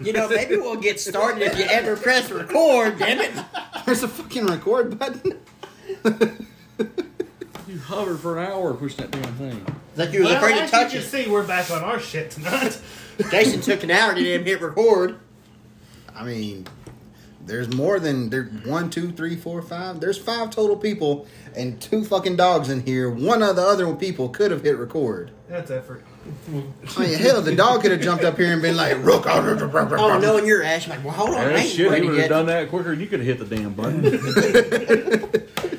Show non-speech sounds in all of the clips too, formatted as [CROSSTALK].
You know, maybe we'll get started if you ever press record, damn it. There's a fucking record button. You hovered for an hour pushing that damn thing. It's like you was Well, afraid to as touch you can it. see, we're back on our shit tonight. [LAUGHS] Jason took an hour to him hit record. I mean, there's more than there. One, two, three, four, five. There's five total people and two fucking dogs in here. One of the other people could have hit record. That's effort. I mean, hell, the dog could have jumped up here and been like, "Rook!" Oh, oh knowing your ass, I'm like, well, hold on, I Yeah, ain't shit, he would have yet. done that quicker and you could have hit the damn button. [LAUGHS] [LAUGHS]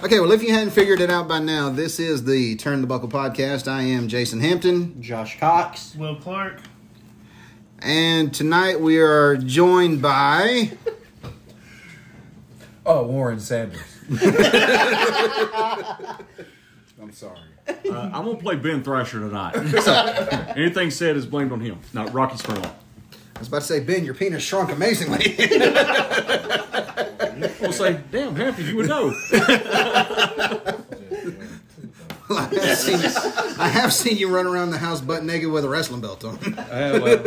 Okay, well, if you hadn't figured it out by now, this is the Turn the Buckle podcast. I am Jason Hampton, Josh Cox. Will Clark. and tonight we are joined by. Oh, Warren Sanders. [LAUGHS] I'm sorry. Uh, I'm gonna play Ben Thrasher tonight. [LAUGHS] Anything said is blamed on him, not Rocky Spurlock. I was about to say, Ben, your penis shrunk amazingly. [LAUGHS] We'll say, damn, happy you would know. [LAUGHS] I, have seen, I have seen you run around the house butt naked with a wrestling belt on. Uh, well,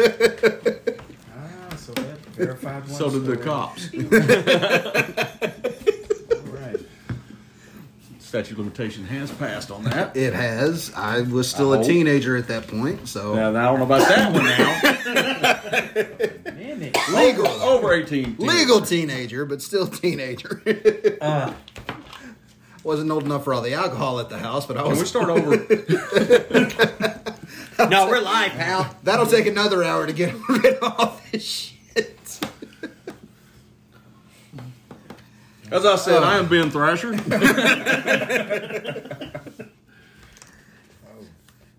Ah, so that verified one. so did the cops. All right. Statute of limitation has passed on that. [LAUGHS] It has. I was still I a hope. teenager at that point, so Now, I don't know about that one now. [LAUGHS] Legal, Over 18. legal teenager, but still teenager. [LAUGHS] Uh, Wasn't old enough for all the alcohol at the house, but I was. Can we start over? no, we're live, pal. That'll take another hour to get rid of all this shit. As I said, I am uh. Ben Thrasher. [LAUGHS] [LAUGHS]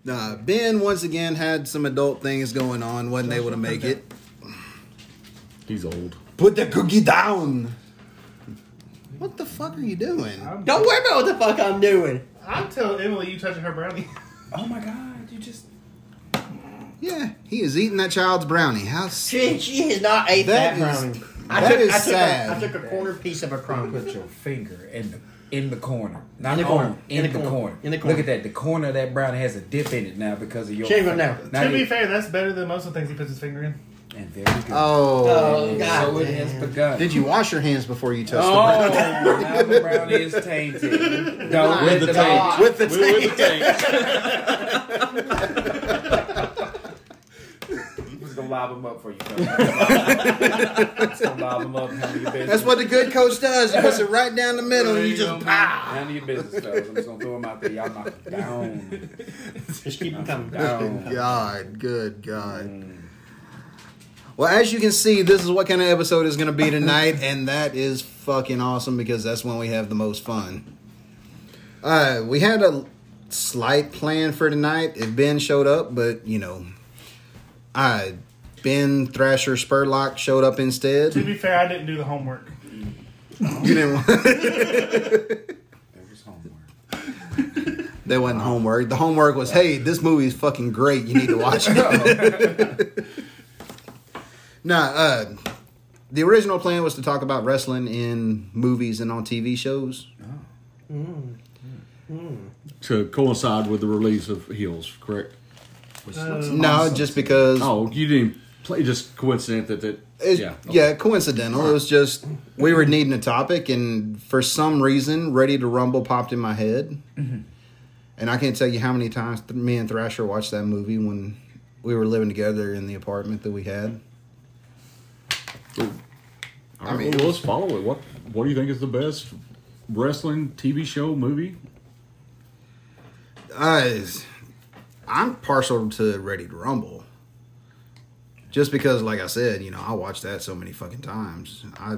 Nah, Ben once again had some adult things going on, wasn't able to make it. He's old. Put the cookie down. What the fuck are you doing? Don't worry about what the fuck I'm doing. I'm telling Emily you touching her brownie. [LAUGHS] oh my God! You just. Yeah, he is eating that child's brownie. How s- She, she has not ate That that, is- brownie. I that took, is I took sad. A, I took a corner piece of a crumb. Put your finger in the in the corner. Not In the on, corner. In, the, corner. In the corner. Look at that. The corner of that brownie has a dip in it now because of your. She ain't gonna finger. Now to be you- fair, that's better than most of the things he puts his finger in. And there we go. Oh. Oh, God. so it has begun. Did you wash your hands before you touched Oh, the brownie? now the brownie is [LAUGHS] tainted. Don't With let the the taint. taint. With the We with the tank. [LAUGHS] I'm just gonna lob them up for you. [LAUGHS] Just gonna lob them up. Handle your business. That's what the good coach does. He puts it right down the middle and you just pow. Handle your business, fellas. I'm just gonna throw them out there. Y'all knock them down. Just keep them coming. Down. God, good God. Well, as you can see, this is what kind of episode is going to be tonight, and that is fucking awesome because that's when we have the most fun. Uh, we had a slight plan for tonight if Ben showed up, but you know, I Ben Thrasher Spurlock showed up instead. To be fair, I didn't do the homework. You didn't. Want, That was homework. that wasn't homework. The homework was, hey, this movie is fucking great. You need to watch it. [LAUGHS] nah, uh, the original plan was to talk about wrestling in movies and on TV shows. Oh. Mm. Mm. Mm. to coincide with the release of Heels, correct? No, just because Oh, you didn't play. Just coincident that that. It- yeah. yeah, coincidental. It was just we were needing a topic, and for some reason, Ready to Rumble popped in my head. And I can't tell you how many times th- me and Thrasher watched that movie when we were living together in the apartment that we had. All I right, mean- well, let's follow it. What What do you think is the best wrestling TV show movie? Uh, I'm partial to Ready to Rumble. Just because, like I said, you know, I watched that so many fucking times. I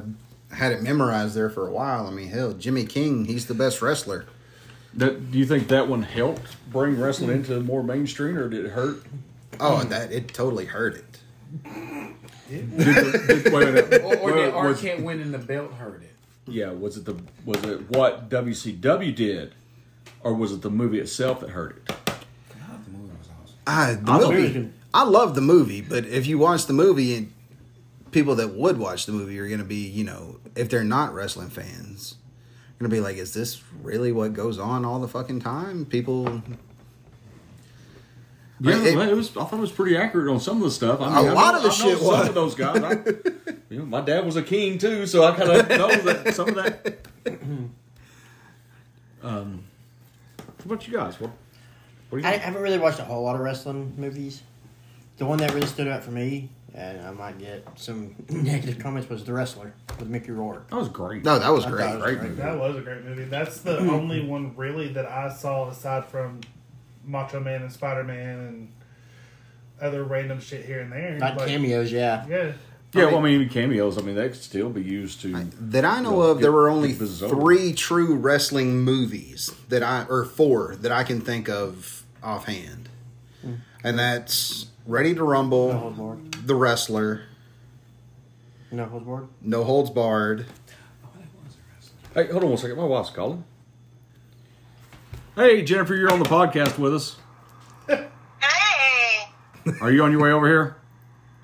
had it memorized there for a while. I mean, hell, Jimmy King, he's the best wrestler. That do you think that one helped bring wrestling into more mainstream, or did it hurt? Oh, that it totally hurt it. Did the, did, wait a minute. [LAUGHS] Or, or did was, Arquette winning the belt hurt it? yeah, was it the was it what WCW did, or was it the movie itself that hurt it? The was. I I movie. was. I love the movie, but if you watch the movie, and people that would watch the movie are going to be, you know, if they're not wrestling fans, going to be like, is this really what goes on all the fucking time? People. Yeah, Like, it- it was. I thought it was pretty accurate on some of the stuff. I A mean, I lot know- of the I shit Some of those guys. I, you know, my dad was a king too, so I kind of [LAUGHS] know that some of that. [LAUGHS] um, what about you guys? What? What do I you? haven't really watched a whole lot of wrestling movies. The one that really stood out for me, and I might get some [CLEARS THROAT] negative comments, was The Wrestler with Mickey Rourke. that was great. no, that was I great. thought it was Great great. movie. That was a great movie. That's the mm-hmm. only one really that I saw aside from Macho Man and Spider Man and other random shit here and there. Not Like, cameos, yeah. Yeah. Yeah, well, I mean, cameos. I mean, they could still be used to. That I know Well, of, there were only get bizarre. three true wrestling movies that I, or four that I can think of offhand, and that's Ready to No Rumble, holds barred. The Wrestler, No holds barred. No Holds Barred. Hey, hold on one second. My wife's calling. Hey, Jennifer, you're on the podcast with us. Hey! Are you on your way over here?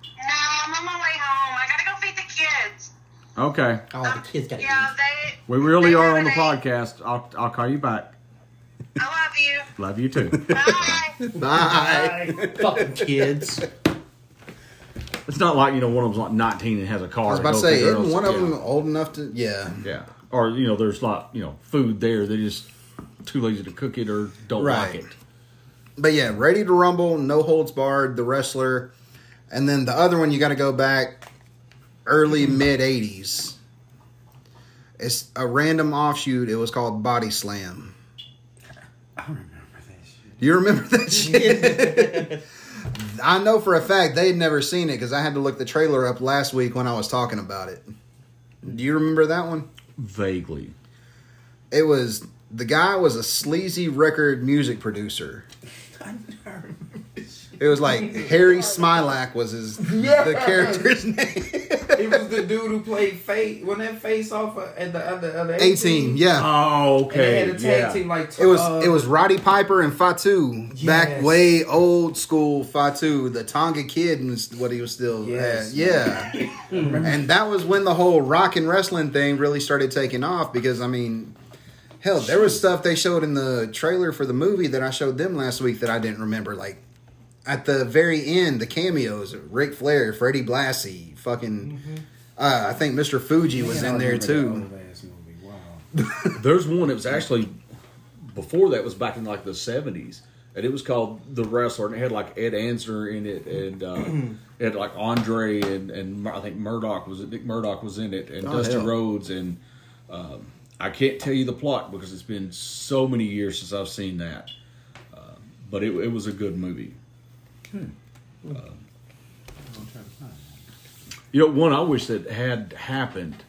No, I'm on my way home. I gotta go feed the kids. Okay. Oh, the kids got Yeah, they. We really they are on the have podcast. I'll, I'll call you back. An- I love you. Too. Bye. [LAUGHS] Bye. I, fucking kids. It's not like, you know, one of them's like 19 and has a car. I was about to say, isn't up. one of Yeah. them old enough to? Yeah. Yeah. Or, you know, there's like, you know, food there. they're just too lazy to cook it or don't Right. like it. But yeah, Ready to Rumble, No Holds Barred, The Wrestler, and then the other one you got to go back early mid '80s. It's a random offshoot. It was called Body Slam. I don't remember that shit. Do you remember that [LAUGHS] shit? I know for a fact they'd never seen it because I had to look the trailer up last week when I was talking about it. Do you remember that one? Vaguely. It was the guy was a sleazy record music producer. [LAUGHS] I don't remember this shit. It was like Harry Smilac was his the character's [LAUGHS] name. It was the dude who played Face. When that face off at the other other Eighteen, yeah. Oh, And they okay. had a tag yeah. team like It was uh, it was Roddy Piper and Fatu back way old school Fatu, the Tonga kid and what he was still Yes. at. yeah. [LAUGHS] and that was when the whole rock and wrestling thing really started taking off because I mean hell, there was stuff they showed in the trailer for the movie that I showed them last week that I didn't remember like at the very end, the cameos, Ric Flair, Freddie Blassie, fucking uh, I think Mr. Fuji was in there too. Wow. [LAUGHS] There's one that was actually before that was back in like the 70s. And it was called The Wrestler, and it had like Ed Asner in it, and uh, [CLEARS THROAT] it had like Andre and and I think Murdoch was it. Dick Murdoch was in it, and Oh, Dusty hell. Rhodes, and um, I can't tell you the plot because it's been so many years since I've seen that. Uh, but it, it was a good movie. Uh, you know, one I wish that had happened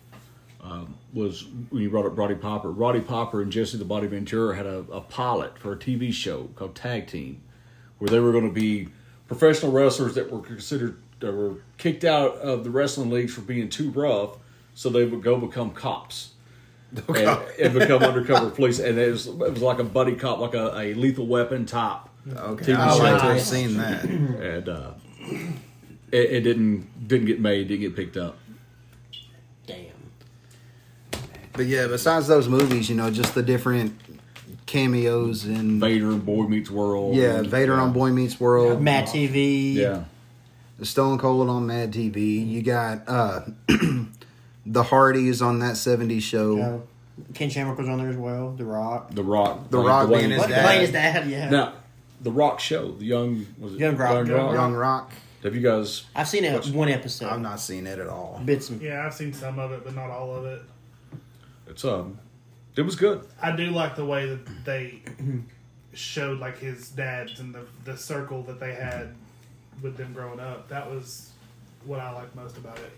um, was when you brought up Roddy Piper. Roddy Piper and Jesse the Body Ventura had a, a pilot for a TV show called Tag Team, where they were going to be professional wrestlers that were considered that were kicked out of the wrestling leagues for being too rough, so they would go become cops. [LAUGHS] and, and become undercover police, and it was, it was like a buddy cop, like a, a lethal weapon top, Okay, TV I like to have seen that. [CLEARS THROAT] and uh, it, it didn't didn't get made, didn't get picked up. Damn. But yeah, besides those movies, you know, just the different cameos and Vader and Boy Meets World. yeah, and- Vader on Boy Meets World, Mad TV. Yeah, Stone Cold on Mad TV. You got uh [CLEARS THROAT] the Hardys on that '70s show. Uh, Ken Shamrock was on there as well. The Rock. The Rock. The Dwayne- Rock Dwayne- being his What? dad. Playing his dad, yeah. Now, the Rock show, the young was it Young Rock. Young Rock. Have you guys? I've seen it one episode. I've not seen it at all. Bits and yeah, I've seen some of it, but not all of it. It's um, it was good. I do like the way that they showed like his dads and the the circle that they had with them growing up. That was what I liked most about it.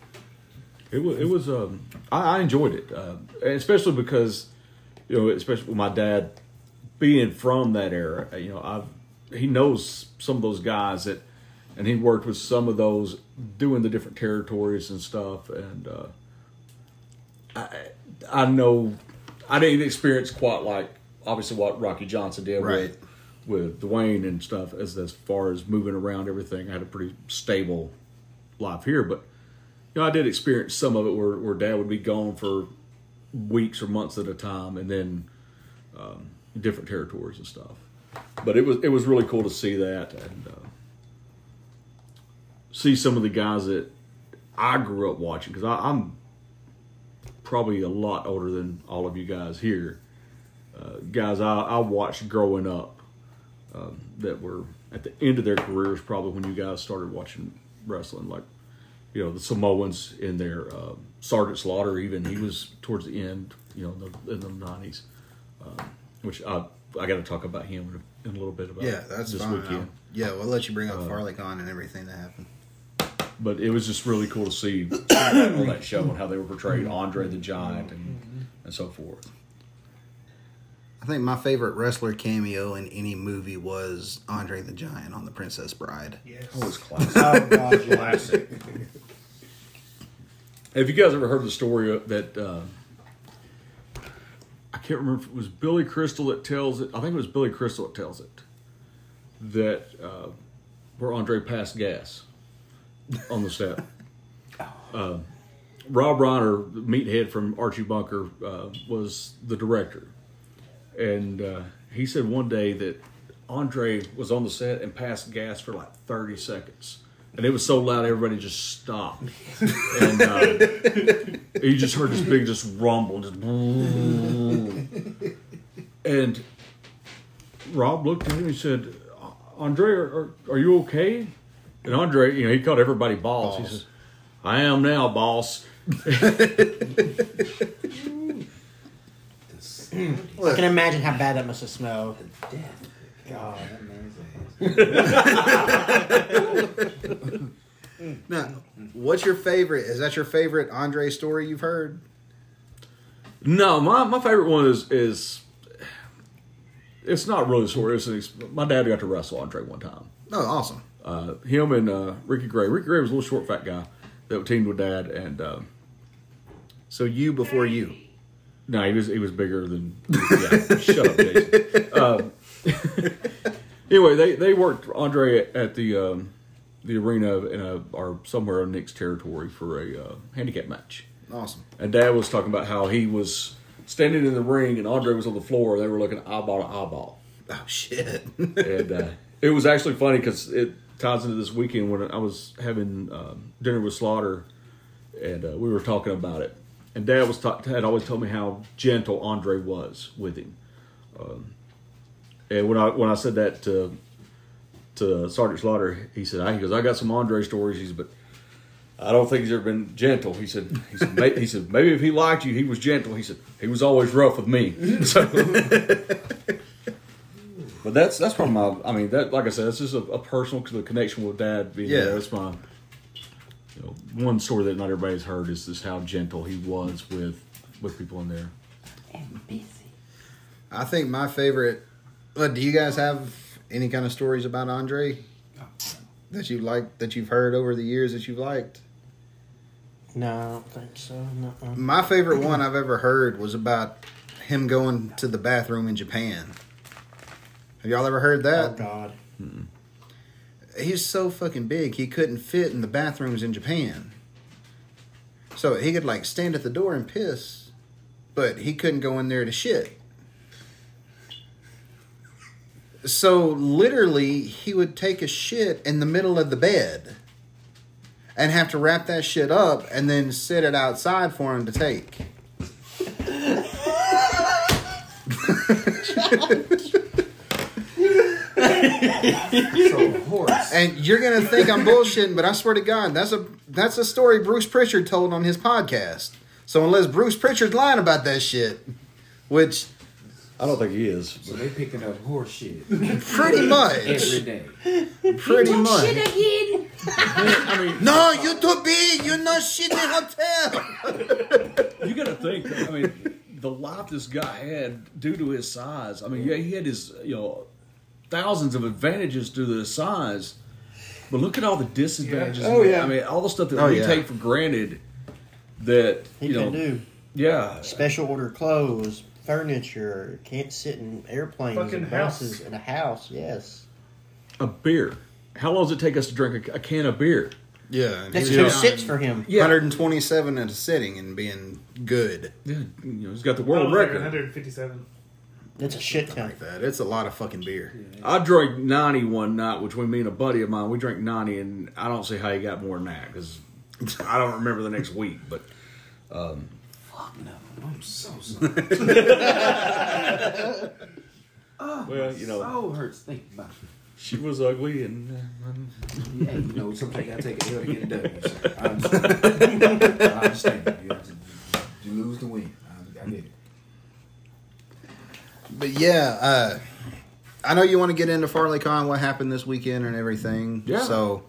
It was. It was. Um, I, I enjoyed it, uh, and especially because you know, especially with my dad being from that era. You know, I he knows some of those guys that, and he worked with some of those doing the different territories and stuff. And uh, I I know I didn't experience quite like obviously what Rocky Johnson did Right. with with Dwayne and stuff as as far as moving around everything. I had a pretty stable life here, but you know, I did experience some of it where, where dad would be gone for weeks or months at a time and then um, different territories and stuff. But it was it was really cool to see that and uh, see some of the guys that I grew up watching because I'm probably a lot older than all of you guys here. Uh, guys I, I watched growing up um, that were at the end of their careers, probably when you guys started watching wrestling, like you know the Samoans in their uh, Sergeant Slaughter. Even he was towards the end, you know, in the, in the nineties, um, which I I got to talk about him in a, in a little bit about Yeah, that's this fine. weekend. I'll- yeah, we'll let you bring Uh, up FarleyCon and everything that happened. But it was just really cool to see [COUGHS] on that show and how they were portraying Andre the Giant and and so forth. I think my favorite wrestler cameo in any movie was Andre the Giant on The Princess Bride. Yes. That was [LAUGHS] classic. Oh god, yeah. classic. Have you guys ever heard the story that? Uh, I can't remember if it was Billy Crystal that tells it. I think it was Billy Crystal that tells it. That uh, where Andre passed gas on the set. [LAUGHS] Uh, Rob Reiner, the meathead from Archie Bunker, uh, was the director, and uh, he said one day that Andre was on the set and passed gas for like thirty seconds, and it was so loud everybody just stopped, and uh, you just heard this big just rumble, just and Rob looked at him and he said, "Andre, are, are, are you okay?" And Andre, you know, he called everybody boss. He says, "I am now, boss." I can imagine how bad that must have smelled. God. [LAUGHS] Now, what's your favorite? Is that your favorite Andre story you've heard? No, my, my favorite one is is it's not really a story. It's an, ex- my dad got to wrestle Andre one time. Oh, awesome. Uh, him and uh, Ricky Gray. Ricky Gray was a little short, fat guy that teamed with dad, and uh, So you before you. no, he was he was bigger than. Yeah, shut up, Jason. [LAUGHS] Uh, anyway, they they worked Andre at, the um, the arena in a or somewhere in Nick's territory for a uh, handicap match. Awesome. And Dad was talking about how he was standing in the ring and Andre was on the floor. They were looking eyeball to eyeball, Oh shit. [LAUGHS] and uh, it was actually funny because it ties into this weekend when I was having um, dinner with Slaughter, and uh, we were talking about it. And Dad was ta- had always told me how gentle Andre was with him. Um, and when I when I said that to to Sergeant Slaughter, he said, "He goes, I got some Andre stories." He said, but I don't think he's ever been gentle. He said, he said, may, he said, maybe if he liked you, he was gentle. He said, he was always rough with me. [LAUGHS] So, but that's that's probably my. I mean, that like I said, it's just a, a personal connection with Dad. Being Yeah. there. that's my. You know, one story that not everybody's heard is just how gentle he was with with people in there. I think my favorite. But do you guys have any kind of stories about Andre that you like that you've heard over the years that you've liked? No, I don't think so. No. My favorite one I've ever heard was about him going to the bathroom in Japan. Have y'all ever heard that? Oh? God. He's so fucking big he couldn't fit in the bathrooms in Japan. So he could like stand at the door and piss, but he couldn't go in there to shit. So literally he would take a shit in the middle of the bed and have to wrap that shit up and then sit it outside for him to take. So. And you're gonna think I'm bullshitting, but I swear to God, that's a that's a story Bruce Prichard told on his podcast. So unless Bruce Prichard's lying about that shit, which I don't think he is. So they picking up horse shit pretty much, day. pretty much. again. I mean, No, you too big. You're not shitting in hotel. you got to think. I mean, the life this guy had due to his size. I mean, yeah, he had his you know thousands of advantages due to his size, but look at all the disadvantages. Yeah. Oh, yeah. I mean, all the stuff that Oh, we yeah. take for granted. That He you know, can do yeah, special order clothes, furniture. Can't sit in airplanes Fucking and house. buses in a house. Yes. a beer. How long does it take us to drink a, a can of beer? Yeah, and That's he two was sits for him. Yeah. 127 at a sitting and being good. Yeah, you know, he's got the world was record. 157. That's a shit ton. like that. It's a lot of fucking beer. I drank 90 one night, between me and a buddy of mine. We drank 90, and I don't see how you got more than that because I don't remember the next week. But um, No, I'm so [LAUGHS] sorry. oh, well, you know, so hurts thinking about it. she was ugly, and uh, Yeah, you know, sometimes you gotta take a L to get it done. So [LAUGHS] I understand. I understand. You, to, you lose the win. I, I get it. But yeah, uh, I know you want to get into Farley Con, what happened this weekend and everything. Yeah. So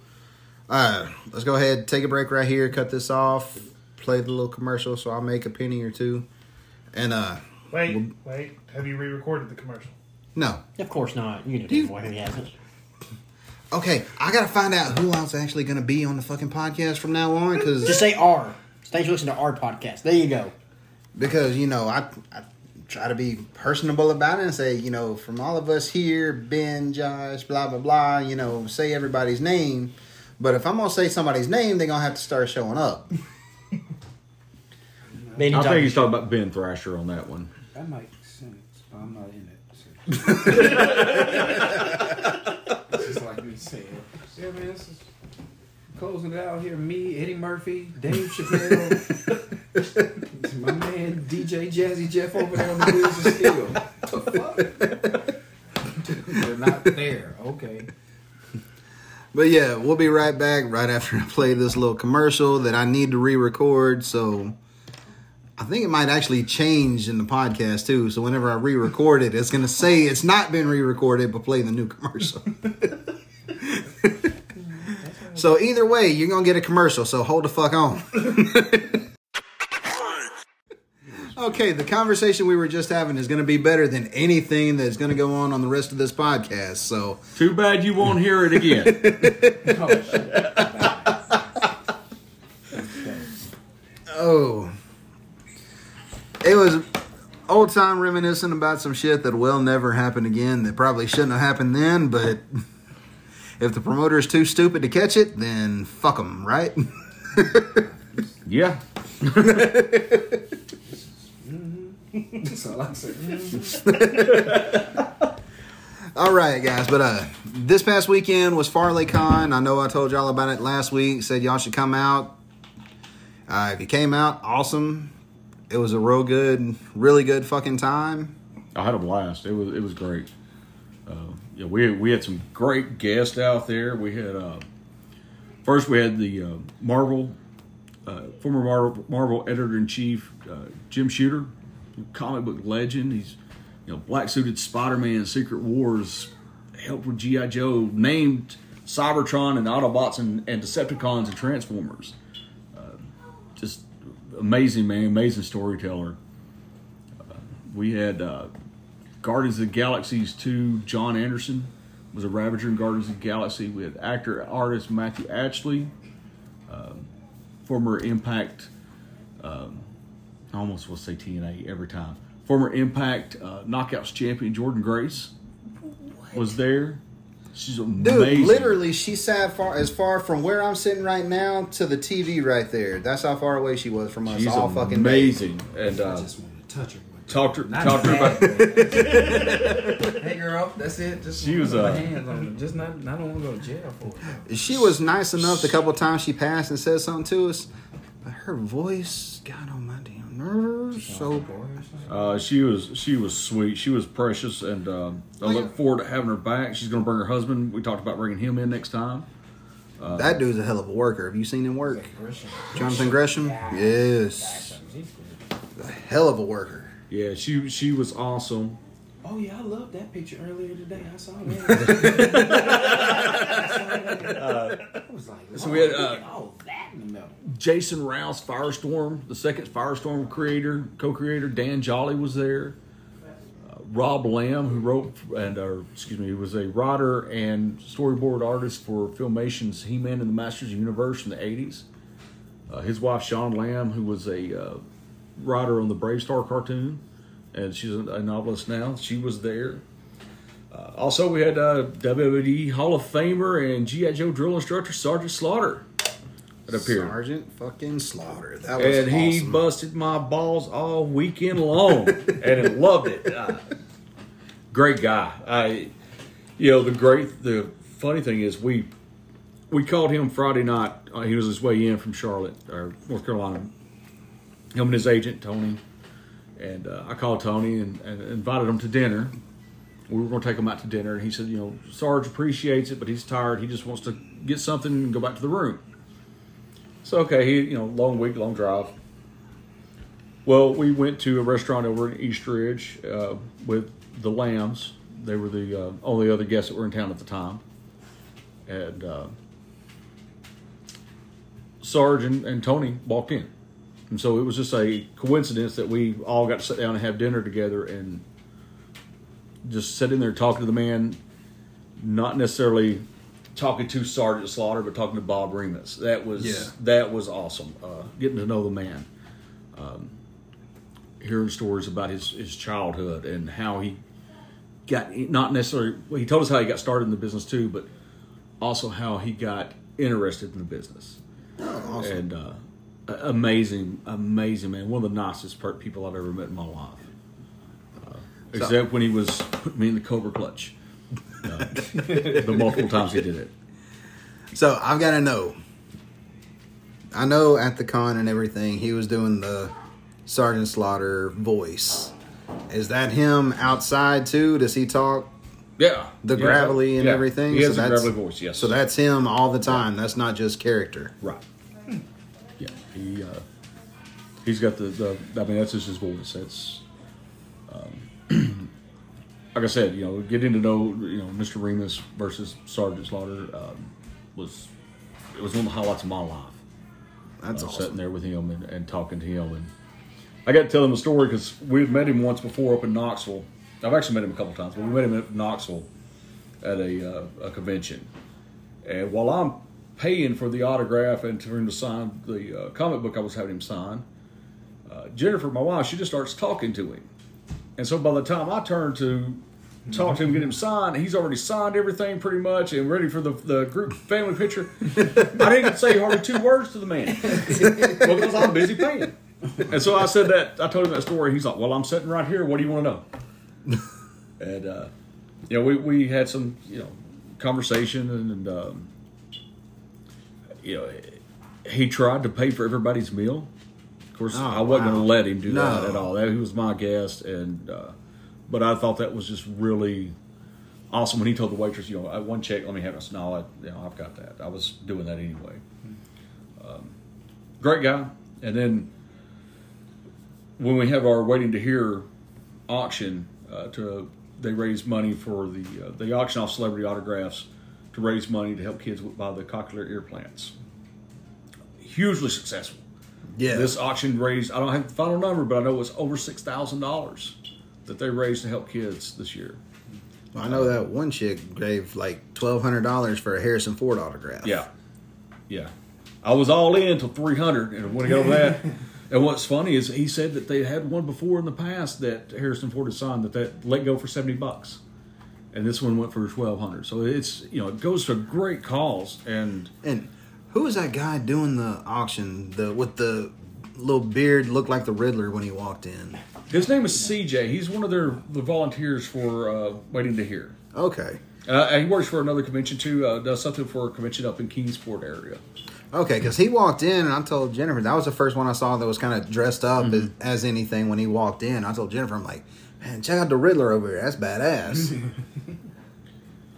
uh, let's go ahead, take a break right here, cut this off, play the little commercial so I'll make a penny or two. And uh Wait, wait. Have you re-recorded the commercial? no. Of course not. You know Do you- he hasn't. Okay, I gotta find out who else actually gonna be on the fucking podcast from now on because Just say R. Stage listen to our podcast. There you go. because you know I, I try to be personable about it and say you know from all of us here ben josh blah blah blah you know say everybody's name but if i'm gonna say somebody's name they're gonna have to start showing up Benny I think he's talking about Ben Thrasher on that one. That makes sense, but I'm not in it. So. [LAUGHS] it's just like me saying, yeah, man, this is closing it out here. Me, Eddie Murphy, Dave Chappelle, my man DJ Jazzy Jeff over there on the wheels of steel. The fuck? They're not there. Okay. but yeah we'll be right back right after i play this little commercial that i need to re-record so i think it might actually change in the podcast too so whenever i re-record it it's gonna say it's not been re-recorded but play the new commercial [LAUGHS] so either way you're gonna get a commercial so hold the fuck on [LAUGHS] Okay, the conversation we were just having is going to be better than anything that's going to go on on the rest of this podcast. So, Too bad you won't hear it again. [LAUGHS] Oh, shit. oh, it was old time reminiscing about some shit that will never happen again. That probably shouldn't have happened then. But [LAUGHS] if the promoter is too stupid to catch it, then fuck them, right? [LAUGHS] yeah. That's all I say. All right, guys. But uh, this past weekend was Farley Con. I know I told y'all about it last week. Said y'all should come out. Uh, if you came out, awesome. It was a real good, really good fucking time. I had a blast. It was it was great. Uh, yeah, we we had some great guests out there. We had uh, first we had the uh, Marvel uh, former Marvel, Marvel editor in chief uh, Jim Shooter, comic book legend. He's you know black suited Spider Man, Secret Wars, helped with GI Joe, named Cybertron and Autobots and, and Decepticons and Transformers. Uh, just amazing man, amazing storyteller we had uh, Guardians of the Galaxies 2, John Anderson was a Ravager in Guardians of the Galaxy. We had actor artist Matthew Ashley, um, former Impact, um, I almost will say TNA every time. Former Impact uh, Knockouts champion Jordynne Grace was there. She's Dude, literally, she sat far as far from where I'm sitting right now to the TV right there. That's how far away she was from us She's all fucking day. amazing. And I uh, just want to touch her. talked to Not talked to her about. [LAUGHS] Hey girl, that's it. Just She was, put my uh, hands on her. Just not. I don't want to go to jail for it. She was nice enough the couple times she passed and said something to us, but her voice got on my damn nerves. So Uh, she was she was sweet. She was precious, and um, I look forward to having her back. She's going to bring her husband. We talked about bringing him in next time. that dude's a hell of a worker. Have you seen him work? Jonathan Gresham? Yes. A hell of a worker. Yeah, she she was awesome. Oh yeah, I love that picture earlier today. I saw [LAUGHS] that. [LAUGHS] I was like, so we had, Lord, Jason Rusch, Firestorm, the second Firestorm creator, co-creator Dan Jolley was there. Uh, Rob Lamb, who wrote and or excuse me, was a writer and storyboard artist for Filmation's He-Man and the Masters of the Universe in the '80s. Uh, his wife Sean Lamb, who was a uh, writer on the BraveStarr cartoon, and she's a, a novelist now. She was there. Uh, also, we had uh, WWE Hall of Famer and GI Joe drill instructor Sergeant Slaughter that appeared. Sergeant fucking Slaughter. That was and he awesome. busted my balls all weekend long, and I loved it. Uh, great guy. I, you know, the great, the funny thing is we we called him Friday night. Uh, he was his way in from Charlotte or North Carolina. Him and his agent Tony, and uh, I called Tony and, and invited him to dinner. We were going to take him out to dinner, and he said, you know, Sarge appreciates it, but he's tired. He just wants to get something and go back to the room. So okay, he you know, long week, long drive. Well, we went to a restaurant over in East Ridge uh, with the Lambs. They were the uh, only other guests that were in town at the time, and uh, Sarge and, and Tony walked in, and so it was just a coincidence that we all got to sit down and have dinner together and just sitting there talking to the man, not necessarily talking to Sergeant Slaughter, but talking to Bob Remus. That was Yeah. that was awesome. Uh, getting to know the man, um, hearing stories about his his childhood and how he got not necessarily. Well, he told us how he got started in the business too, but also how he got interested in the business. Oh, awesome. And uh, amazing, amazing man. One of the nicest per- people I've ever met in my life. Uh, except when he was putting me in the Cobra clutch. Uh, the multiple times he did it. So I've got to know. I know at the con and everything, he was doing the Sergeant Slaughter voice. Is that him outside too? Does he talk Yeah. the Yeah. gravelly and Yeah. everything? He has so a that's, gravelly voice, yes. So that's him all the time. That's not just character. Right. Yeah. He uh, he's got the, the I mean that's just his voice. That's um, [CLEARS THROAT] like I said, you know, getting to know you know Mr. Remus versus Sergeant Slaughter um, was it was one of the highlights of my life. That's uh, awesome. sitting there with him and, and talking to him. And I got to tell him a story because we've met him once before up in Knoxville. I've actually met him a couple times, but we met him at Knoxville at a, uh, a convention. And while I'm paying for the autograph and for him to sign the uh, comic book I was having him sign, uh, Jennifer, my wife, she just starts talking to him. And so by the time I turn to talk to him, get him signed, he's already signed everything pretty much and ready for the, the group family picture. I didn't say hardly two words to the man because I'm busy paying. And so I said that, I told him that story. He's like, Well, I'm sitting right here. What do you want to know? and, uh, you know, we, we had some, you know, conversation and, and um, you know, he tried to pay for everybody's meal. Of course, Oh, I wasn't wow. going to let him do that at all. That, he was my guest, and uh, but I thought that was just really awesome when he told the waitress, you know, I one check, let me have it. I no, I, you know, I've got that. I was doing that anyway. Um, great guy. And then when we have our waiting to hear auction, uh, to they raise money for the uh, they auction off celebrity autographs to raise money to help kids buy the cochlear implants. Hugely successful. Yeah. This auction raised, I don't have the final number, but I know it was over $6,000 that they raised to help kids this year. I know that one chick gave like twelve hundred dollars for a Harrison Ford autograph. Yeah. Yeah. I was all in till 300 and when I got over that. [LAUGHS] And what's funny is he said that they had one before in the past that Harrison Ford had signed that that let go for 70 bucks. And this one went for 1200 So it's, you know, it goes to a great cause. And And who was that guy doing the auction? The with the little beard looked like the Riddler when he walked in. his name is CJ. He's one of their the volunteers for uh, Waiting to Hear. Okay. Uh, and he works for another convention too. Uh, does something for a convention up in Kingsport area. Okay, because he walked in, and I told Jennifer that was the first one I saw that was kind of dressed up Mm-hmm. as, as anything. When he walked in, I told Jennifer, "I'm like, man, check out the Riddler over here. That's badass." [LAUGHS]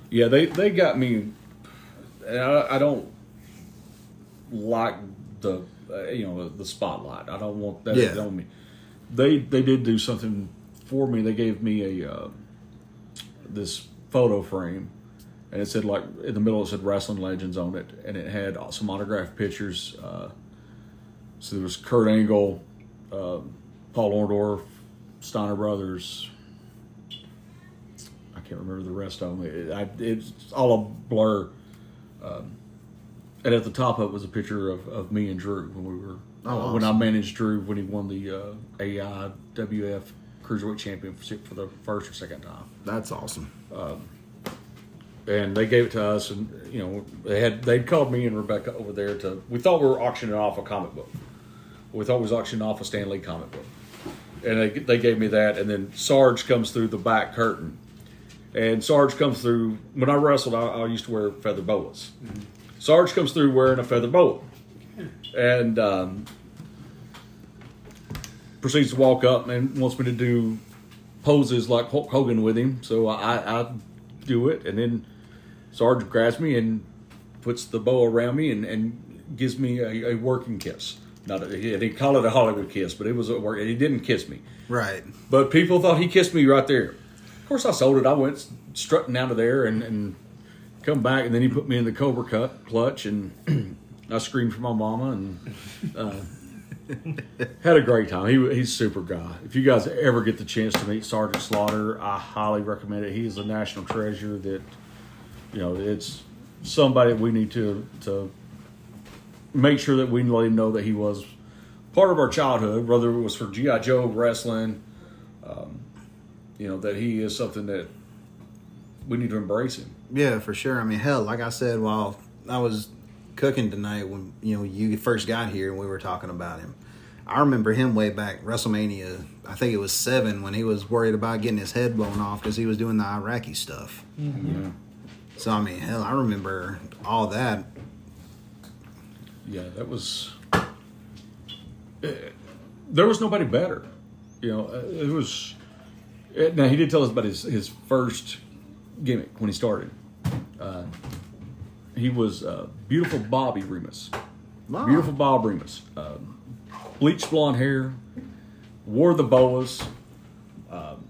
Yeah, they they got me. I, I don't like the uh, you know the spotlight. I don't want that Yeah. on me. They they did do something for me. They gave me a uh, this photo frame, and it said like in the middle it said wrestling legends on it, and it had some autographed pictures. Uh, so there was Kurt Angle, uh, Paul Orndorff, Steiner Brothers. I can't remember the rest of them. It, I, it's all a blur. Um, and at the top of it was a picture of, of me and Drew when we were Oh, uh, when I managed Drew when he won the uh, AIWF Cruiserweight Championship for the first or second time That's awesome. and they gave it to us and you know they had they'd called me and rebecca over there to we thought we were auctioning off a comic book we thought we was auctioning off a Stan Lee comic book and they, they gave me that and then sarge comes through the back curtain And Sarge comes through. When I wrestled, I, I used to wear feather boas. Sarge comes through wearing a feather boa, and um, proceeds to walk up and wants me to do poses like Hulk Hogan with him. So I, I do it, and then Sarge grabs me and puts the bow around me and, and gives me a, a working kiss. Not a, he didn't call it a Hollywood kiss, but it was a work. He didn't kiss me, Right. but people thought he kissed me right there. Of course, I sold it. I went strutting out of there and, and come back, and then he put me in the Cobra cut clutch, and [CLEARS THROAT] I screamed for my mama and uh, had a great time. He, he's super guy. If you guys ever get the chance to meet Sergeant Slaughter, I highly recommend it. He is a national treasure. That you know, it's somebody we need to to make sure that we let him know that he was part of our childhood, whether it was for GI Joe wrestling. Um, you know that he is something that we need to embrace him. Yeah, for sure. I mean, hell, like I said, while I was cooking tonight, when you know you first got here and we were talking about him, I remember him way back WrestleMania. I think it was seven when he was worried about getting his head blown off because he was doing the Iraqi stuff. Yeah. So I mean, hell, I remember all that. Yeah, that was. eh, There was nobody better, you know. uh, It was. eh, Now he did tell us about his his first gimmick when he started. Uh, he was uh, beautiful Bobby Remus, Wow. beautiful Bob Remus, um, bleached blonde hair, wore the boas. Um,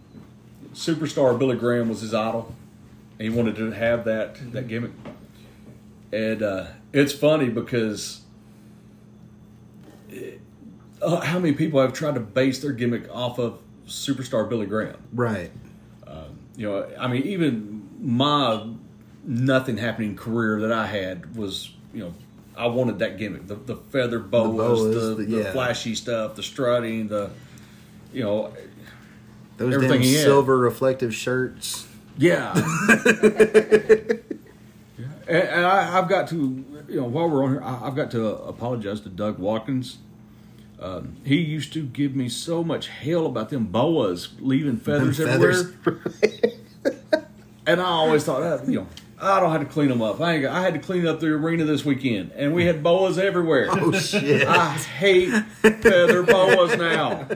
superstar Billy Graham was his idol. and He wanted to have that that gimmick, and uh, it's funny because uh, how many people have tried to base their gimmick off of superstar Billy Graham? Right. You know, I mean, even my nothing happening career that I had was, you know, I wanted that gimmick the, the feather boas, the, boas, the, the- yeah. flashy stuff, the strutting, the, you know, Those Everything damn silver reflective shirts. [LAUGHS] yeah. and, and I, I've got to, you know, while we're on here, I, I've got to apologize to Doug Watkins. Um, he used to give me so much hell about them boas leaving feathers Them everywhere. [LAUGHS] And I always thought, uh, you know, I don't have to clean them up. I, ain't, got- I had to clean up the arena this weekend, and we had boas everywhere. oh shit. I hate feather boas now.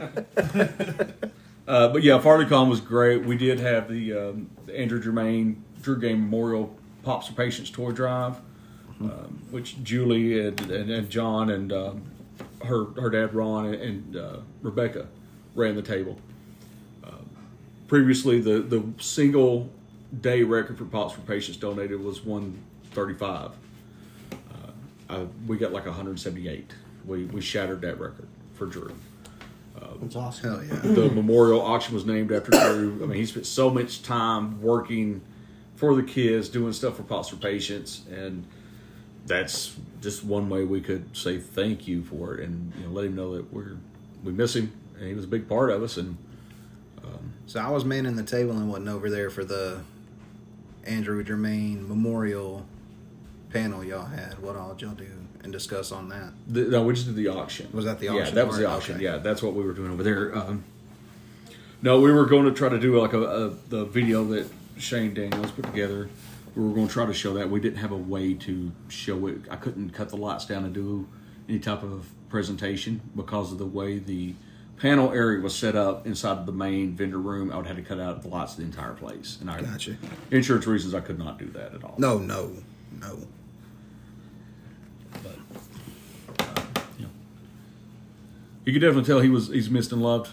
Uh, but yeah, FarleyCon was great. We did have the, um, the Andrew Germain Drew Game Memorial Pops for Patients toy drive, um, which Julie and, and, and John and um, her her dad Ron and, and uh, Rebecca ran the table. Um, previously, the the single day record for Pops for Patients donated was one thirty five. Uh, uh, we got like 178. We we shattered that record for Drew. Uh, that's awesome. Hell yeah. The memorial auction was named after Drew. I mean, he spent so much time working for the kids, doing stuff for Pops for Patients, and that's just one way we could say thank you for it, and you know, let him know that we're we miss him, and he was a big part of us. And um, So I was manning the table and wasn't over there for the Andrew Germain Memorial panel y'all had. What all did y'all do and discuss on that? the, no, we just did the auction. Was that the auction? Yeah, that was the auction. Okay. Yeah, that's what we were doing over there. Um, no, we were going to try to do like a, a the video that Shane Daniels put together. We were going to try to show that. We didn't have a way to show it. I couldn't cut the lights down and do any type of presentation because of the way the panel area was set up inside of the main vendor room. I would have to cut out the lights of the entire place, and I Gotcha. insurance reasons I could not do that at all. No, no, no. you could definitely tell he was he's missed and loved.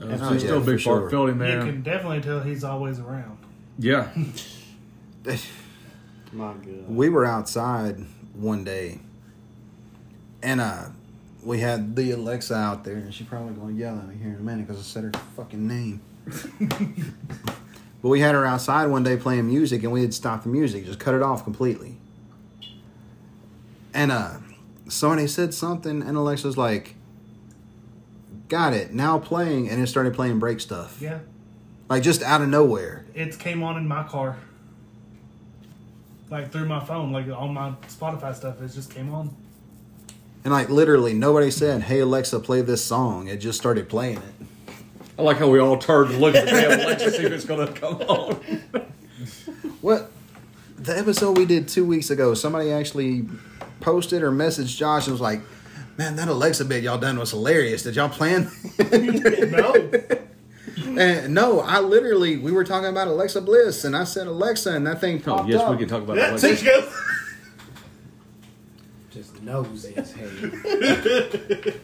Uh, Oh, he's still a big for part. sure. Felt him You can definitely tell he's always around. Yeah. [LAUGHS] My God. we were outside one day and uh we had the alexa out there and she's probably going to yell at me here in a minute because i said her fucking name. [LAUGHS] But we had her outside one day playing music and we had stopped the music just cut it off completely. And uh somebody said something and alexa's like got it now playing and it started playing break stuff. Yeah, like just out of nowhere. It came on in my car, like through my phone, like on my Spotify stuff. It just came on. And like literally nobody said hey alexa play this song it just started playing it I like how we all turned to look at the damn Alexa see if it's going to come on. What the episode we did two weeks ago, somebody actually posted or messaged Josh and was like, "Man, that Alexa bit y'all done was hilarious. Did y'all plan?" [LAUGHS] no. and no, I literally we were talking about Alexa Bliss, and I said Alexa, and that thing Oh, popped yes, up. we can talk about Yeah, that there later. you go. Just nosy as hell.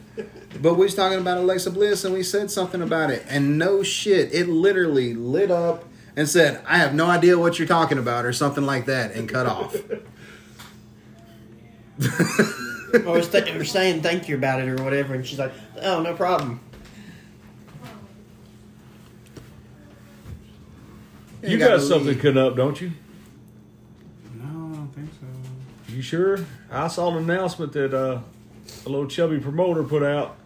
But we was talking about Alexa Bliss, and we said something about it, and no shit, it literally lit up and said, "I have no idea what you're talking about," or something like that, and cut off. Or was th- or saying thank you about it or whatever, and she's like, "Oh, no problem." You gotta got something leave. coming up, don't you? No, I don't think so. You sure? I saw an announcement that uh, a little chubby promoter put out.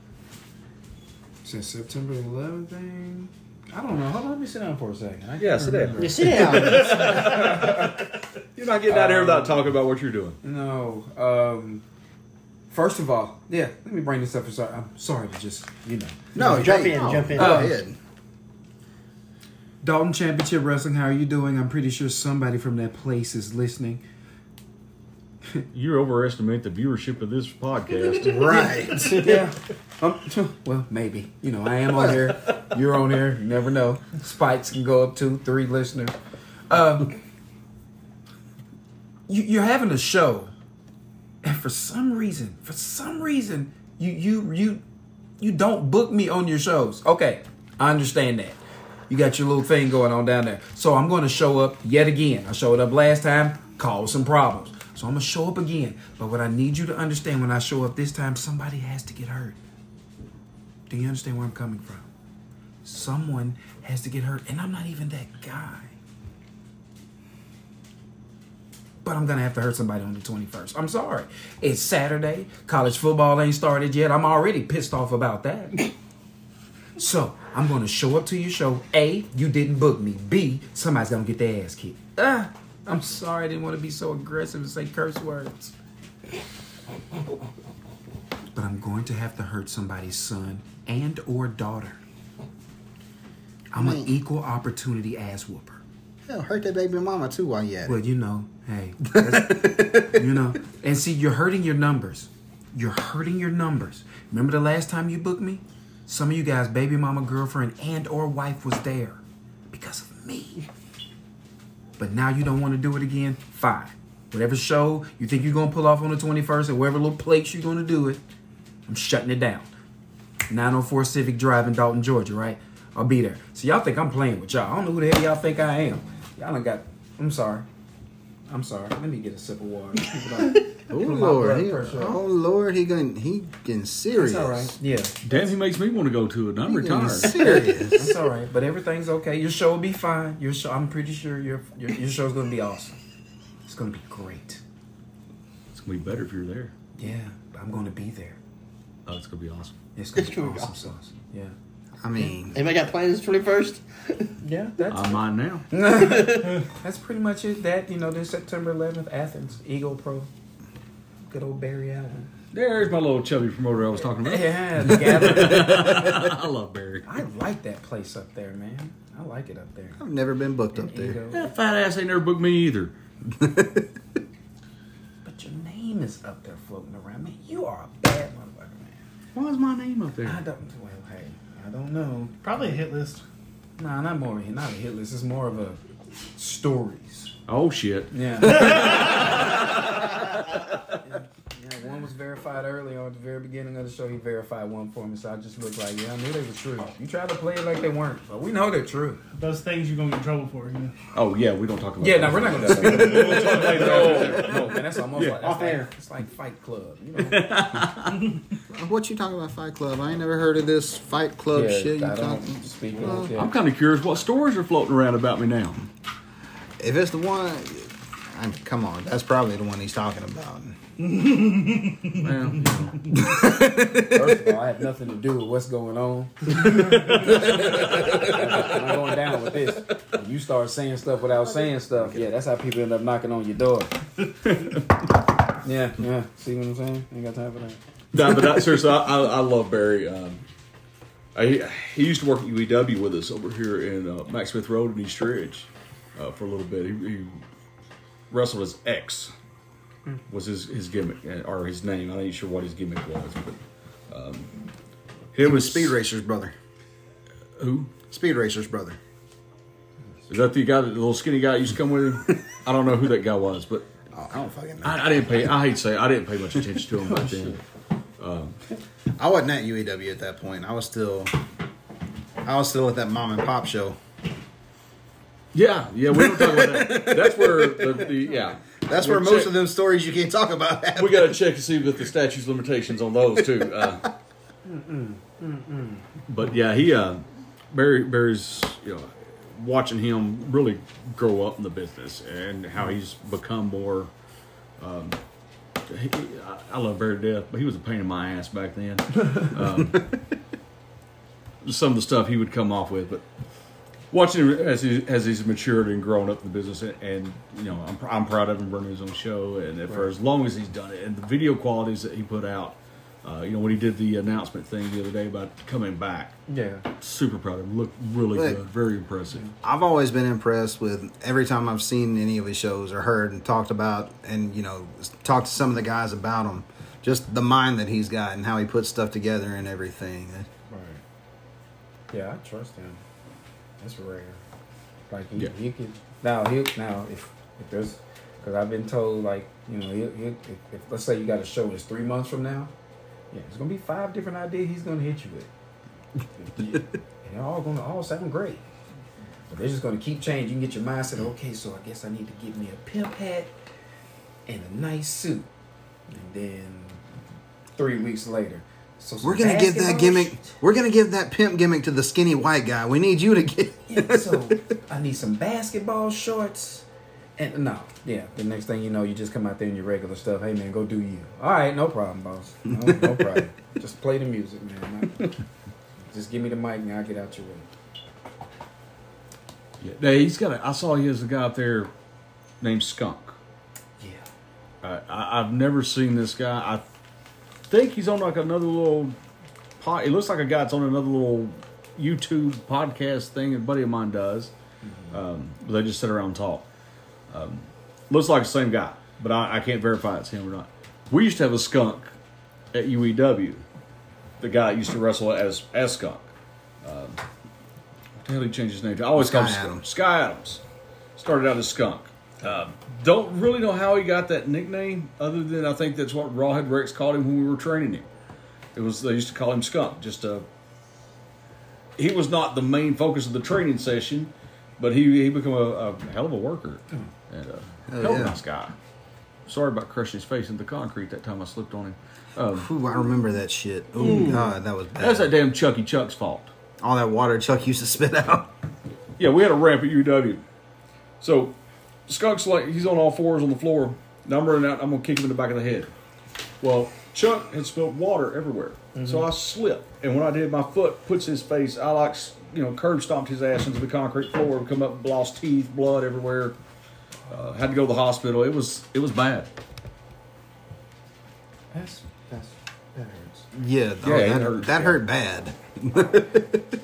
Since September 11th thing. I don't know. Hold on, let me sit down for a second. I Yeah, can't sit down. remember. You sit down. [LAUGHS] You're not getting out here without talking about what you're doing. No. Um, first of all, yeah, let me bring this up. For sorry. I'm sorry to just, you know. No, Jump hey, in, no, jump in. Go Uh, ahead. Dalton Championship Wrestling, how are you doing? I'm pretty sure somebody from that place is listening. You overestimate the viewership of this podcast. [LAUGHS] Right. [LAUGHS] yeah. Um, [LAUGHS] well, maybe. You know, I am on here. You're on here. You never know. Spikes can go up to three listeners. Um, you, you're having a show, and for some reason, for some reason, you you you you don't book me on your shows. Okay, I understand that. You got your little thing going on down there. So I'm going to show up yet again. I showed up last time, caused some problems. So I'm going to show up again. But what I need you to understand when I show up this time, somebody has to get hurt. Do you understand where I'm coming from? Someone has to get hurt, and I'm not even that guy. But I'm gonna have to hurt somebody on the 21st. I'm sorry. It's Saturday. College football ain't started yet. I'm already pissed off about that. [COUGHS] so I'm gonna show up to your show. A, you didn't book me. B, somebody's gonna get their ass kicked. Ah, I'm sorry. I didn't want to be so aggressive and say curse words. But I'm going to have to hurt somebody's son and or daughter. I'm an equal opportunity ass whooper. Hell, hurt that baby mama too while you at Well, it. you know, hey, you know, and see, you're hurting your numbers. You're hurting your numbers. Remember the last time you booked me? Some of you guys, baby mama, girlfriend, and or wife was there because of me. But now you don't want to do it again. Fine. Whatever show you think you're gonna pull off on the 21st, or whatever little place you're gonna do it, I'm shutting it down. 904 Civic Drive in Dalton, Georgia, right? I'll be there. So y'all think I'm playing with y'all. I don't know who the hell y'all think I am. Y'all done got. I'm sorry. I'm sorry. Let me get a sip of water. [LAUGHS] Oh lord, blood he, oh lord, he getting he getting serious. That's all right. Yeah, Damn, he makes me want to go to it. I'm He getting retired. serious. [LAUGHS] that's all right. But everything's okay. Your show will be fine. Your show. I'm pretty sure your your, your show's gonna be awesome. It's gonna be great. It's gonna be better if you're there. Yeah, I'm gonna be there. Oh, it's gonna be awesome. It's gonna, It's be gonna awesome sauce. Yeah. I mean, Anybody got plans twenty first? [LAUGHS] Yeah, that's I'm mine now. [LAUGHS] That's pretty much it. That you know, this September 11th, Athens, Eagle Pro, good old Barry Allen. There's my little chubby promoter I was talking about. Yeah, the gathering. [LAUGHS] I love Barry. I like that place up there, man. I like it up there. I've never been booked In up there. Eagle. That fat ass ain't never booked me either. But your name is up there floating around, man. You are a bad motherfucker, man. Why is my name up there? I don't. Well, hey, I don't know. Probably a hit list. Nah, not more. Not a hit list. It's more of a stories. Oh shit. Yeah. [LAUGHS] yeah. Yeah, one was verified early on at the very beginning of the show. He verified one for me, so I just looked like, yeah, I knew they were true. You tried to play it like they weren't, but we know they're true. Those things you're gonna get in trouble for. You know? Oh yeah, we don't talk about. Yeah, no, we're not gonna [LAUGHS] speak. We'll talk later. No, no, man, that's almost Yeah. like that's Off like, air. It's like Fight Club, you know. [LAUGHS] What you talking about Fight Club? I ain't never heard of this Fight Club shit. You I don't talking? speak Well, like that. I'm kind of curious what stories are floating around about me now. If it's the one, I come on, that's probably the one he's talking about. Well, you know. First of all, I have nothing to do with what's going on. I'm going down with this. When you start saying stuff without saying stuff, yeah, that's how people end up knocking on your door. yeah, yeah. See what I'm saying? Ain't got time for that. no, but I, seriously, I, I, I love Barry. Um, I, he used to work at UEW with us over here in uh, Max Smith Road in East Ridge uh, for a little bit. He, he wrestled as X. Was his his gimmick uh, or his name? I ain't sure what his gimmick was, but um, He was Speed Racer's brother. Who Speed Racer's brother. is that? The guy, that, the little skinny guy used to come with him? [LAUGHS] I don't know who that guy was, but Oh, I don't fucking know. I, I didn't pay. I hate to say, it, I didn't pay much attention to him back [LAUGHS] then. I wasn't at UAW at that point. I was still, I was still at that mom and pop show. Yeah, yeah, we don't talk about that. That's where the, the yeah. That's where We'll most check- of them stories you can't talk about happen. We got to check to see if the statutes limitations on those too. Uh, [LAUGHS] but yeah, he uh, Barry Barry's you know watching him really grow up in the business and how he's become more. Um, he, I, I love Barry to death, but he was a pain in my ass back then. [LAUGHS] Um, some of the stuff he would come off with, but watching him as he as he's matured and grown up in the business, and, and you know, I'm, I'm proud of him running his own show, and for as long as he's done it, and the video qualities that he put out. Uh, you know, when he did the announcement thing the other day about coming back, Yeah. super proud of him. Looked really Look. good, very impressive. I've always been impressed with every time I've seen any of his shows or heard and talked about and you know talked to some of the guys about him. Just the mind that he's got and how he puts stuff together and everything. Right. Yeah, I trust him. That's rare. Like he, Yeah. he could now he now if if there's because I've been told like you know he he if, if let's say you got a show that's three months from now, yeah, it's gonna be five different ideas he's gonna hit you with, and [LAUGHS] they're all gonna all sound great. But they're just gonna keep changing. You can get your mindset. Okay, so I guess I need to get me a pimp hat and a nice suit, and then three weeks later. So We're gonna give that gimmick. shorts. We're gonna give that pimp gimmick to the skinny white guy. We need you to get. Yeah, [LAUGHS] so I need some basketball shorts. And no, yeah. The next thing you know, you just come out there in your regular stuff. Hey man, go do you. All right, no problem, boss. [LAUGHS] No, no problem. just play the music, man. Not- [LAUGHS] just give me the mic and I'll get out your way. Yeah, Now, he's got. A, I saw he has a guy out there named Skunk. Yeah. Uh, I, I've never seen this guy. I think he's on like another little. Pod, it looks like a guy that's on another little YouTube podcast thing. A buddy of mine does. Um, they just sit around and talk. Um, looks like the same guy, but I, I can't verify it's him or not. We used to have a skunk at UEW. The guy used to wrestle as as skunk. Um, what the hell did he change his name to? I always call him Sky Skunk. Adams. Sky Adams. Started out as skunk. Um, don't really know how he got that nickname, other than I think that's what Rawhead Rex called him when we were training him. It was they used to call him Skunk. Just a he was not the main focus of the training session, but he he became a, a hell of a worker and a Hell hell of a nice guy. Sorry about crushing his face into concrete that time I slipped on him. Um, Ooh, I remember that shit. Oh god, that was bad. that's that damn Chucky Chuck's fault. All that water Chuck used to spit [LAUGHS] out. Yeah, we had a ramp at UW. So Skunk's like he's on all fours on the floor. Now I'm running out. I'm gonna kick him in the back of the head. Well, Chuck had spilled water everywhere, so I slipped. And when I did, my foot puts his face. I like you know curb stomped his ass into the concrete floor. Come up, lost teeth, blood everywhere. Uh, had to go to the hospital. It was it was bad. That's that's that hurts. Yeah, oh, Yeah, it that, hurts, that yeah. hurt bad. [LAUGHS]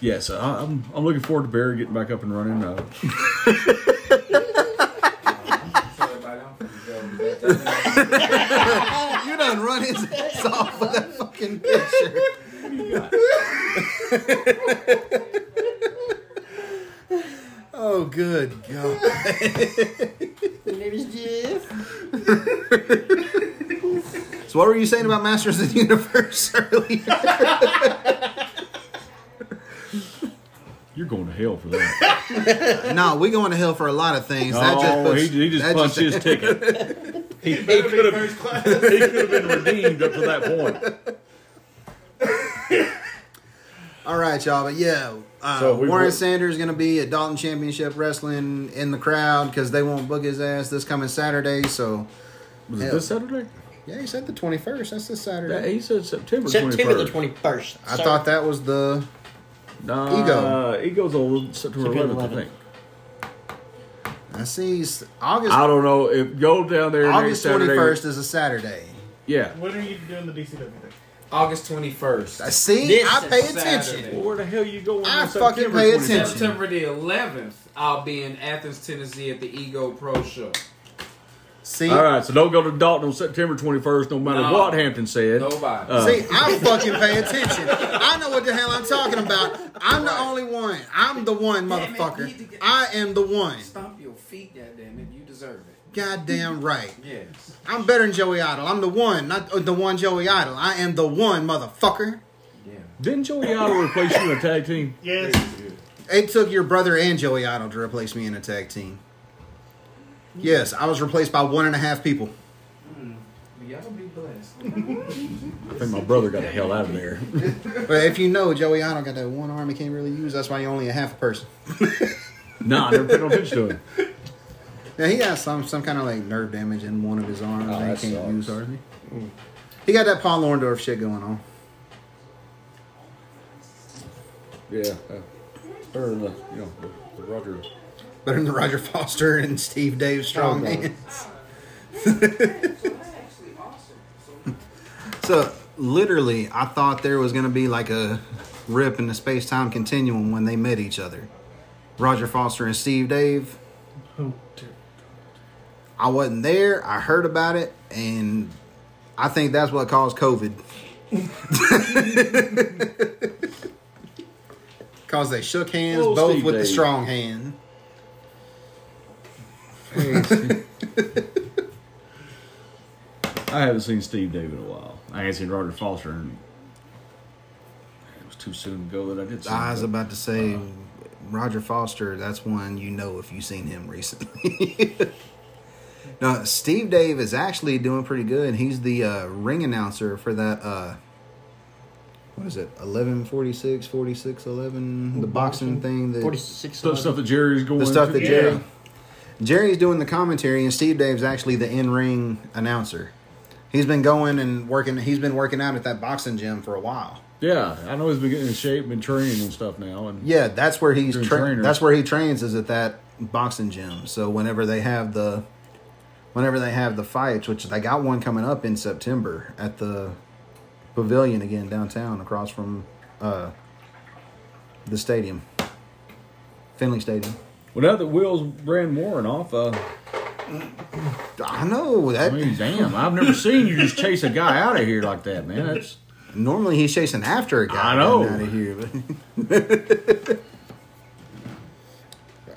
Yes, I, I'm I'm looking forward to Barry getting back up and running. Uh, [LAUGHS] You done run his ass off with that fucking picture. oh, good God. My name is Jeff. So, what were you saying about Masters of the Universe [LAUGHS] earlier? You're going to hell for that. [LAUGHS] no, we going to hell for a lot of things. That just oh, puts, he, he just that punched his [LAUGHS] ticket. he, he could have [LAUGHS] he could have been redeemed up to that point. All right, y'all. But yeah, uh, So we Warren were- Sanders going to be at Dalton Championship Wrestling in the crowd because they won't book his ass this coming Saturday. So, Was it Hell. this Saturday? yeah, he said the 21st. That's this Saturday. Yeah, he said September. September the 21st. 21st. I sir. thought that was the. Nah, Ego. Ego's on September September 11th, I 11th. think. I see. s- August. I don't know if go down there August next twenty Saturday. first is a Saturday. Yeah, When are you doing the DCW thing? August twenty first. I see. This I pay is attention. Saturday. Well, where the hell you going? I on fucking September pay 22nd? attention. September the eleventh, I'll be in Athens, Tennessee, at the Ego Pro Show. See, All right, so don't go to Dalton on September 21st, no matter No. what Hampton said. Nobody. Uh, see, I fucking pay attention. I know what the hell I'm talking about. I'm the only one. I'm the one, Damn it, you motherfucker. need to get- I am the one. Stomp your feet, goddamn it! You deserve it. Goddamn right. Yes. I'm better than Joey Idol. I'm the one, not uh, the one Joey Idol. I am the one, motherfucker. Yeah. Didn't Joey Idol replace you in a tag team? Yes. It took your brother and Joey Idol to replace me in a tag team. Yes, I was replaced by one and a half people. Hmm. Y'all be blessed. I think my brother got the hell out of there. [LAUGHS] But if you know Joey Idol got that one arm he can't really use, that's why you're only a half a person. [LAUGHS] nah, I never paid no attention to him. Yeah, he has some some kind of like nerve damage in one of his arms Oh, that that he can't sucks. use hardly. Hmm. He got that Paul Orndorff shit going on. Yeah. Uh, better than the, you know, the, the Roger. Better than the Roger Foster and Steve Dave strong Oh, hands. [LAUGHS] So literally, I thought there was gonna be like a rip in the space time continuum when they met each other. Roger Foster and Steve Dave. Oh, dear. I wasn't there. I heard about it, and I think that's what caused COVID. [LAUGHS] Cause they shook hands, Oh, both Steve with the strong hand. [LAUGHS] I haven't seen Steve Dave in a while. I ain't seen Roger Foster, and it was too soon to go that I did. See I was him. about to say, Roger Foster. That's one you know if you've seen him recently. [LAUGHS] now Steve Dave is actually doing pretty good. He's the uh, ring announcer for that. Uh, what is it? 11, 46, 46, 11? The boxing thing. That, 46 Stuff, stuff that Jerry's going the stuff into. that Yeah. Jerry. Jerry's doing the commentary, and Steve Dave's actually the in-ring announcer. He's been going and working. He's been working out at that boxing gym for a while. Yeah, I know he's been getting in shape, and training and stuff now, and Yeah, that's where he's tra- that's where he trains is at that boxing gym. So whenever they have the whenever they have the fights, which they got one coming up in September at the pavilion again downtown across from uh the stadium. Finley Stadium. Well, now that Will's ran Warren off, uh, I know I that mean, damn, I've never seen you just chase a guy out of here like that, man. That's normally he's chasing after a guy I know. out of here. But [LAUGHS]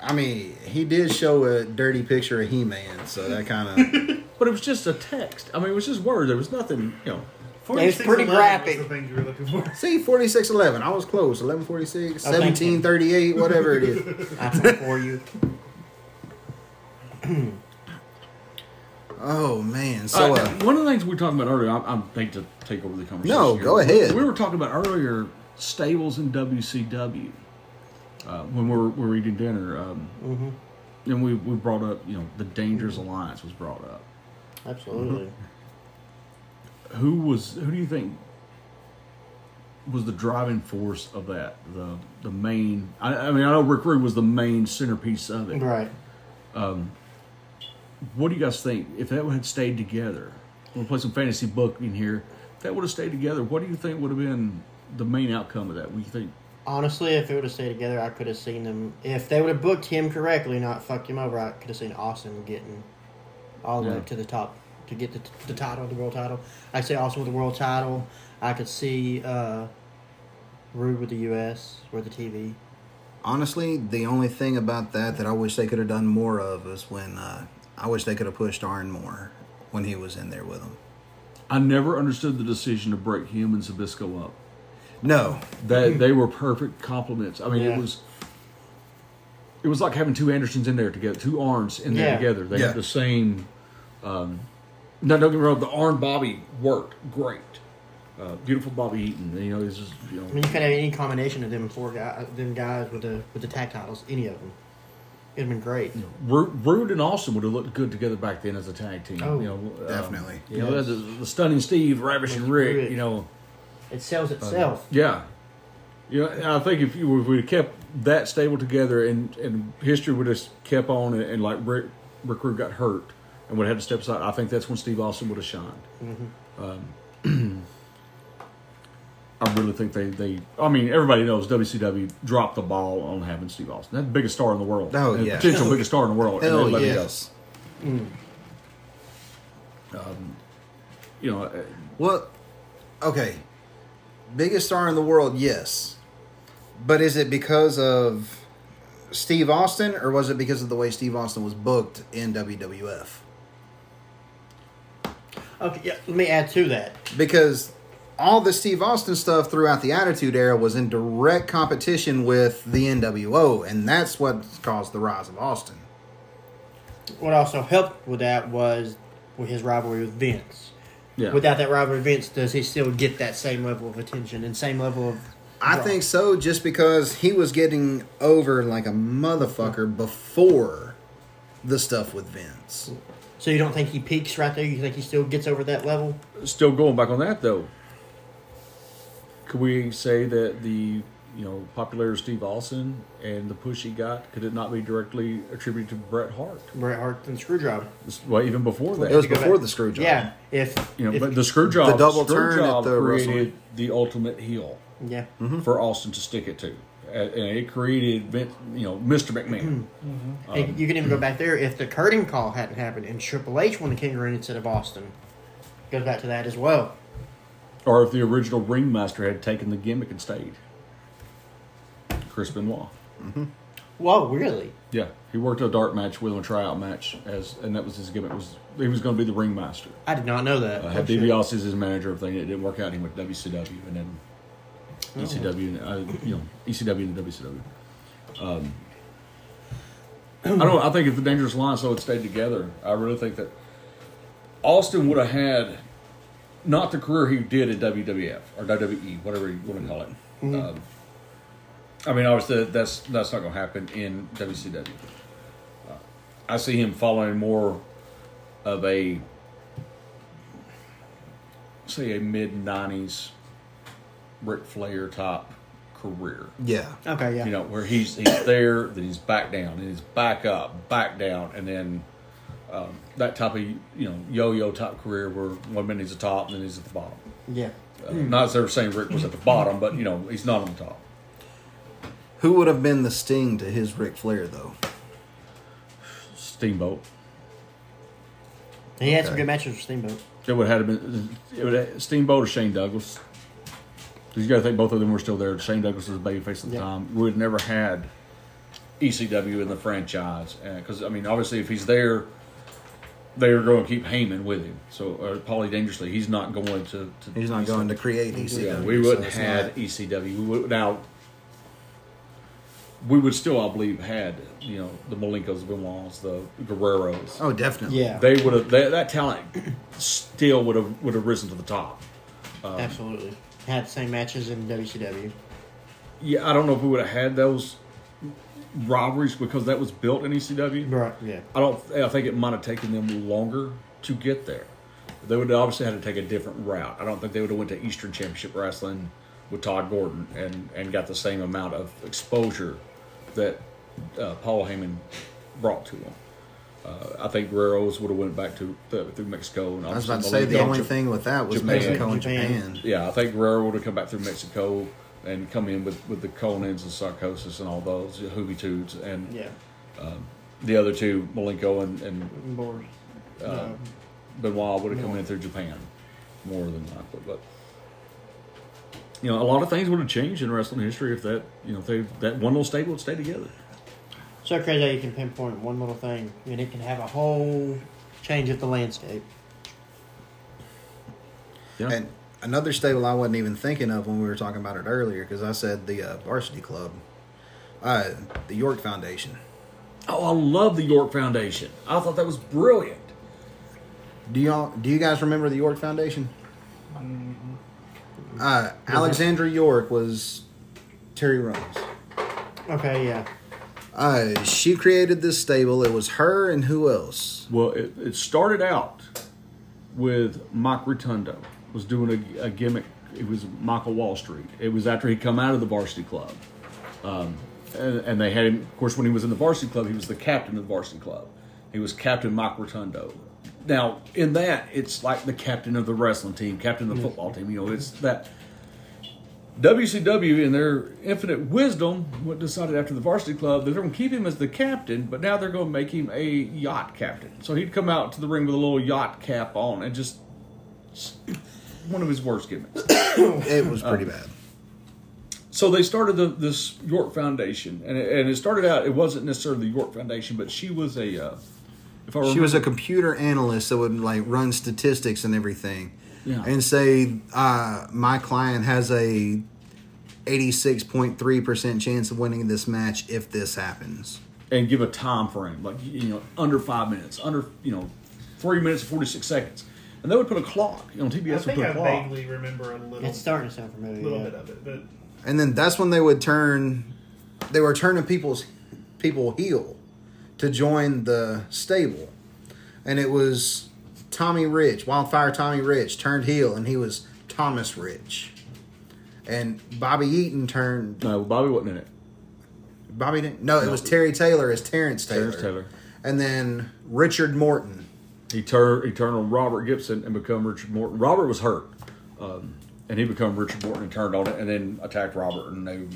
I mean, he did show a dirty picture of He-Man, so that kind of [LAUGHS] But it was just a text. I mean, it was just words. There was nothing, you know. It's pretty graphic. Was the thing you were looking for. See, 4611. I was close. 1146, Oh, 1738, whatever it is. [LAUGHS] That's for you. [CLEARS THROAT] Oh, man. So, Uh, uh, one of the things we were talking about earlier, I, I hate to take over the conversation. No, here. go ahead. We were talking about earlier stables in WCW uh, when we were, we were eating dinner, um, Mm-hmm. and we, we brought up, you know, the Dangerous Alliance was brought up. Absolutely. Who was? Who do you think was the driving force of that? The the main. I, I mean, I know Rick Rude was the main centerpiece of it. Right. Um, what do you guys think? If that had stayed together, we'll play some fantasy book in here. If that would have stayed together, what do you think would have been the main outcome of that? What do you think? Honestly, if it would have stayed together, I could have seen them. If they would have booked him correctly, not fucked him over, I could have seen Austin getting all the way Yeah. up to the top to get the, the title, the world title. I'd say Austin with the world title. I could see uh, Rude with the U.S. with the TV. honestly, the only thing about that that I wish they could have done more of is when uh, I wish they could have pushed Arn more when he was in there with them. I never understood the decision to break him and Zbyszko up. No, That they were perfect complements. I mean, Yeah. it was. It was like having two Andersons in there together, two Arns in there Yeah. together. They Yeah. had the same. Um, no, don't get me wrong. The Arn Bobby worked great. Uh, beautiful Bobby Eaton. You know, he's just you know. I mean, you could have any combination of them four guys, them guys with the with the tag titles, any of them. It'd have been great. Rude, Rude and Austin would have looked good together back then as a tag team. Oh, you know, um, definitely. you know, the, the stunning Steve, ravishing Rick. Rick. You know, It sells itself. yeah. You know, I think if you if we kept that stable together and and history would have kept on and, and like Rick, Rick Rude got hurt and would have had to step aside, I think that's when Steve Austin would have shined. Um, I really think they, they. I mean, everybody knows WCW dropped the ball on having Steve Austin. That's the biggest star in the world. Oh, yeah. potential biggest star in the world. Hell they let him go. yes. You know, uh, Well, okay. Biggest star in the world, yes. But is it because of Steve Austin or was it because of the way Steve Austin was booked in WWF? Okay, yeah, let me add to that. Because all the Steve Austin stuff throughout the Attitude Era was in direct competition with the NWO, and that's what caused the rise of Austin. What also helped with that was with his rivalry with Vince. yeah. Without that rivalry with Vince, does he still get that same level of attention and same level of? I draw? think so, just because he was getting over like a motherfucker before the stuff with Vince. So you don't think he peaks right there? You think he still gets over that level? Still going back on that though. Could we say that the you know popularity of Steve Austin and the push he got could it not be directly attributed to Bret Hart? Bret Hart and Screwjob. Well, even before that, It was before the screw job. Yeah, if you know, if- but the screw job, The double screw turn at the created the ultimate heel yeah, mm-hmm. for Austin to stick it to, and and it created Vince, you know Mr. McMahon. Mm-hmm. Mm-hmm. And you can even go um, back there if the curtain call hadn't happened and Triple H won the King of Ring instead of Austin. Goes back to that as well. or if the original ringmaster had taken the gimmick and stayed. Chris Benoit. Mm-hmm. Whoa, really? Yeah, he worked a dark match with him, a tryout match, as and that was his gimmick. Was he was going to be the ringmaster? I did not know that. Uh, had shit. DiBiase as his manager, everything. It didn't work out. He went to WCW and then ECW, and, uh, you know, ECW and WCW. Um, [CLEARS THROAT] I don't. I think if the Dangerous Alliance so had stayed together, I really think that Austin would have had not the career he did at WWF or WWE, whatever you want to call it. Um, I mean, obviously that's that's not going to happen in WCW. Uh, I see him following more of a say a mid '90s Ric Flair type career. Yeah. Okay, yeah. You know, where he's he's there, then he's back down, and he's back up, back down, and then um, that type of you know yo-yo type career where one minute he's at the top, and then he's at the bottom. yeah. Uh, Not as ever saying Rick was at the bottom, but you know he's not on the top. Who would have been the sting to his Ric Flair, though? Steamboat. He had some good matches with Steamboat. It would have been it would have, Steamboat or Shane Douglas. 'Cause you got to think both of them were still there. Shane Douglas was a babyface at the Yeah. time. We would never had ECW in the franchise because I mean, obviously, if he's there, they're going to keep Heyman with him. So, uh, Paulie Dangerously, he's not going to. to He's not going to create ECW. Yeah, we wouldn't it's had not- ECW. We would now. We would still, I believe, had you know the Malenkos, the Benoits, the Guerreros. Oh, definitely. Yeah, They would have that, that talent still would have would have risen to the top. absolutely. Had the same matches in WCW. Yeah, I don't know if we would have had those rivalries because that was built in ECW. Right, yeah. I don't. I think it might have taken them longer to get there. They would have obviously had to take a different route. I don't think they would have went to Eastern Championship Wrestling with Todd Gordon and and got the same amount of exposure that uh, Paul Heyman brought to them. Uh, I think Guerrero's would have went back to th- through Mexico. And I was about to say the Malenko- only thing with that was Japan. Mexico and Japan. Japan. yeah, I think Guerrero would have come back through Mexico and come in with, with the Konnans and Psicosis and all those Hoobie Toots and Yeah. the other two, Malenko and, and Boris. uh, Benoit would have come in through Japan more than likely. But you know, a lot of things would have changed in wrestling history if that you know if they that one little stable would stay together. So crazy how you can pinpoint one little thing and it can have a whole change of the landscape. Yeah, And another stable I wasn't even thinking of when we were talking about it earlier because I said the uh, varsity club, uh, the York Foundation. oh, I love the York Foundation. I thought that was brilliant. Do y'all do you guys remember the York Foundation? Uh, Alexandra York was Terri Runnels. Okay, yeah. Uh, she created this stable. It was her and who else? Well, it, it started out with Mike Rotundo was doing a, a gimmick. It was Michael Wall Street. It was after he come out of the varsity club, um, and, and they had him. Of course, when he was in the varsity club, he was the captain of the varsity club. He was Captain Mike Rotundo. Now, in that, it's like the captain of the wrestling team, captain of the football team. You know, it's that WCW, in their infinite wisdom, what decided after the Varsity Club that they're going to keep him as the captain, but now they're going to make him a yacht captain. So he'd come out to the ring with a little yacht cap on, and just one of his worst gimmicks. [COUGHS] It was pretty bad. So they started the, this York Foundation, and it, and it started out. It wasn't necessarily the York Foundation, but she was a. Uh, if I remember, She was a computer analyst that would like run statistics and everything, Yeah. and say uh, my client has a eighty six point three percent chance of winning this match if this happens. and give a time frame, like you know, under five minutes, under you know, three minutes and forty six seconds, and they would put a clock. You know, TBS I would think put a I clock. vaguely remember a little, It's starting to sound familiar. little yeah. bit of it, but And then that's when they would turn, they were turning people's people heel to join the stable, and it was Tommy Rich, Wildfire Tommy Rich turned heel, and he was Thomas Rich, and Bobby Eaton turned No, Bobby wasn't in it. Bobby didn't. No, it was Terry Taylor as Terrence Taylor. Terrence Taylor. and then Richard Morton. He turned he turned on Robert Gibson and become Richard Morton. Robert was hurt, um, and he become Richard Morton and turned on it, and then attacked Robert, and they.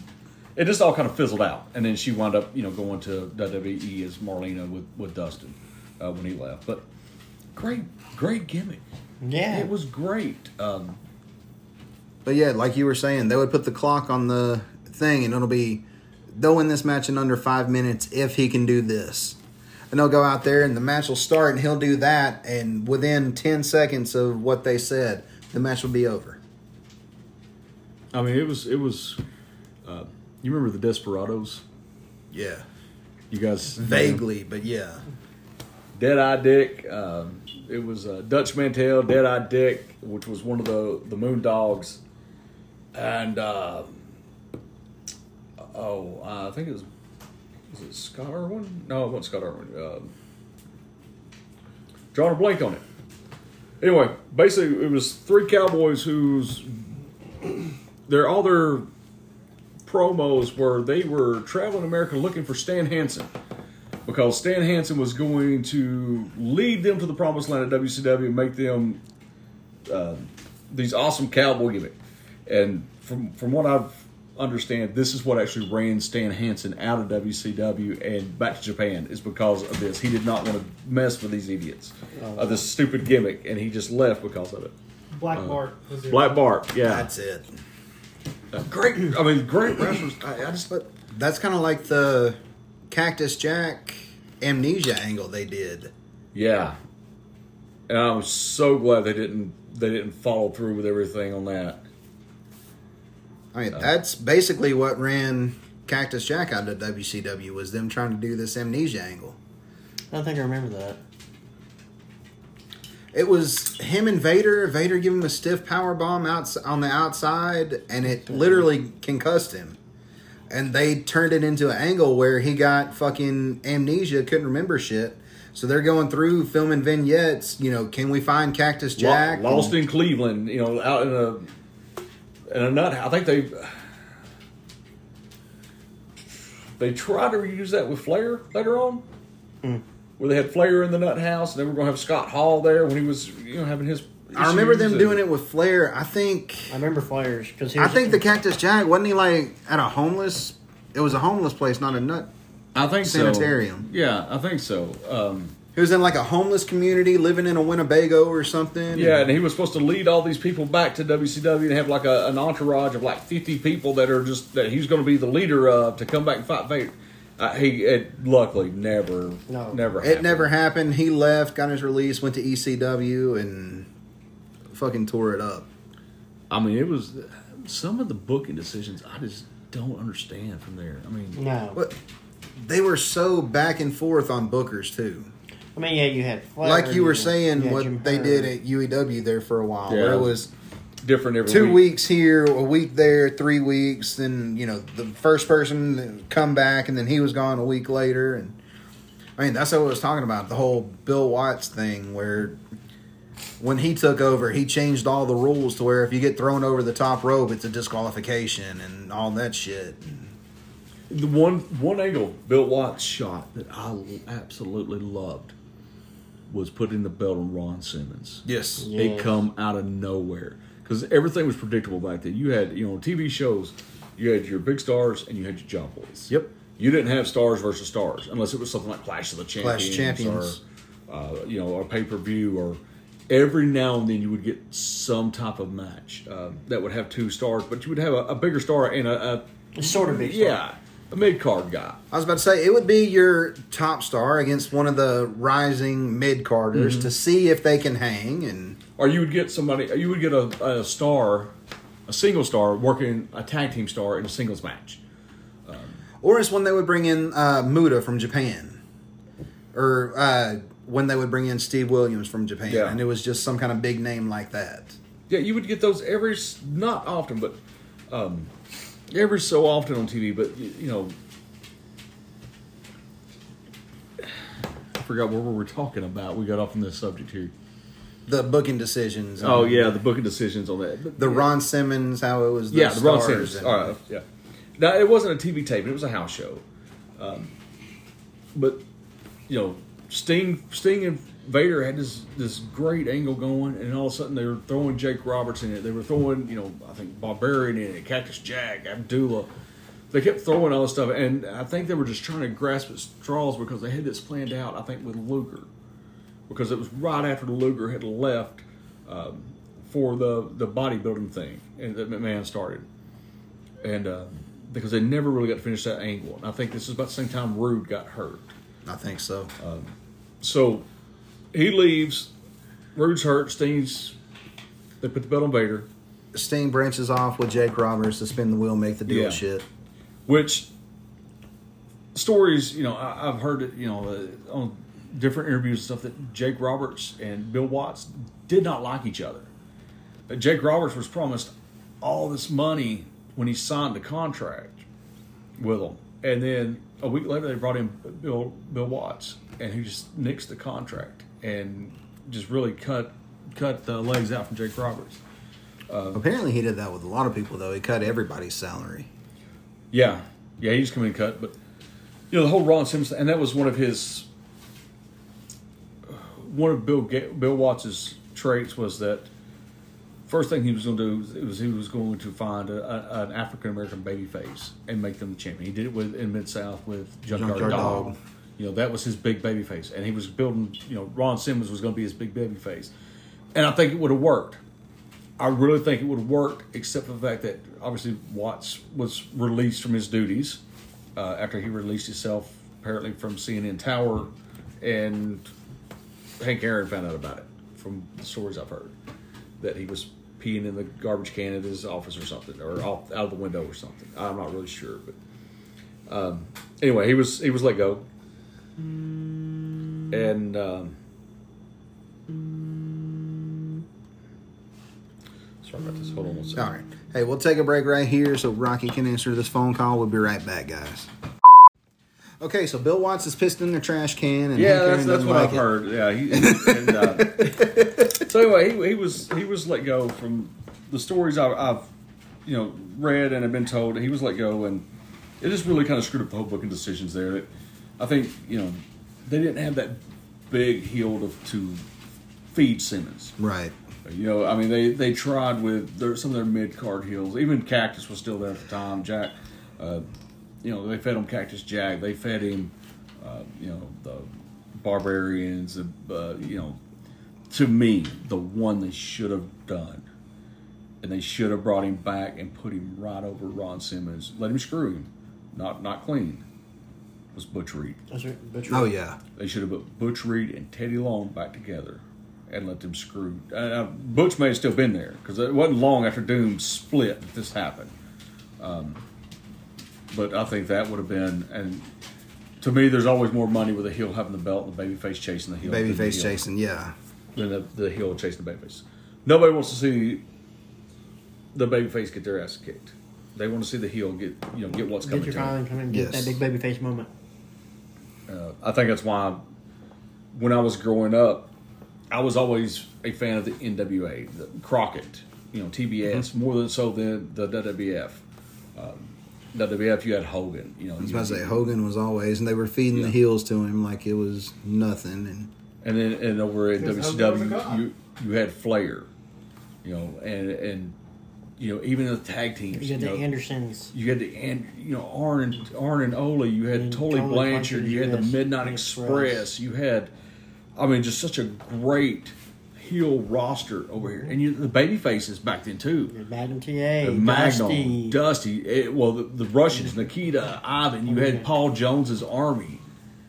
It just all kind of fizzled out, and then she wound up, you know, going to WWE as Marlena with with Dustin uh, when he left. But great, great gimmick. Yeah. It was great. Um, But yeah, like you were saying, they would put the clock on the thing, and it'll be they'll win this match in under five minutes if he can do this. And they'll go out there, and the match will start, and he'll do that, and within ten seconds of what they said, the match will be over. I mean, it was it was. Uh, you remember the Desperados? Yeah, You guys vaguely, but yeah. Dead Eye Dick. Um, it was uh, Dutch Mantell, Dead Eye Dick, which was one of the the Moon Dogs, and uh, oh, uh, I think it was was it Scott Irwin? No, it wasn't Scott Irwin. Um, drawing a blank on it. Anyway, basically, it was three cowboys whose their all their promos were they were traveling America looking for Stan Hansen because Stan Hansen was going to lead them to the promised land at WCW and make them uh, these awesome cowboy gimmick. And from from what I've understand, this is what actually ran Stan Hansen out of WCW and back to Japan is because of this. He did not want to mess with these idiots of this stupid gimmick, and he just left because of it. Black Bart was your Black Bart, yeah, That's it. great. I mean, great wrestlers. I, I just But that's kind of like the Cactus Jack amnesia angle they did. Yeah, and I'm so glad they didn't they didn't follow through with everything on that. I mean, that's basically what ran Cactus Jack out of WCW was them trying to do this amnesia angle. I don't think I remember that. It was him and Vader. Vader gave him a stiff power bomb out on the outside, and it literally concussed him. And they turned it into an angle where he got fucking amnesia, couldn't remember shit. So they're going through filming vignettes. You know, can we find Cactus Jack? lost And- in Cleveland, you know, out in a in a nut. I think they they tried to reuse that with Flair later on, hmm. where they had Flair in the nut house, and they were going to have Scott Hall there when he was you know having his. I remember them and- doing it with Flair. I think. I remember Flair's because I think the Cactus Jack wasn't he like at a homeless? It was a homeless place, not a nut. I think so. sanitarium. Yeah, I think so. Um, He was in like a homeless community, living in a Winnebago or something. Yeah, and he was supposed to lead all these people back to WCW and have like a, an entourage of like fifty people that are just that he's going to be the leader of to come back and fight Vader. Uh, he it luckily never, No. never, It never happened. He left, got his release, went to ECW, and fucking tore it up. I mean, it was some of the booking decisions I just don't understand from there. I mean, no. But they were so back and forth on bookers too. I mean, yeah, you had Flair, like you were saying, had what Jim they Herd. did at UEW there for a while, Yeah. where it was different every two week. weeks here, a week there, three weeks. Then you know the first person come back, and then he was gone a week later. And I mean that's what I was talking about the whole Bill Watts thing, where when he took over, he changed all the rules to where if you get thrown over the top rope, it's a disqualification and all that shit. The one one angle Bill Watts shot that I absolutely loved was putting the belt on Ron Simmons. Yes, Yeah. It come out of nowhere because everything was predictable back then. You had you know TV shows, you had your big stars and you had your job boys. Yep. You didn't have stars versus stars unless it was something like Clash of the Champions, Clash Champions. or uh, you know, or pay per view, or every now and then you would get some type of match uh, that would have two stars, but you would have a, a bigger star and a, a It's sort of big. star. yeah, a mid card guy. I was about to say it would be your top star against one of the rising mid carders Mm-hmm. to see if they can hang and or you would get somebody you would get a, a star a single star working a tag team star in a singles match or it's when they would bring in uh, Muta from Japan, or uh, when they would bring in Steve Williams from Japan, Yeah. and it was just some kind of big name like that. yeah you would get those every not often but um, every so often on tv but you, you know i forgot what we were talking about we got off on this subject here The booking decisions. oh yeah the booking decisions on that But- the Ron Simmons, how it was. The yeah, the Ron Simmons. and- All right, yeah. Now it wasn't a TV tape; it was a house show. Um, but you know, Sting, Sting and Vader had this this great angle going, and all of a sudden they were throwing Jake Roberts in it. They were throwing, you know, I think Barbarian in it, Cactus Jack, Abdullah. They kept throwing all this stuff, and I think they were just trying to grasp at straws because they had this planned out. I think with Luger, because it was right after Luger had left um, for the the bodybuilding thing, and that McMahon started and uh, because they never really got to finish that angle. And I think this is about the same time Rude got hurt. I think so. So he leaves. Rude's hurt. Sting's. They put the belt on Vader, Sting branches off with Jake Roberts to spin the wheel, make the deal Yeah. shit. which stories you know I, I've heard it you know uh, on different interviews and stuff that Jake Roberts and Bill Watts did not like each other. That Jake Roberts was promised all this money when he signed the contract with them, and then a week later they brought in Bill Bill Watts, and he just nixed the contract and just really cut cut the legs out from Jake Roberts. Uh, Apparently, he did that with a lot of people, though. He cut everybody's salary. Yeah, yeah, he just come in and cut, but you know the whole Ron Simmons, and that was one of his, one of Bill Ga- Bill Watts's traits was that first thing he was going to do was he was going to find a, a, an African American baby face and make them the champion. He did it with in Mid South with Junkyard, Junkyard Dog. Dog. You know that was his big baby face, and he was building. You know Ron Simmons was going to be his big baby face, and I think it would have worked. I really think it would have worked, except for the fact that obviously Watts was released from his duties uh, after he released himself apparently from CNN Tower, and Hank Aaron found out about it from the stories I've heard that he was peeing in the garbage can at his office or something, or off, out of the window or something. I'm not really sure, but um, anyway, he was he was let go, and. Um, Sorry about this. Hold on one second. All right. Hey, we'll take a break right here so Rocky can answer this phone call. We'll be right back, guys. Okay, so Bill Watts is pissed in the trash can, and Yeah, that's, that's what like I've it. heard. Yeah, he, and, uh, [LAUGHS] so anyway, he, he was he was let go from the stories I've, I've you know read and have been told. He was let go, and it just really kind of screwed up the whole booking decisions there. That I think you know they didn't have that big heel to, to feed Simmons. Right. You know, I mean, they, they tried with their, some of their mid card heels. Even Cactus was still there at the time. Jack, uh, you know, they fed him Cactus Jack. They fed him, uh, you know, the Barbarians. Uh, you know, to me, the one they should have done, and they should have brought him back and put him right over Ron Simmons. Let him screw him, not not clean. Was Butch Reed. That's right. Butch Oh yeah. They should have put Butch Reed and Teddy Long back together and let them screw. Uh, uh, Butch may have still been there because it wasn't long after Doom split that this happened. Um, but I think that would have been, and to me, there's always more money with the heel having the belt and the babyface chasing the heel. than the Babyface heel- chasing, yeah. Than the, the heel chasing the babyface. Nobody wants to see the babyface get their ass kicked. They want to see the heel get, you know, get what's Get coming your to them. collar and come and get Yes. that big baby face moment. Uh, I think that's why when I was growing up, I was always a fan of the NWA, the Crockett, you know, TBS, more than so than the WWF. Um, WWF, you had Hogan, you know. I was about to say Hogan was always, and they were feeding the heels to him like it was nothing. And And then and over in Because Hogan was a WCW, you you had Flair. You know, and and you know even the tag teams. You got the know, Andersons. you had the and you know Arn and Arn and Ole. You had mm, And Tully Tully Blanchard. You had the Midnight Express. Express. You had, I mean, just such a great heel roster over here, mm-hmm. and you the baby faces back then too. Your Magnum TA, The Magnum, Dusty. Dusty. it- well, the, the Russians, mm-hmm. Nikita, Ivan. You oh, had Okay. Paul Jones's army.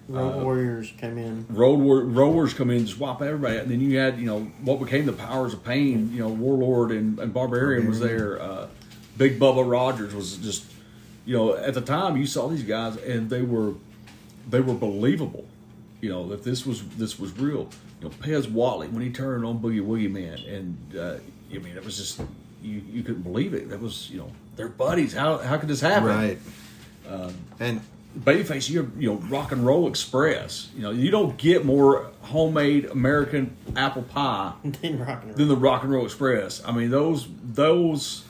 Road Warriors came in. Road war, rollers come in just wipe everybody out. And then you had, you know, what became the Powers of Pain. You know, Warlord and, and Barbarian was there. Uh, Big Bubba Rogers was just, you know, at the time you saw these guys and they were, they were believable. You know that this was this was real. You know, Pez Whatley when he turned on Boogie Woogie Man, and uh, I mean it was just you you couldn't believe it. That was you know they're buddies. How how could this happen? Right. Um, and Babyface, you're you know Rock and Roll Express. You know you don't get more homemade American apple pie [LAUGHS] Then rock and roll. than the Rock and Roll Express. I mean those those.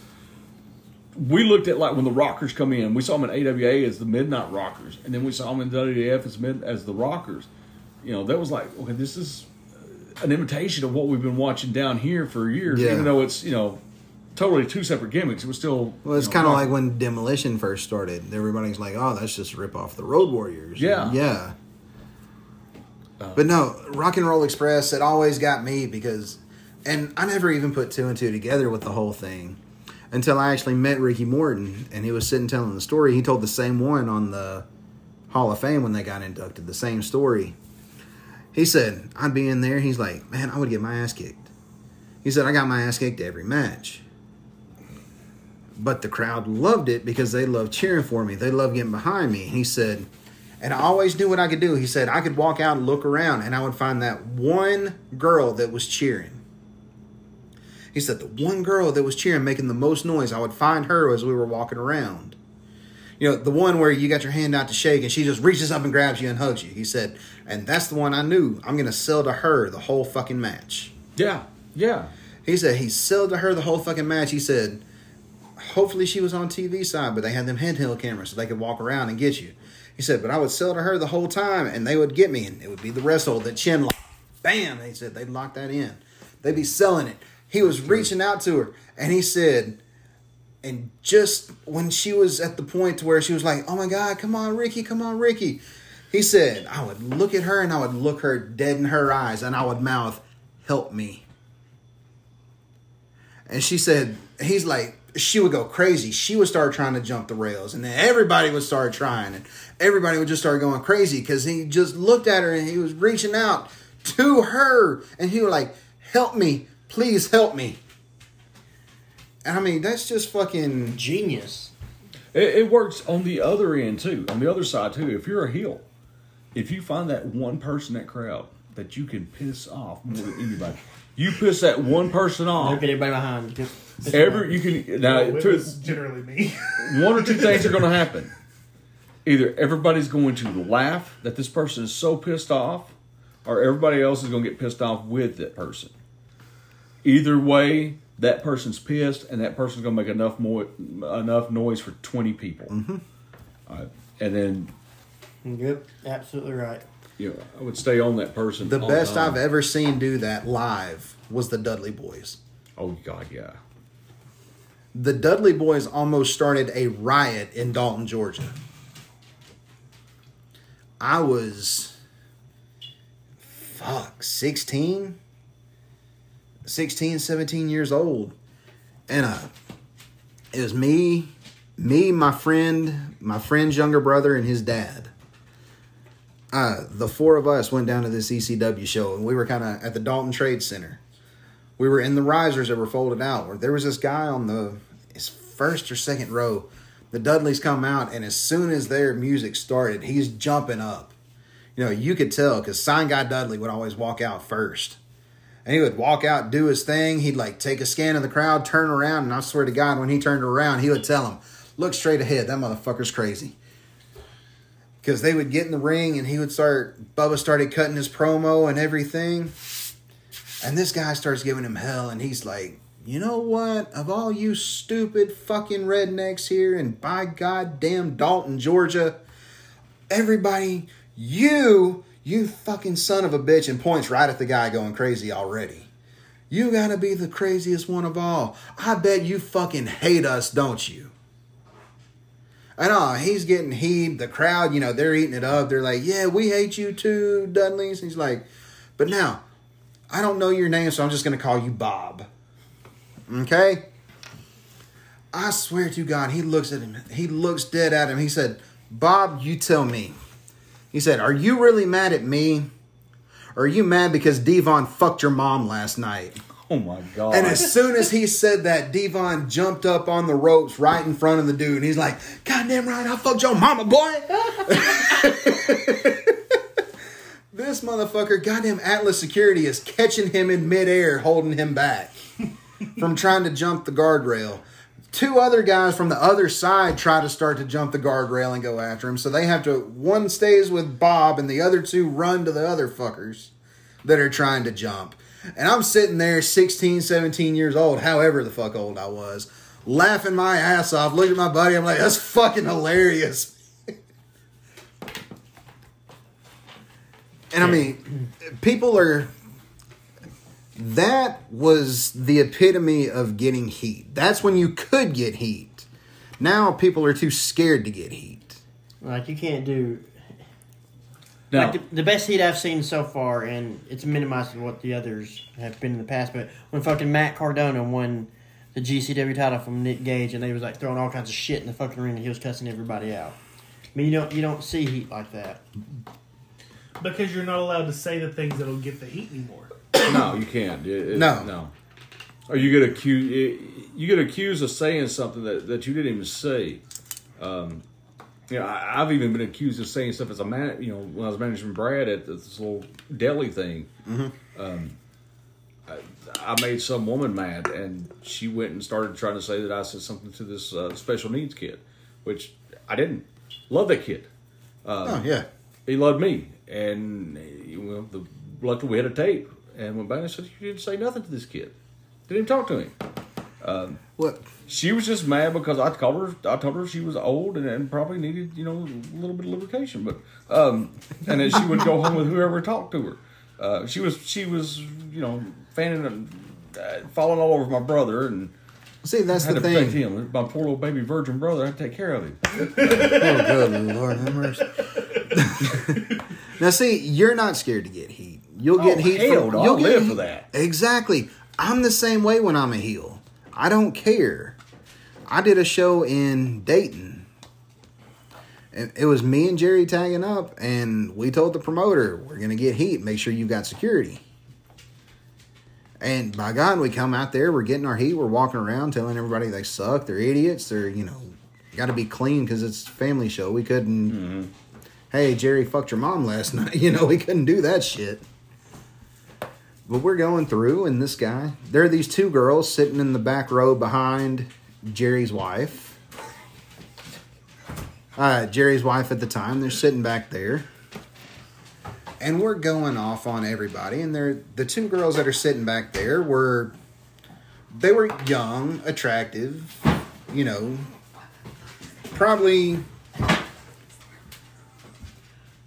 We looked at like when the Rockers come in. We saw them in AWA as the Midnight Rockers, and then we saw them in WWF as mid, as the Rockers. You know that was like okay, this is an imitation of what we've been watching down here for years. Yeah. Even though it's you know totally two separate gimmicks, it was still well, it's you know, kind of like when Demolition first started. Everybody's like, "Oh, that's just a rip off the Road Warriors." Yeah. yeah. but no, Rock and Roll Express. It always got me because, and I never even put two and two together with the whole thing until I actually met Ricky Morton, and he was sitting telling the story. He told the same one on the Hall of Fame when they got inducted. The same story. He said, "I'd be in there." He's like, "Man, I would get my ass kicked." He said, "I got my ass kicked every match." But the crowd loved it because they loved cheering for me. They loved getting behind me. He said, and I always knew what I could do. He said, I could walk out and look around and I would find that one girl that was cheering. He said, the one girl that was cheering, making the most noise, I would find her as we were walking around. You know, the one where you got your hand out to shake and she just reaches up and grabs you and hugs you. He said, and that's the one I knew. I'm going to sell to her the whole fucking match. yeah yeah He said he sold to her the whole fucking match. He said, hopefully she was on TV side, but they had them handheld cameras so they could walk around and get you. He said, but I would sell to her the whole time and they would get me and it would be the wrestle, the chin lock. Bam! They said they'd lock that in. They'd be selling it. He was reaching out to her and he said, and just when she was at the point to where she was like, oh my God, come on, Ricky, come on, Ricky. He said, I would look at her and I would look her dead in her eyes and I would mouth, help me. And she said, he's like, she would go crazy. She would start trying to jump the rails, and then everybody would start trying, and everybody would just start going crazy because he just looked at her and he was reaching out to her, and he was like, "Help me, please help me." And I mean, that's just fucking Genius. It, it works on the other end too, on the other side too. If you're a heel, if you find that one person that crowd that you can piss off more than anybody, you piss that one person off. Look at everybody behind. you. Every you can now Well, it two, was generally me. [LAUGHS] one or two things are going to happen. Either everybody's going to laugh that this person is so pissed off, or everybody else is going to get pissed off with that person. Either way, that person's pissed, and that person's going to make enough more enough noise for twenty people. Mm-hmm. All right. And then Yep, absolutely right. you know, I would stay on that person. the best time. I've ever seen do that live was the Dudley Boys. Oh God, yeah. The Dudley Boys almost started a riot in Dalton, Georgia. I was fuck 16 16 17 years old. And uh it was me me my friend my friend's younger brother and his dad. Uh the four of us went down to this ECW show and we were kind of at the Dalton Trade Center we were in the risers that were folded out where there was this guy on the his first or second row the dudleys come out and as soon as their music started he's jumping up. You know you could tell because sign guy dudley would always walk out first. And he would walk out do his thing he'd like take a scan of the crowd turn around and i swear to god when he turned around he would tell him look straight ahead that motherfucker's crazy. Because they would get in the ring and he would start bubba started cutting his promo and everything and this guy starts giving him hell, and he's like, you know what? Of all you stupid fucking rednecks here in by goddamn Dalton, Georgia, everybody, you, you fucking son of a bitch, and points right at the guy going crazy already. You gotta be the craziest one of all. I bet you fucking hate us, don't you? And oh, he's getting heat. The crowd, you know, they're eating it up. They're like, yeah, we hate you too, Dudley's. He's like, but now, I don't know your name, so I'm just gonna call you Bob. Okay? I swear to God, he looks at him. He looks dead at him. He said, Bob, you tell me. He said, Are you really mad at me? Or are you mad because Devon fucked your mom last night? Oh my god! And as soon as he said that, Devon jumped up on the ropes right in front of the dude. And he's like, God damn right, I fucked your mama, boy. [LAUGHS] this motherfucker, goddamn Atlas Security, is catching him in midair, holding him back [LAUGHS] from trying to jump the guardrail. Two other guys from the other side try to start to jump the guardrail and go after him. So they have to, one stays with Bob, and the other two run to the other fuckers that are trying to jump. And I'm sitting there, 16, 17 years old, however the fuck old I was, laughing my ass off, looking at my buddy. I'm like, that's fucking hilarious. And I mean, people are. That was the epitome of getting heat. That's when you could get heat. Now people are too scared to get heat. Like you can't do now, like the, the best heat I've seen so far, and it's minimized to what the others have been in the past. But when fucking Matt Cardona won the GCW title from Nick Gage, and they was like throwing all kinds of shit in the fucking ring, and he was cussing everybody out. I mean, you don't you don't see heat like that. Because you're not allowed to say the things that'll get the heat anymore. [COUGHS] no, you can't. It- it- No. no. Or you get accused. You get accused of saying something that, that you didn't even say. Um, you know, I, I've even been accused of saying stuff as a man. You know, when I was managing Brad at this little deli thing. Um, I, I made some woman mad, and she went and started trying to say that I said something to this uh, special needs kid, which I didn't. Love that kid. oh, yeah. he loved me, and uh, well, the, luckily we had a tape, and went back and said, "You didn't say nothing to this kid. Didn't even talk to him." What? She was just mad because I told her I told her she was old and, and probably needed you know a little bit of lubrication, but um, and then she would go home with whoever talked to her. Uh, she was she was you know fanning and uh, falling all over my brother and. See, that's the thing. him. My poor little baby virgin brother. I had to take care of him. [LAUGHS] Oh, good Lord have mercy. [LAUGHS] now, see, you're not scared to get heat. You'll get Oh, heat. hell from, you'll get live heat- for that. Exactly. I'm the same way when I'm a heel. I don't care. I did a show in Dayton. And it was me and Jerry tagging up, and we told the promoter, we're going to get heat. Make sure you've got security. And by God, we come out there, we're getting our heat, we're walking around telling everybody they suck, they're idiots, they're, you know, got to be clean because it's a family show. We couldn't, mm-hmm. Hey, Jerry fucked your mom last [LAUGHS] night. You know, we couldn't do that shit. But we're going through, and this guy, there are these two girls sitting in the back row behind Jerry's wife. Uh, Jerry's wife at the time, they're sitting back there. And we're going off on everybody, and they're the two girls that are sitting back there were they were young, attractive, you know, probably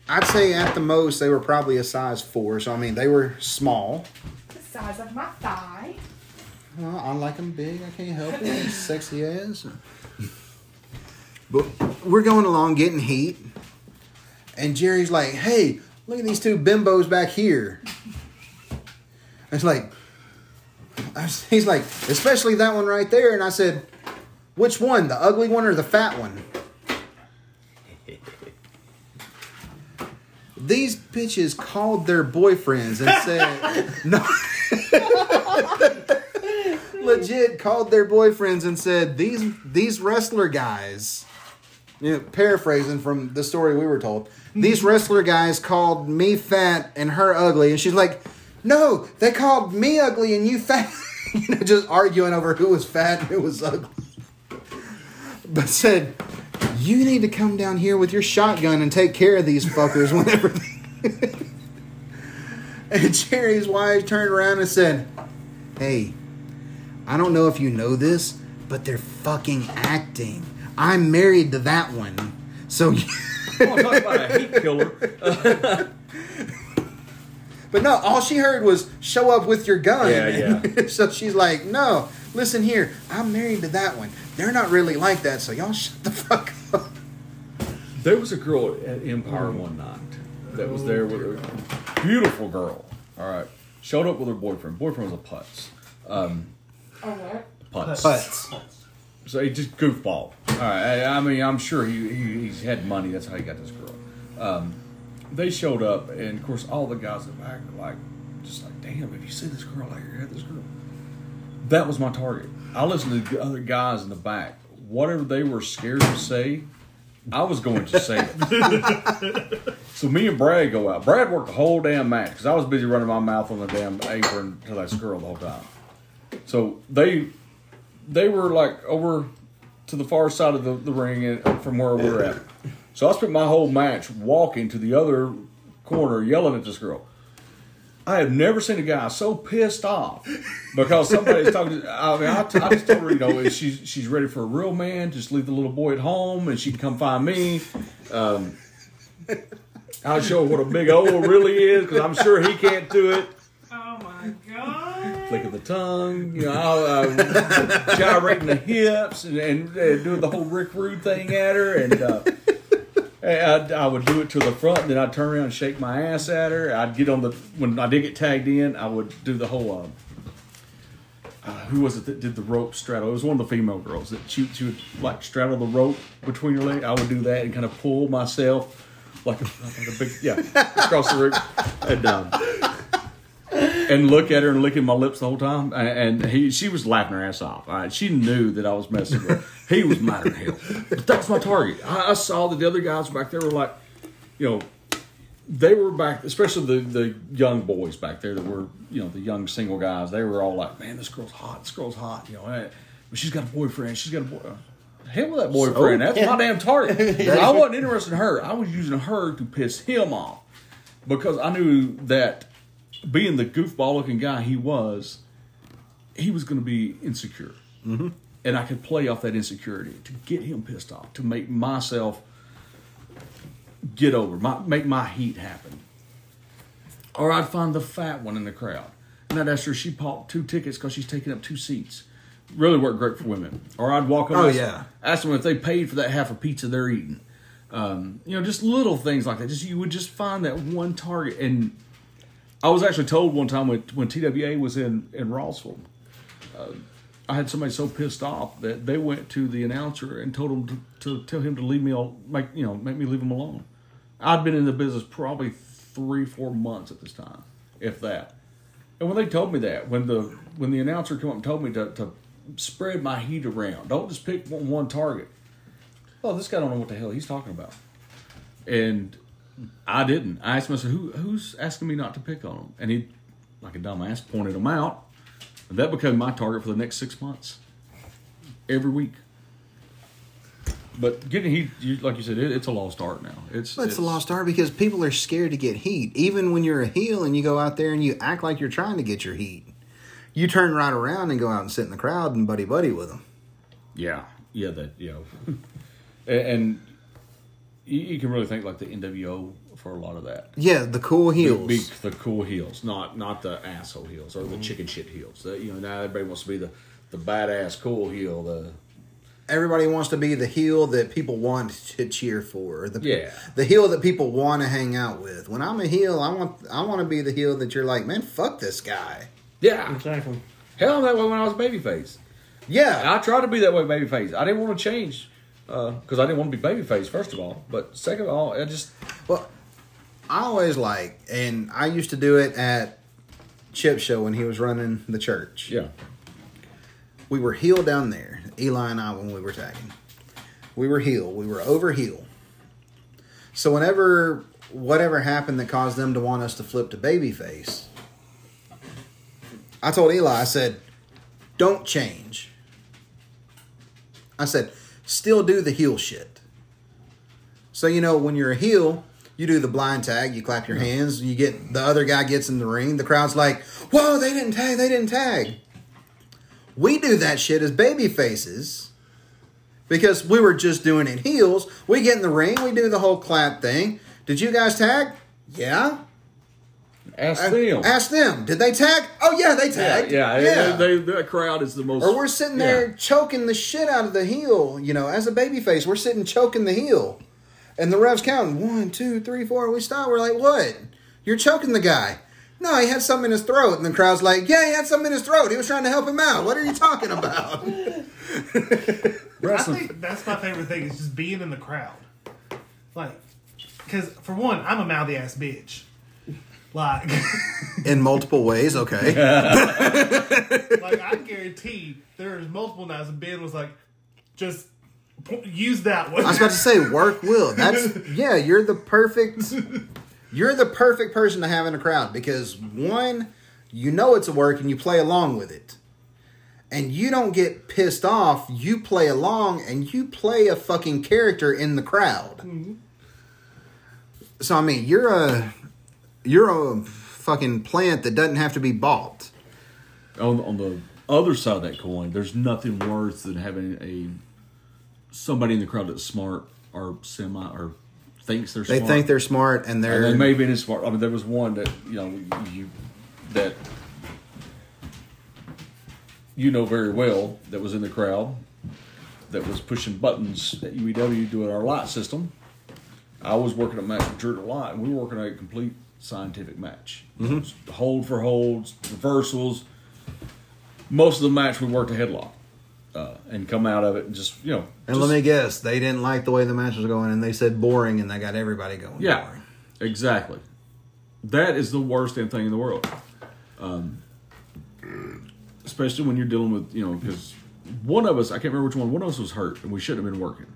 I'd say at the most they were probably a size four. So I mean they were small. The size of my thigh. Well, I like them big. I can't help it. [LAUGHS] Sexy ass. But we're going along getting heat, and Jerry's like, "Hey, look at these two bimbos back here." It's like, was- he's like, especially that one right there. And I said, "Which one? The ugly one or the fat one?" These bitches called their boyfriends and said, [LAUGHS] "No." legit called their boyfriends and said these these wrestler guys you know, paraphrasing from the story we were told these mm-hmm. wrestler guys called me fat and her ugly. And she's like no they called me ugly and you fat. [LAUGHS] You know just arguing over who was fat and who was ugly. But said you need to come down here with your shotgun and take care of these fuckers whenever they... [LAUGHS] and jerry's wife turned around and said hey I don't know if you know this, but they're fucking acting. I'm married to that one. So Oh, talk about a heat killer. But no, all she heard was "show up with your gun." Yeah, yeah. [LAUGHS] so she's like, "No, listen here. I'm married to that one. They're not really like that. So y'all shut the fuck up." There was a girl at Empire one night that was there with a beautiful girl. All right, showed up with her boyfriend. Boyfriend was a putz. Um, putz. Putz. So he just goofball. All right. I, I mean, I'm sure he, he he's had money. That's how he got this girl. Um, they showed up, and of course, all the guys in the back were like, just like, damn, if you see this girl, like, you had this girl. That was my target. I listened to the other guys in the back. Whatever they were scared to say, I was going to say it. [LAUGHS] so me and Brad go out. Brad worked the whole damn match because I was busy running my mouth on the damn apron to that girl the whole time. So they they were like over to the far side of the, the ring and, uh, from where we were at. So I spent my whole match walking to the other corner yelling at this girl. I have never seen a guy so pissed off because somebody's talking. To, I mean, I, t- I just told her, you know, she's she's ready for a real man. Just leave the little boy at home, and she can come find me. Um, I'll show her what a big O really is because I'm sure he can't do it. Oh my god. Flick of the tongue, you know, uh, gyrating the hips and, and uh, doing the whole Rick Rude thing at her, and uh, I, I would do it to the front, and then I'd turn around and shake my ass at her. I'd get on the when I did get tagged in, I would do the whole. Um, uh, who was it that did the rope straddle? It was one of the female girls that she, she would like straddle the rope between her legs. I would do that and kind of pull myself like a, like a big yeah across the room and um, and look at her and licking my lips the whole time. And he, she was laughing her ass off. Right, she knew that I was messing with her. He was mad at hell. But that was my target. I, I saw that the other guys back there were like, you know, they were back, especially the the young boys back there that were, you know, the young single guys. They were all like, man, this girl's hot. This girl's hot. You know, but she's got a boyfriend. She's got a boy. Hell with that boyfriend. That's my [LAUGHS] damn target. [LAUGHS] I wasn't interested in her. I was using her to piss him off because I knew that being the goofball looking guy he was, he was going to be insecure. Mm-hmm. And I could play off that insecurity to get him pissed off, to make myself get over, my, make my heat happen. Or I'd find the fat one in the crowd. And I'd ask her, she bought two tickets because she's taking up two seats. Really worked great for women. Or I'd walk up Oh, and yeah. ask them if they paid for that half a pizza they're eating. Um, you know, just little things like that. Just you would just find that one target. And I was actually told one time when, when TWA was in in Rossville, uh, I had somebody so pissed off that they went to the announcer and told him to, to tell him to leave me al- make you know make me leave him alone. I'd been in the business probably three four months at this time, if that. And when they told me that, when the when the announcer came up and told me to, to spread my heat around, don't just pick one, one target. Oh, this guy don't know what the hell he's talking about. And I didn't. I asked him, I said, Who, who's asking me not to pick on him? And he, like a dumbass, pointed him out. And that became my target for the next six months. Every week. But getting heat, you, like you said, it, it's a lost art now. It's, It's a lost art because people are scared to get heat. Even when you're a heel and you go out there and you act like you're trying to get your heat, you turn right around and go out and sit in the crowd and buddy buddy with them. Yeah, yeah, that you [LAUGHS] know, and, and you, you can really think like the NWO for a lot of that. Yeah, the cool heels. Be, the cool heels, not not the asshole heels or the mm-hmm. chicken shit heels. The, you know, now everybody wants to be the the badass cool heel. The Everybody wants to be the heel that people want to cheer for. The, Yeah. the heel that people want to hang out with. When I'm a heel, I want I want to be the heel that you're like, man, fuck this guy. yeah, Exactly. hell, I'm that way when I was a babyface. Yeah, I tried to be that way babyface. I didn't want to change Uh, because I didn't want to be babyface first of all, but second of all, I just Well, I always like, and I used to do it at Chip Show when he was running the church. yeah. We were heel down there, Eli and I, when we were tagging. We were heel. We were over heel. So whenever whatever happened that caused them to want us to flip to babyface, I told Eli, I said, don't change. I said, still do the heel shit. So you know when you're a heel, you do the blind tag, you clap your hands, you get the other guy gets in the ring, the crowd's like, "Whoa, they didn't tag, they didn't tag." We do that shit as baby faces because we were just doing it heels. We get in the ring, we do the whole clap thing. Did you guys tag? Yeah. Ask them. Ask them. Did they tag? Oh yeah, they yeah, tagged. yeah, yeah. They, they, that crowd is the most. or we're sitting yeah. there choking the shit out of the heel. You know, as a babyface, we're sitting choking the heel, and the refs counting one, two, three, four. And we stop. We're like, what? You're choking the guy. No, he had something in his throat, and the crowd's like, "Yeah, he had something in his throat. He was trying to help him out. What are you talking about?" [LAUGHS] I think that's my favorite thing is just being in the crowd. Like, because for one, I'm a mouthy ass bitch. Like, [LAUGHS] in multiple ways. Okay. like I guarantee there's multiple nights and Ben was like, just use that one. I was about to say work will. That's [LAUGHS] yeah. You're the perfect. You're the perfect person to have in a crowd because one, you know it's a work and you play along with it, and you don't get pissed off. You play along and you play a fucking character in the crowd. Mm-hmm. So I mean, you're a you're a fucking plant that doesn't have to be bought. on on the other side of that coin, there's nothing worse than having a somebody in the crowd that's smart or semi or thinks they're smart. They smart. think they're smart and they're and they may be as smart. I mean, there was one that you know you that you know very well that was in the crowd that was pushing buttons at UEW doing our light system. I was working at match with Jordan Light, and we were working a complete scientific match. Hold for holds, reversals. Most of the match we worked a headlock uh, and come out of it and just you know. And just- let me guess, they didn't like the way the match was going, and they said boring, and they got everybody going. Yeah, boring. exactly. That is the worst damn thing in the world. Um, especially when you're dealing with, you know, because one of us, I can't remember which one, one of us was hurt and we shouldn't have been working.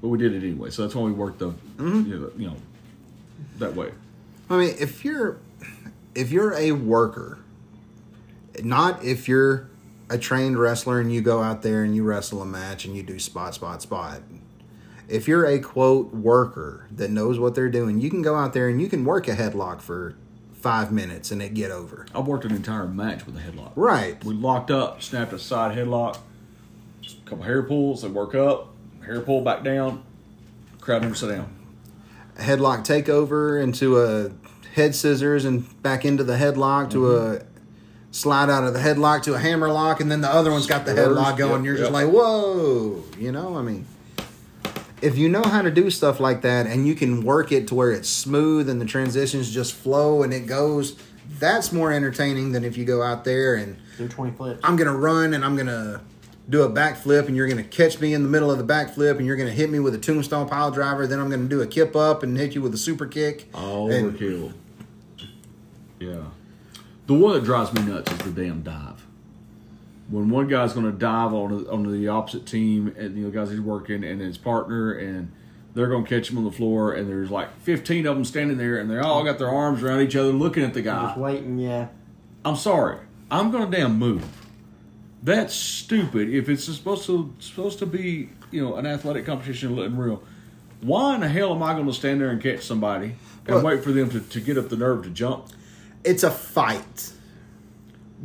But we did it anyway. So that's why we worked the, Mm-hmm. you, know, you know, that way. I mean, if you're if you're a worker, not if you're a trained wrestler and you go out there and you wrestle a match and you do spot, spot, spot. If you're a quote worker that knows what they're doing, you can go out there and you can work a headlock for five minutes and it get over. I worked an entire match with a headlock. Right. We locked up, snapped a side headlock, a couple hair pulls, they work up, hair pull back down, crowd never sit down. Headlock takeover into a head scissors and back into the headlock to a slide out of the headlock to a hammer lock, and then the other one's got the Reverse, headlock going. yep, you're just like, whoa, you know. I mean, if you know how to do stuff like that, and you can work it to where it's smooth and the transitions just flow and it goes, that's more entertaining than if you go out there and Do 20 flips. I'm gonna run and I'm gonna do a backflip and you're gonna catch me in the middle of the backflip and you're gonna hit me with a tombstone pile driver. Then I'm gonna do a kip up and hit you with a super kick. And- Overkill. Yeah. The one that drives me nuts is the damn dive. When one guy's going to dive on on the opposite team, and the other guys he's working, and his partner, and they're going to catch him on the floor, and there's like 15 of them standing there, and they all got their arms around each other, looking at the guy. Just waiting, yeah. I'm sorry. I'm gonna damn move. That's stupid. If it's supposed to supposed to be, you know, an athletic competition and real, why in the hell am I going to stand there and catch somebody and wait for them to, to get up the nerve to jump? It's a fight.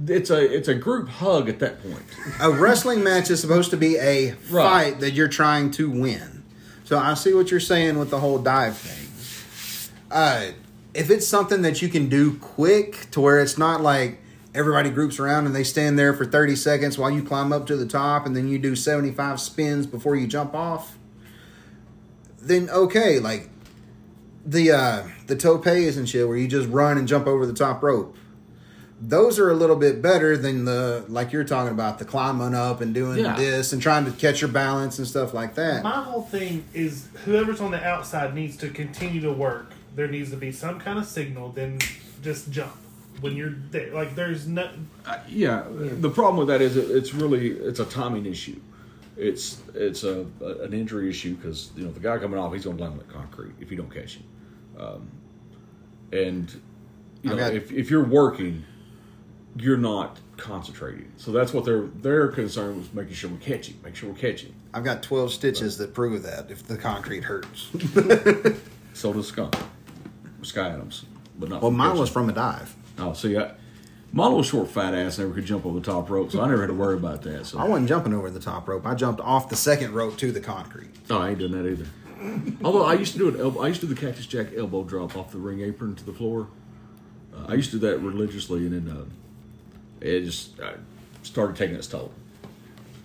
It's a it's a group hug at that point. A wrestling match is supposed to be a Right. fight that you're trying to win. So I see what you're saying with the whole dive thing. Uh, if it's something that you can do quick to where it's not like everybody groups around and they stand there for 30 seconds while you climb up to the top and then you do 75 spins before you jump off, then okay, like the uh the topes and shit where you just run and jump over the top rope those are a little bit better than the like you're talking about the climbing up and doing Yeah. this and trying to catch your balance and stuff like that. My whole thing is whoever's on the outside needs to continue to work. There needs to be some kind of signal, then just jump when you're there. Like there's no. Yeah, the problem with that is it, it's really it's a timing issue. It's it's a, a an injury issue because you know the guy coming off he's going to land like concrete if you don't catch him, um, and you know Okay. if if you're working, you're not concentrating. So that's what their their concern was making sure we catch him, make sure we catch him. I've got 12 stitches that prove that if the concrete hurts. [LAUGHS] So does Skunk, Sky Adams, but not. well, mine catching. was from a dive. Oh, see, I, my little short fat ass never could jump over the top rope, so I never had to worry about that. So I wasn't jumping over the top rope. I jumped off the second rope to the concrete. No, I ain't doing that either. Although I used to do an elbow, I used to do the cactus jack elbow drop off the ring apron to the floor. Uh, I used to do that religiously, and then uh, it just uh, started taking its toll.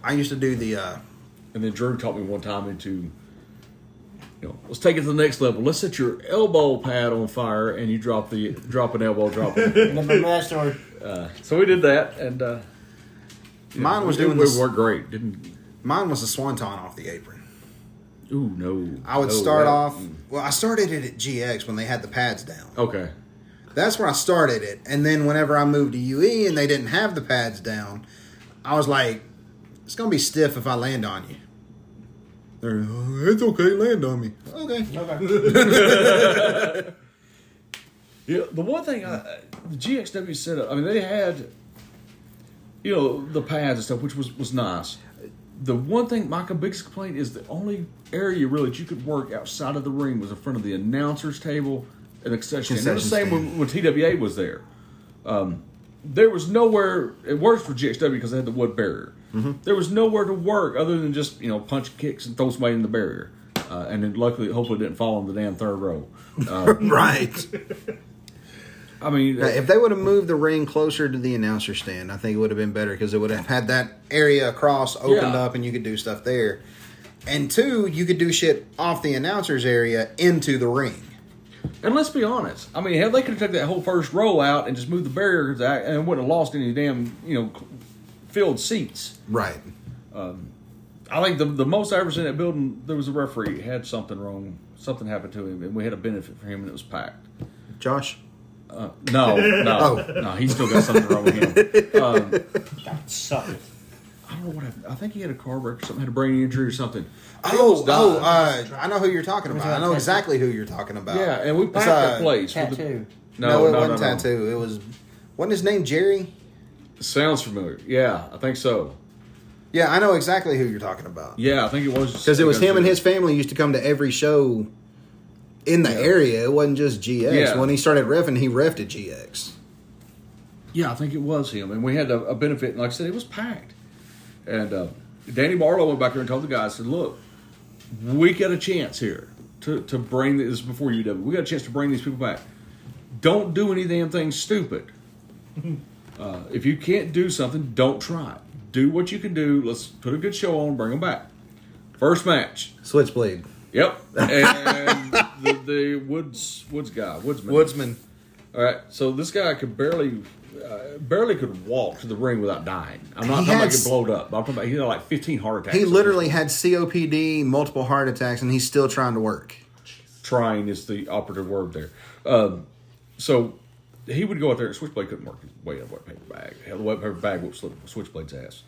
I used to do the. uh And then Drew taught me one time into, you know, let's take it to the next level. Let's set your elbow pad on fire, and you drop the drop an elbow, drop it. Remember that story? Uh, so we did that, and uh, you know, Mine was it, doing it this- worked great. Didn't Mine was a swanton off the apron. ooh no. I would No, start that- off. Well, I started it at GX when they had the pads down. Okay. That's where I started it. And then whenever I moved to UE and they didn't have the pads down, I was like, it's going to be stiff if I land on you. They're, "Oh, it's okay, land on me. Okay. [LAUGHS] Yeah, the one thing I, the GXW setup, I mean, they had, you know, the pads and stuff, which was was nice. The one thing, my biggest complaint is the only area really that you could work outside of the ring was in front of the announcers table and the concession stand. It was the same when, when TWA was there. Um, there was nowhere. It works for GXW because they had the wood barrier. There was nowhere to work other than just you know punch kicks and throw somebody in the barrier, uh, and then luckily, hopefully, didn't fall in the damn third row. Uh, [LAUGHS] right. I mean, if they would have moved the ring closer to the announcer stand, I think it would have been better because it would have had that area across opened Yeah. up and you could do stuff there. And two, you could do shit off the announcer's area into the ring. And let's be honest. I mean, hell, they could have taken that whole first row out and just moved the barriers out and wouldn't have lost any damn, you know, filled seats. Right. I think the the most I ever seen that building, there was a referee had something wrong, something happened to him, and we had a benefit for him, and it was packed. Josh? Uh, no, no, [LAUGHS] Oh. no, he still got something wrong with him. [LAUGHS] Um, Suck. I don't know what happened. I think he had a car wreck or something, had a brain injury or something. Oh, oh, uh, I know who you're talking about. I know exactly who you're talking about. yeah, and we It's, packed uh, that place. with the- Tattoo. No, no, it no, wasn't no, no. tattoo. It was wasn't his name Jerry? Sounds familiar. Yeah, I think so. Yeah, I know exactly who you're talking about. Yeah, I think it was Because it was him and his family used to come to every show in the area. It wasn't just GX. Yeah. When he started refing, he refed at GX. Yeah, I think it was him, and we had a, a benefit. And like I said, it was packed. And uh, Danny Barlow went back there and told the guys, "said Look, we got a chance here to to bring this before UW. We got a chance to bring these people back. Don't do any damn thing stupid. [LAUGHS] Uh, if you can't do something, don't try it. Do what you can do. Let's put a good show on. Bring them back. First match. Switchblade. Yep. [LAUGHS] And the, the Woods Woods guy, Woodsman. Woodsman. All right, so this guy could barely, uh, barely could walk to the ring without dying. I'm not He talking about getting blowed up. I'm talking about he had like 15 heart attacks. He literally had COPD, multiple heart attacks, and he's still trying to work. trying is the operative word there. Um, so he would go out there. And Switchblade couldn't work his way out of wet paper bag. Hell, the wet paper bag whooped Swi- Switchblade's ass.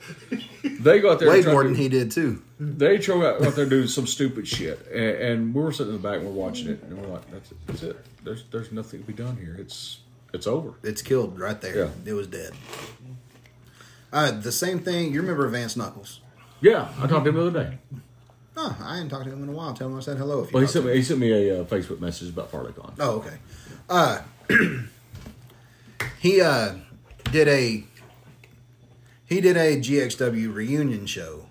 They go out there. Way more than he did too. They throw out, out there doing some stupid shit, and, and we were sitting in the back and we're watching it, and we're like, "That's it. That's it. There's there's nothing to be done here. It's it's over." It's killed right there. Yeah. It was dead. Uh, the same thing. You remember Vance Knuckles? Yeah, I talked to him the other day. Oh, I hadn't talked to him in a while. Tell him I said hello. If you Well, he sent me he sent me a uh, Facebook message about FarleyCon. Oh, okay. Uh, [CLEARS THROAT] he uh did a he did a GXW reunion show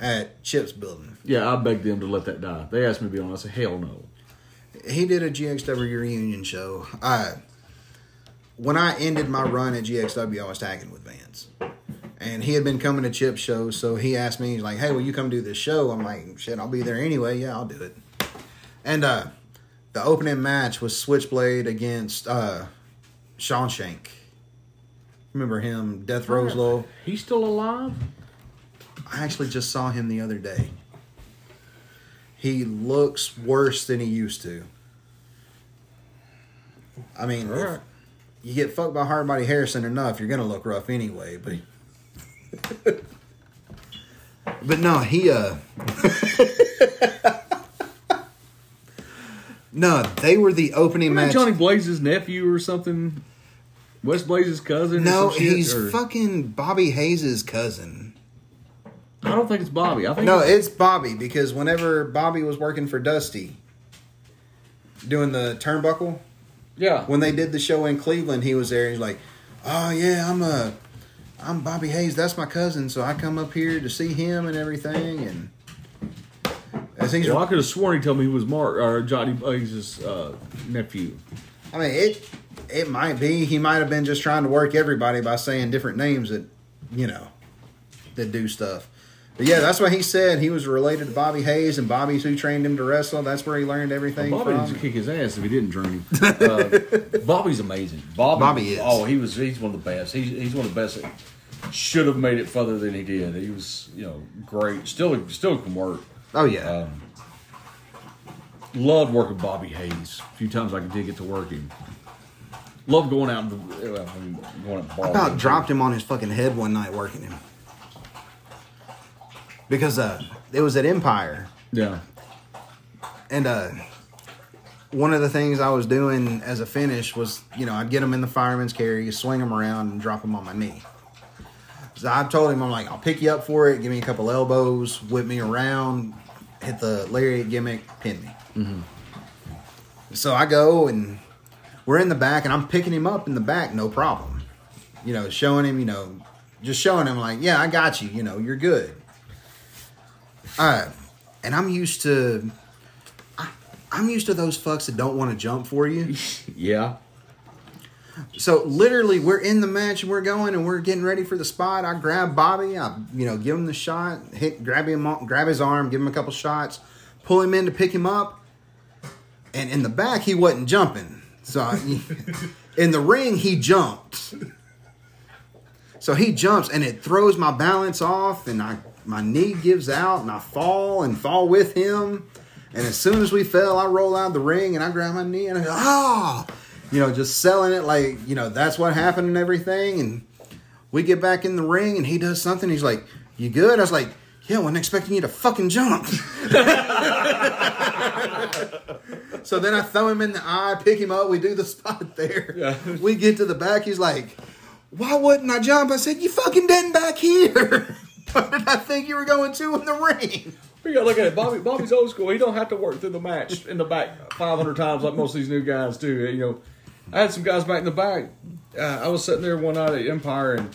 at Chip's building. Yeah, I begged them to let that die. They asked me to be on. I said, "Hell no." He did a GXW reunion show. Uh, when I ended my run at GXW, I was tagging with Vance. And he had been coming to Chip's shows, so he asked me, he's like, hey, will you come do this show? I'm like, shit, I'll be there anyway. Yeah, I'll do it. And uh, the opening match was Switchblade against uh, Sean Shank. Remember him, Death Roselo? He's still alive. I actually just saw him the other day. He looks worse than he used to. I mean, if you get fucked by Hardbody Harrison enough, you're gonna look rough anyway. But, [LAUGHS] but no, he uh, [LAUGHS] no, they were the opening match. Johnny Blaze's nephew or something? West Blaze's cousin? no, shit? he's Or- fucking Bobby Hayes' cousin. I don't think it's Bobby. I think No, it's, it's Bobby because whenever Bobby was working for Dusty doing the turnbuckle, yeah. when they did the show in Cleveland, he was there. He's like, "Oh yeah, I'm a, I'm Bobby Hayes. That's my cousin. So I come up here to see him and everything." And as he's, Well, I could have sworn he told me he was Mark or Johnny Blaze's uh, nephew. I mean, it it might be he might have been just trying to work everybody by saying different names that you know that do stuff. But yeah, that's what he said. He was related to Bobby Hayes, and Bobby's who trained him to wrestle. That's where he learned everything Bobby from. needs to kick his ass if he didn't train him. [LAUGHS] Uh, Bobby's amazing. Bobby, Bobby is. Oh, he was. He's one of the best. He's, he's one of the best. That should have made it further than he did. He was, you know, great. Still, still can work. Oh yeah, Um, loved working Bobby Hayes. A few times I did get to work him. Loved going out. And, I mean, going out I about dropped him on his fucking head one night working him because uh, it was at Empire. Yeah. And uh, one of the things I was doing as a finish was, you know, I'd get him in the fireman's carry, swing him around, and drop him on my knee. So I told him, I'm like, I'll pick you up for it, give me a couple elbows, whip me around, hit the lariat gimmick, pin me. So I go and we're in the back, and I'm picking him up in the back, no problem. You know, showing him, you know, just showing him, like, yeah, I got you, you know, you're good. Uh, and I'm used to I'm used to those fucks that don't want to jump for you. [LAUGHS] Yeah. So literally, we're in the match and we're going and we're getting ready for the spot. I grab Bobby, I you know give him the shot, hit, grab him, grab his arm, give him a couple shots, pull him in to pick him up, and in the back he wasn't jumping. So I, [LAUGHS] in the ring he jumped. So he jumps and it throws my balance off, and I my knee gives out and I fall and fall with him. And as soon as we fell, I roll out the ring and I grab my knee and I go, ah, you know, just selling it like, you know, that's what happened and everything. And we get back in the ring and he does something. He's like, you good? I was like, yeah, I wasn't expecting you to fucking jump. [LAUGHS] [LAUGHS] so then I throw him in the eye, pick him up. We do the [LAUGHS] spot there. Yeah. We get to the back. He's like, why wouldn't I jump? I said, you fucking didn't back here. [LAUGHS] what did I think you were going to in the ring? We gotta look at it. Bobby. Bobby's old school. He don't have to work through the match in the back 500 times like most of these new guys do. You know, I had some guys back in the back. Uh, I was sitting there one night at Empire, and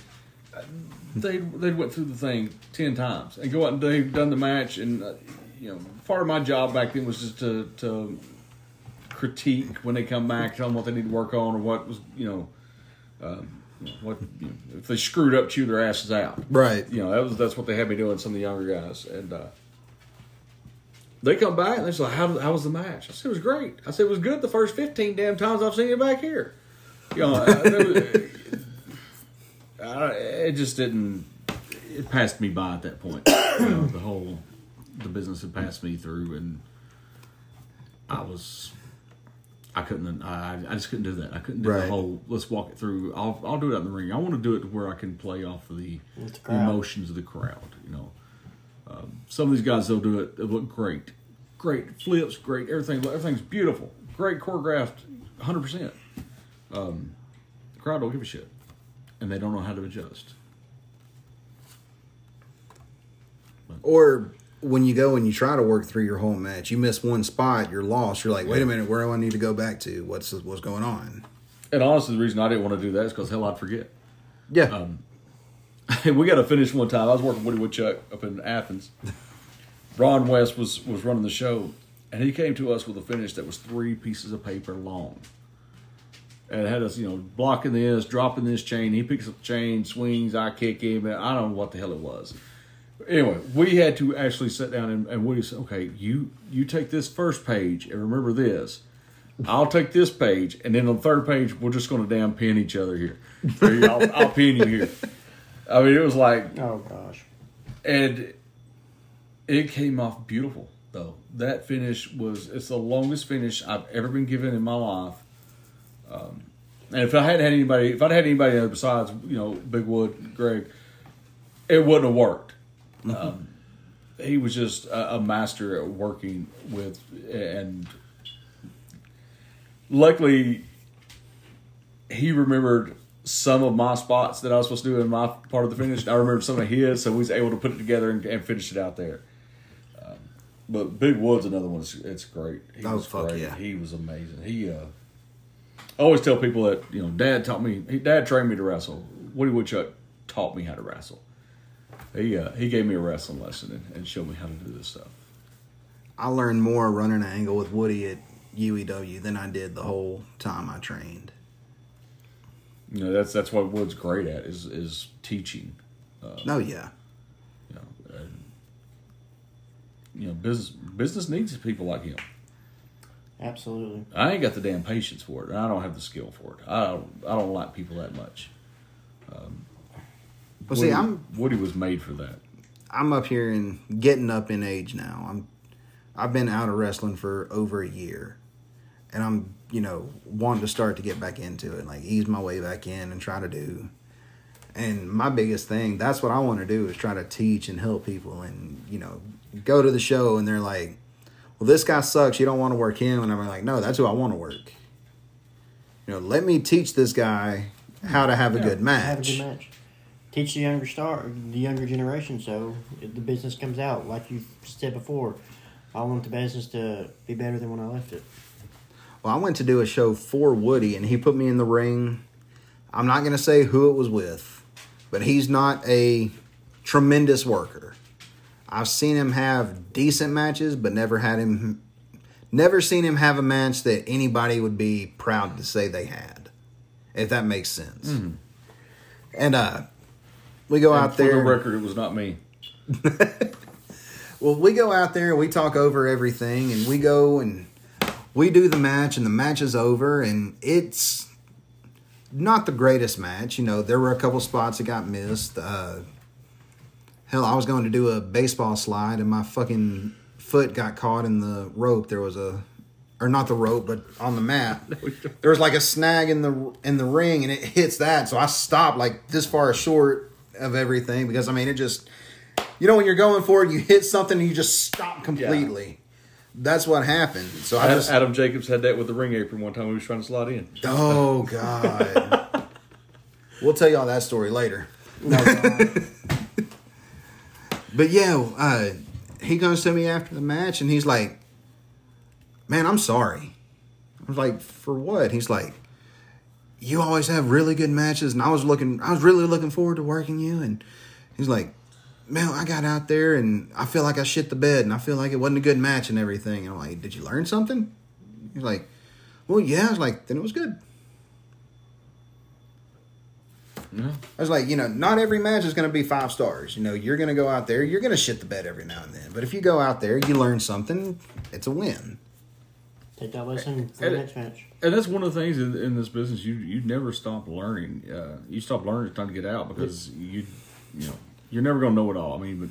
they they went through the thing ten times and go out and they've done the match. And uh, you know, part of my job back then was just to to critique when they come back, tell them what they need to work on or what was you know. Um, what you know, if they screwed up, chew their asses out Right. you know, that was that's what they had me doing. Some of the younger guys, and uh, they come back and they're like, "How, how was the match?" I said, "It was great." I said, "It was good the first fifteen damn times I've seen you back here." You know, I, was- [LAUGHS] I, it just didn't. It passed me by at that point. You know, the whole the business had passed me through, and I was. I couldn't. I, I just couldn't do that. I couldn't do Right. the whole. Let's walk it through. I'll I'll do it out in the ring. I want to do it to where I can play off of the, the the emotions of the crowd. You know, um, some of these guys they'll do it. They look great, great flips, great everything. Everything's beautiful, great choreographed, hundred percent. Um, the crowd don't give a shit, and they don't know how to adjust. Or when you go and you try to work through your whole match, you miss one spot, you're lost. You're like, wait a minute, where do I need to go back to? What's what's going on? And honestly, the reason I didn't want to do that is because hell, I'd forget. Yeah. Um, [LAUGHS] we got to finish one time. I was working with Woody Woodchuck up in Athens. Ron West was was running the show, and he came to us with a finish that was three pieces of paper long. And it had us, you know, blocking this, dropping this chain. He picks up the chain, swings, I kick him. And I don't know what the hell it was. Anyway, we had to actually sit down and, and Woody said, "Okay, you you take this first page and remember this. I'll take this page, and then on the third page, we're just going to damn pin each other here. I'll, I'll pin you here." I mean, it was like Oh gosh. and it came off beautiful though. That finish was it's the longest finish I've ever been given in my life. Um, and if I hadn't had anybody, if I'd had anybody besides you know Big Wood, Greg, it wouldn't have worked. Um, he was just a, a master at working with, and luckily he remembered some of my spots that I was supposed to do in my part of the finish. I remember some of his, so we was able to put it together and, and finish it out there. Um, but Big Wood's another one. It's, it's great. He Oh, was fuck great. yeah. He was amazing. He, uh, I always tell people that you know, Dad taught me. He, Dad trained me to wrestle. Woody Woodchuck taught me how to wrestle. He uh, he gave me a wrestling lesson and, and showed me how to do this stuff. I learned more running an angle with Woody at UEW than I did the whole time I trained. You know, that's that's what Wood's great at is is teaching. No, yeah. You know, and, you know, business business needs people like him. Absolutely. I ain't got the damn patience for it, and I don't have the skill for it. I don't, I don't like people that much. Well, see, I'm Woody was made for that. I'm up here and getting up in age now. I'm I've been out of wrestling for over a year. And I'm, you know, wanting to start to get back into it, like ease my way back in and try to do. And my biggest thing, that's what I want to do is try to teach and help people and, you know, go to the show and they're like, "Well, this guy sucks. You don't want to work him." And I'm like, "No, that's who I want to work." You know, let me teach this guy how to have a good match. Have a good match. Teach the younger star, the younger generation, so the business comes out. Like you said before, I want the business to be better than when I left it. Well, I went to do a show for Woody, and he put me in the ring. I'm not going to say who it was with, but he's not a tremendous worker. I've seen him have decent matches, but never had him, never seen him have a match that anybody would be proud to say they had, if that makes sense. And uh, we go And out for there. the record, it was not me. [LAUGHS] Well, we go out there and we talk over everything, and we go and we do the match, and the match is over, and it's not the greatest match. You know, there were a couple spots that got missed. Uh, hell, I was going to do a baseball slide, and my fucking foot got caught in the rope. There was a, or not the rope, but on the mat. [LAUGHS] There was like a snag in the in the ring, and it hits that. So I stopped like this far short of everything because I mean it just you know when you're going for it, you hit something and you just stop completely. That's what happened. So I Adam, just Adam Jacobs had that with the ring apron one time. He was trying to slide in. oh god. [LAUGHS] we'll tell y'all that story later. [LAUGHS] But yeah, uh, he comes to me after the match and he's like, "Man, I'm sorry." I was like, "For what?" He's like, "You always have really good matches, and I was looking, I was really looking forward to working you." And he's like, "Man, I got out there and I feel like I shit the bed, and I feel like it wasn't a good match and everything." And I'm like, "Did you learn something?" He's like, "Well, yeah." I was like, "Then it was good." Yeah. I was like, you know, not every match is going to be five stars. You know, you're going to go out there, you're going to shit the bed every now and then. But if you go out there, you learn something, it's a win. Take that lesson for the next match. And that's one of the things in, in this business. You you never stop learning. Uh, you stop learning, it's time to get out because you you know you're never going to know it all. I mean, but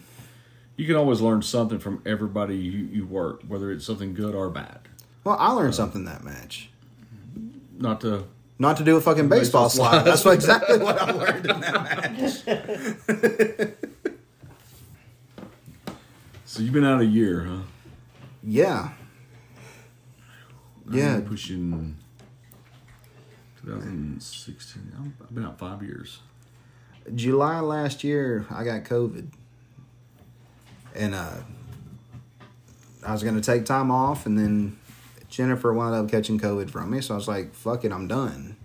you can always learn something from everybody you, you work, whether it's something good or bad. Well, I learned something that match. Not to Not to do a fucking baseball, Baseball slide. slide. That's what, exactly what I learned in that match. [LAUGHS] so you've been out a year, huh? Yeah. Yeah. I'm pushing 2016. I'm- I've been out five years. July last year, I got COVID. And uh, I was going to take time off, and then Jennifer wound up catching COVID from me. So I was like, fuck it, I'm done.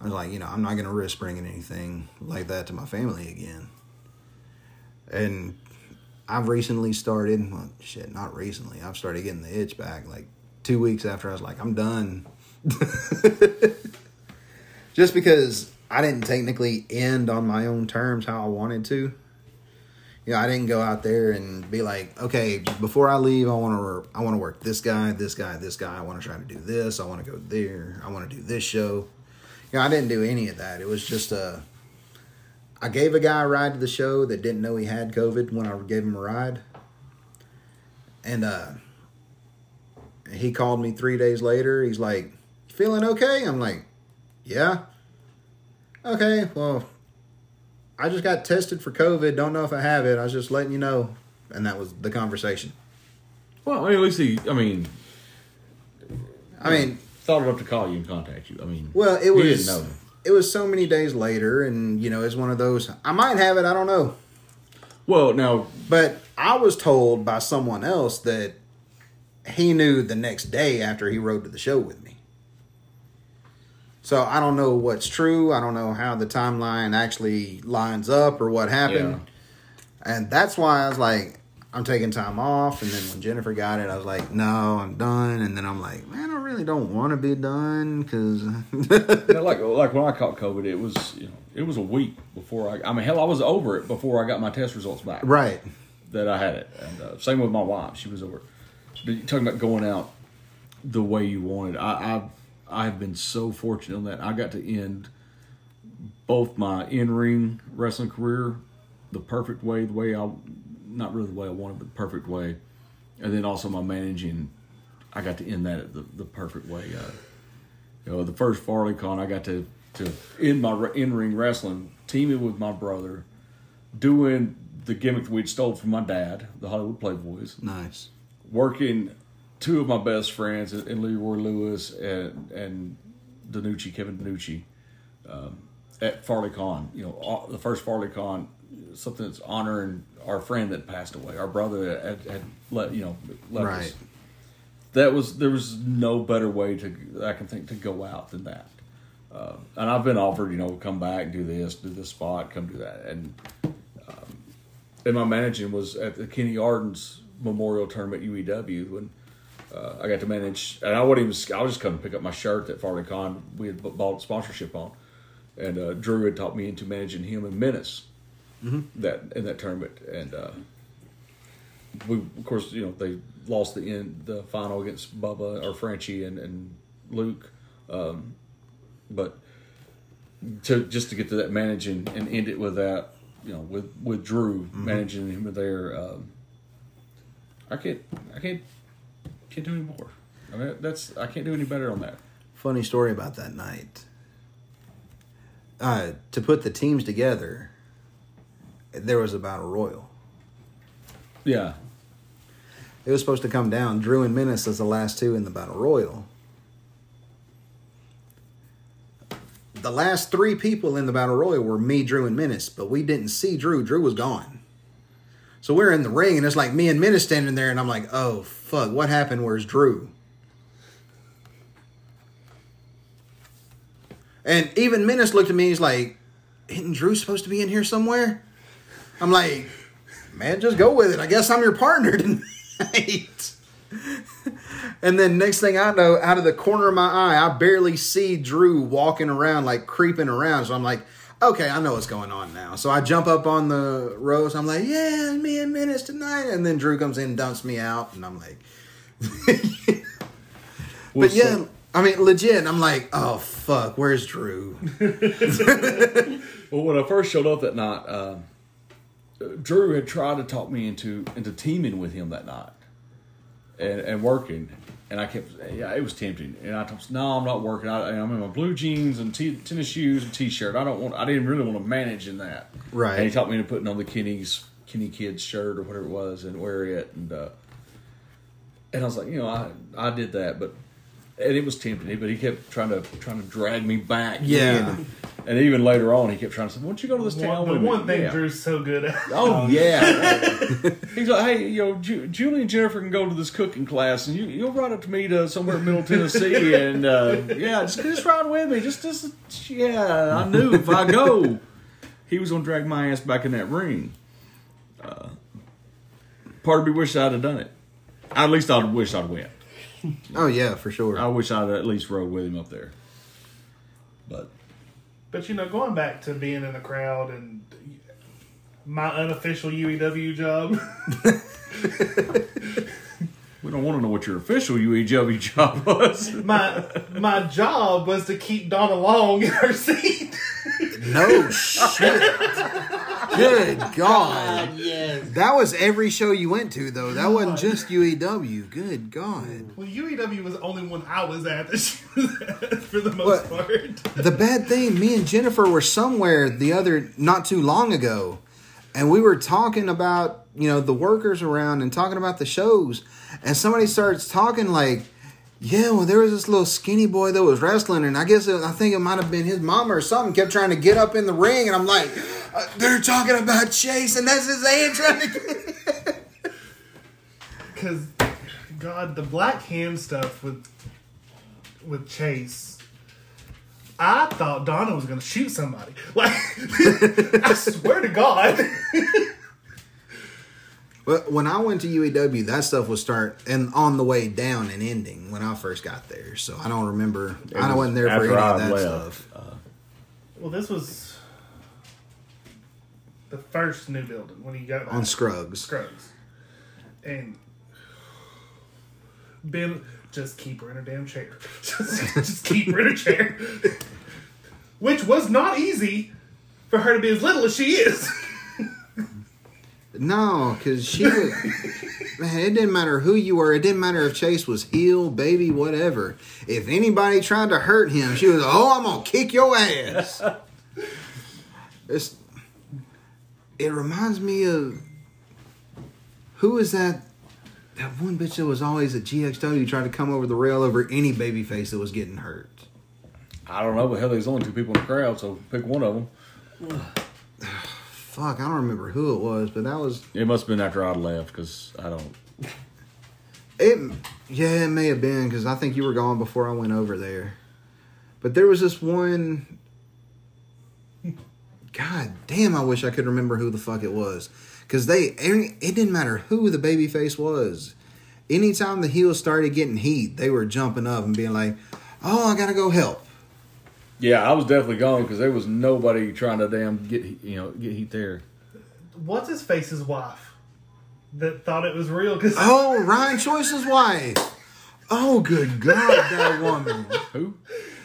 I was like, you know, I'm not going to risk bringing anything like that to my family again. And I've recently started, well, shit, not recently. I've started getting the itch back like two weeks after I was like, I'm done. [LAUGHS] Just because I didn't technically end on my own terms how I wanted to. You know, I didn't go out there and be like, okay, before I leave, I want to, I want to work this guy, this guy, this guy. I want to try to do this. I want to go there. I want to do this show. You know, I didn't do any of that. It was just uh, I gave a guy a ride to the show that didn't know he had COVID when I gave him a ride, and uh, he called me three days later. He's like, "Feeling okay?" I'm like, "Yeah." Okay, well, I just got tested for COVID. Don't know if I have it. I was just letting you know, and that was the conversation. Well, I mean, at least he. I mean, I mean, thought enough to call you and contact you. I mean, well, it he was didn't know. it was so many days later, and you know, it's one of those. I might have it. I don't know. Well, now But I was told by someone else that he knew the next day after he rode to the show with me. So I don't know what's true. I don't know how the timeline actually lines up or what happened. And that's why I was like, I'm taking time off. And then when Jennifer got it, I was like, no, I'm done. And then I'm like, man, I really don't want to be done because. Know, [LAUGHS] like like when I caught COVID, it was you know it was a week before I. I mean, hell, I was over it before I got my test results back. right. That I had it, and uh, same with my wife. She was over. it. But talking about going out the way you wanted. I I I've been so fortunate on that. I got to end both my in ring wrestling career the perfect way, the way I not really the way I wanted, but the perfect way, and then also my managing. I got to end that the, the perfect way. Uh, you know, the first Farley Con, I got to to end my in ring wrestling, teaming with my brother, doing the gimmick that we'd stole from my dad, the Hollywood Playboys, Nice. Working two of my best friends in Leroy Lewis and and Danucci, Kevin Danucci, um, at Farley Con. You know, the first Farley Con, something that's honoring our friend that passed away, our brother had, had let you know left us Right. that was there was no better way to I can think to go out than that. Uh, and I've been offered, you know, come back, do this, do this spot, come do that, and um, and my managing was at the Kenny Arden's Memorial Tournament UEW when uh, I got to manage, and I wouldn't even I was just come to pick up my shirt that Farley Con we had bought sponsorship on, and uh, Drew had taught me into managing him in Menace that in that tournament, and uh, we of course you know they lost the end the final against Bubba or Frenchie and, and Luke, um, but to just to get to that managing and end it with that you know with with Drew managing him there, um, I can't I can't can't do any more. I mean that's I can't do any better on that. Funny story about that night. Uh, to put the teams together, there was a battle royal. Yeah, It was supposed to come down. Drew and Menace as the last two in the battle royal. The last three people in the battle royal were me, Drew, and Menace, but we didn't see Drew. Drew was gone. So we're in the ring, and it's like me and Menace standing there, and I'm like, "Oh fuck, what happened? Where's Drew?" And even Menace looked at me. He's like, "Isn't Drew supposed to be in here somewhere?" I'm like, "Man, just go with it. I guess I'm your partner [LAUGHS] tonight." and then next thing I know, out of the corner of my eye, I barely see Drew walking around, like creeping around. So I'm like, "Okay, I know what's going on now." So I jump up on the ropes. I'm like, "Yeah, me and Menace tonight." And then Drew comes in, and dumps me out, and I'm like, Well, [LAUGHS] "But yeah." so- I mean, legit. I'm like, oh fuck, where's Drew? [LAUGHS] Well, when I first showed up that night, um, Drew had tried to talk me into into teaming with him that night, and and working, and I kept yeah, it was tempting, and I told him, no, I'm not working. I, I'm in my blue jeans and t- tennis shoes and t-shirt. I don't want. I didn't really want to manage in that. Right. And he taught me to putting on the Kenny's Kenny Kids shirt or whatever it was and wear it, and uh, and I was like, you know, I I did that, but. And it was tempting, but he kept trying to trying to drag me back. Yeah. in. And even later on, he kept trying to say, "Why don't you go to this town One, the with me?" one thing Yeah. Drew's so good at. Oh [LAUGHS] yeah. [LAUGHS] He's like, hey, you know, Ju- Julie and Jennifer can go to this cooking class, and you you'll ride up to me to somewhere in Middle Tennessee, [LAUGHS] and uh, yeah, just just ride with me. Just just yeah. I knew if I go, he was gonna drag my ass back in that ring. Uh, part of me wished I'd have done it. At least I would wish I'd went. Oh yeah, for sure. I wish I'd at least rode with him up there. But But you know, going back to being in the crowd and my unofficial UEW job, [LAUGHS] [LAUGHS] don't want to know what your official UEW [LAUGHS] job was. my my job was to keep Donna Long in her seat. No shit. Good God. yes. That was every show you went to, though. That wasn't just UEW. Good God. Well, UEW was the only one I was at [LAUGHS] that she was at for the most What? part. The bad thing, me and Jennifer were somewhere the other, not too long ago, and we were talking about, you know, the workers around and talking about the shows, and somebody starts talking like, yeah, well, there was this little skinny boy that was wrestling, and I guess it, I think it might have been his mama or something. Kept trying to get up in the ring, and I'm like, uh, they're talking about Chase, and that's his aunt trying to get. [LAUGHS] Because, God, the black hand stuff with with Chase. I thought Donna was gonna shoot somebody. Like, [LAUGHS] I swear to God. [LAUGHS] But when I went to UEW, that stuff was start and on the way down and ending when I first got there. So I don't remember. I was wasn't there for after any of that left. stuff. Well, this was the first new building when you got On back. Scruggs. Scruggs. And Bill, just keep her in a damn chair. [LAUGHS] just, just keep her in a chair. [LAUGHS] Which was not easy for her to be as little as she is. No, because she was. [LAUGHS] man, it didn't matter who you were. It didn't matter if Chase was heel, baby, whatever. If anybody tried to hurt him, she was, oh, I'm going to kick your ass. It's, it reminds me of. Who is that? That one bitch that was always at GXW tried to come over the rail over any baby face that was getting hurt. I don't know, but hell, there's only two people in the crowd, so pick one of them. [SIGHS] Fuck, I don't remember who it was, but that was. It must have been after I left because I don't. It yeah, it may have been because I think you were gone before I went over there. But there was this one. [LAUGHS] God damn! I wish I could remember who the fuck it was, because they it didn't matter who the baby face was. Anytime the heels started getting heat, they were jumping up and being like, "Oh, I gotta go help." Yeah, I was definitely gone because there was nobody trying to damn get you know get heat there. What's his face's wife that thought it was real? Because [LAUGHS] Oh, Ryan Choice's wife. Oh, good God, that [LAUGHS] woman. Who?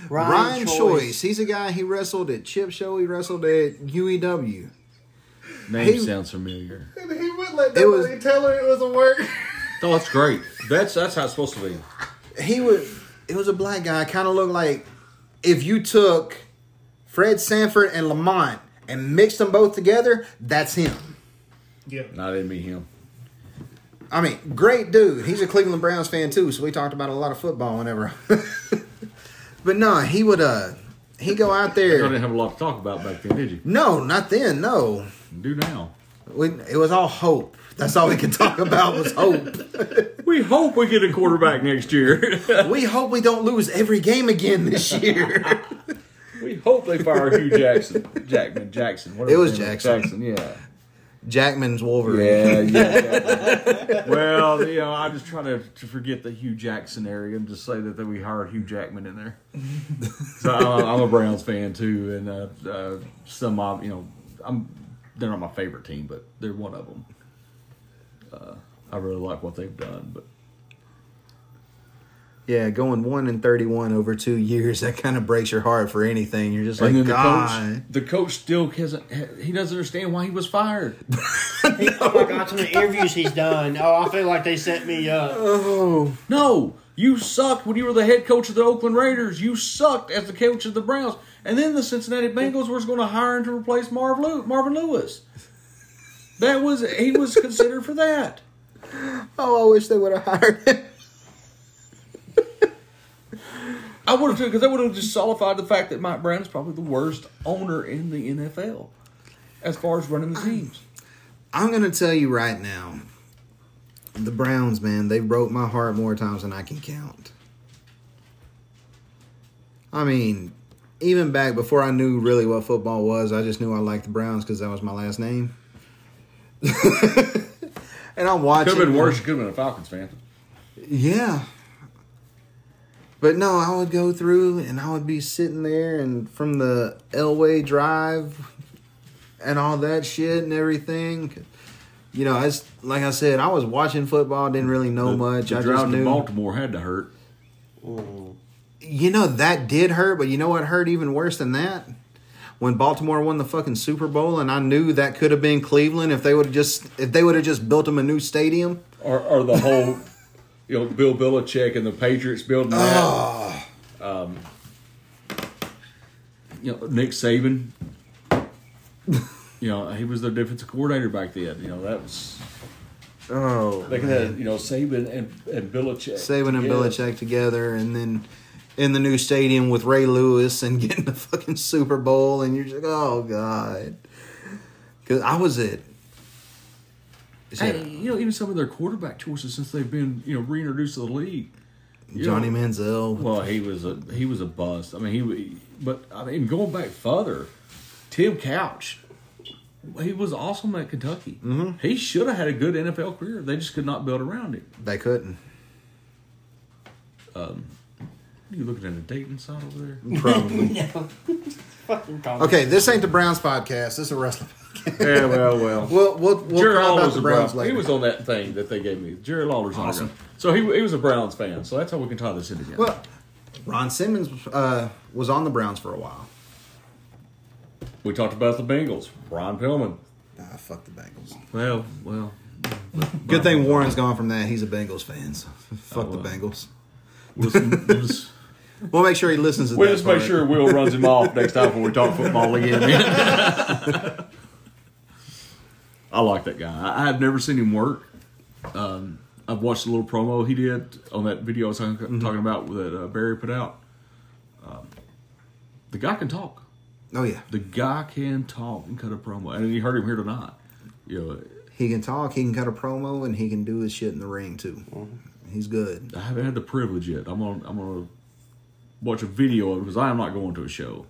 Ryan, Choice. He's a guy. He wrestled at Chip Show. He wrestled at UEW. Name He- sounds familiar. he wouldn't let It was- tell her it was a work. [LAUGHS] Oh, that's great. That's that's how it's supposed to be. He was. It was a black guy. Kind of looked like if you took Fred Sanford and Lamont and mixed them both together. That's him. Yeah. No, I didn't meet him. I mean, great dude. He's a Cleveland Browns fan too, so we talked about a lot of football whenever. [LAUGHS] but no, he would. uh He go out there. I didn't have a lot to talk about back then, did you? No, not then. No, Do now. we, it was all hope. That's all we could talk [LAUGHS] about was hope. We hope we get a quarterback next year. [LAUGHS] We hope we don't lose every game again this year. [LAUGHS] we hope they fire Hue Jackson, Jackman, Jackson. whatever It was Jackson. Jackson, yeah. Jackman's Wolverine. Yeah, yeah. well, you know, I just try to, to forget the Hue Jackson area and just say that, that we hired Hugh Jackman in there. so I'm, I'm a Browns fan too, and uh, uh, some of you know, I'm they're not my favorite team, but they're one of them. Uh, I really like what they've done, but Yeah, going one and thirty-one over two years [LAUGHS] that kind of breaks your heart for anything. You're just like, and then the God. coach, the coach still hasn't. He doesn't understand why he was fired. [LAUGHS] He, oh my god, some of the interviews he's done. Oh, I feel like they set me up. Oh, No, you sucked when you were the head coach of the Oakland Raiders. You sucked as the coach of the Browns. And then the Cincinnati Bengals was going to hire him to replace Marv Lew- Marvin Lewis. That was he was considered for that. oh, I wish they would have hired him. I would have too, because that would have just solidified the fact that Mike Brown is probably the worst owner in the NFL as far as running the teams. I'm gonna tell you right now, the Browns, man, they broke my heart more times than I can count. I mean, even back before I knew really what football was, I just knew I liked the Browns because that was my last name. [LAUGHS] and I'm watching. Could have been worse. You could have been a Falcons fan. Yeah. But no, I would go through and I would be sitting there and from the Elway Drive and all that shit and everything. You know, it's like I said, I was watching football, didn't really know The- much. The I drive just to knew. Baltimore had to hurt. Mm. You know that did hurt, but you know what hurt even worse than that? When Baltimore won the fucking Super Bowl, and I knew that could have been Cleveland if they would have just if they would have just built them a new stadium. or, or the whole, [LAUGHS] you know, Bill Belichick and the Patriots building that. Um, you know, Nick Saban. You know, he was their defensive coordinator back then. You know, that was Oh, they could have you know Saban and and Belichick. Saban and together. Belichick together, and then in the new stadium with Ray Lewis and [LAUGHS] getting the fucking Super Bowl, and you're just like, oh god, because I was it. Hey, you know, even some of their quarterback choices since they've been you know reintroduced to the league. Johnny know, Manziel. Well, he was a he was a bust. I mean, he but I mean going back further, Tim Couch he was awesome at Kentucky. Mm-hmm. He should have had a good NFL career. They just could not build around him. They couldn't. You looking at a Dayton side over there? [LAUGHS] Probably. [LAUGHS] No. Fucking call okay, this ain't the Browns podcast. This is a wrestling. Podcast. Yeah, well, well. [LAUGHS] We'll we'll, we'll Jerry talk about Lawler's the a Browns Brown. later. He was on that thing that they gave me. Jerry Lawler's Awesome. awesome. So he he was a Browns fan. So that's how we can tie this in together. well, Ron Simmons uh, was on the Browns for a while. we talked about the Bengals. Brian Pillman. Ah, fuck the Bengals. Well, well. Good thing Warren's gone from that. He's a Bengals fan. So fuck Oh, the. Bengals. We'll just, we'll just, We'll make sure he listens to we'll that. just make sure Will runs him off next time when we talk football again. [LAUGHS] I like that guy. I, have never seen him work. Um, I've watched a little promo he did on that video I was talking, Mm-hmm. talking about that uh, Barry put out. Um, the guy can talk. Oh yeah, The guy can talk and cut a promo, and you heard him here tonight. You know, he can talk. He can cut a promo, and he can do his shit in the ring too. He's good. I haven't had the privilege yet. I'm gonna I'm gonna watch a video of it because I am not going to a show.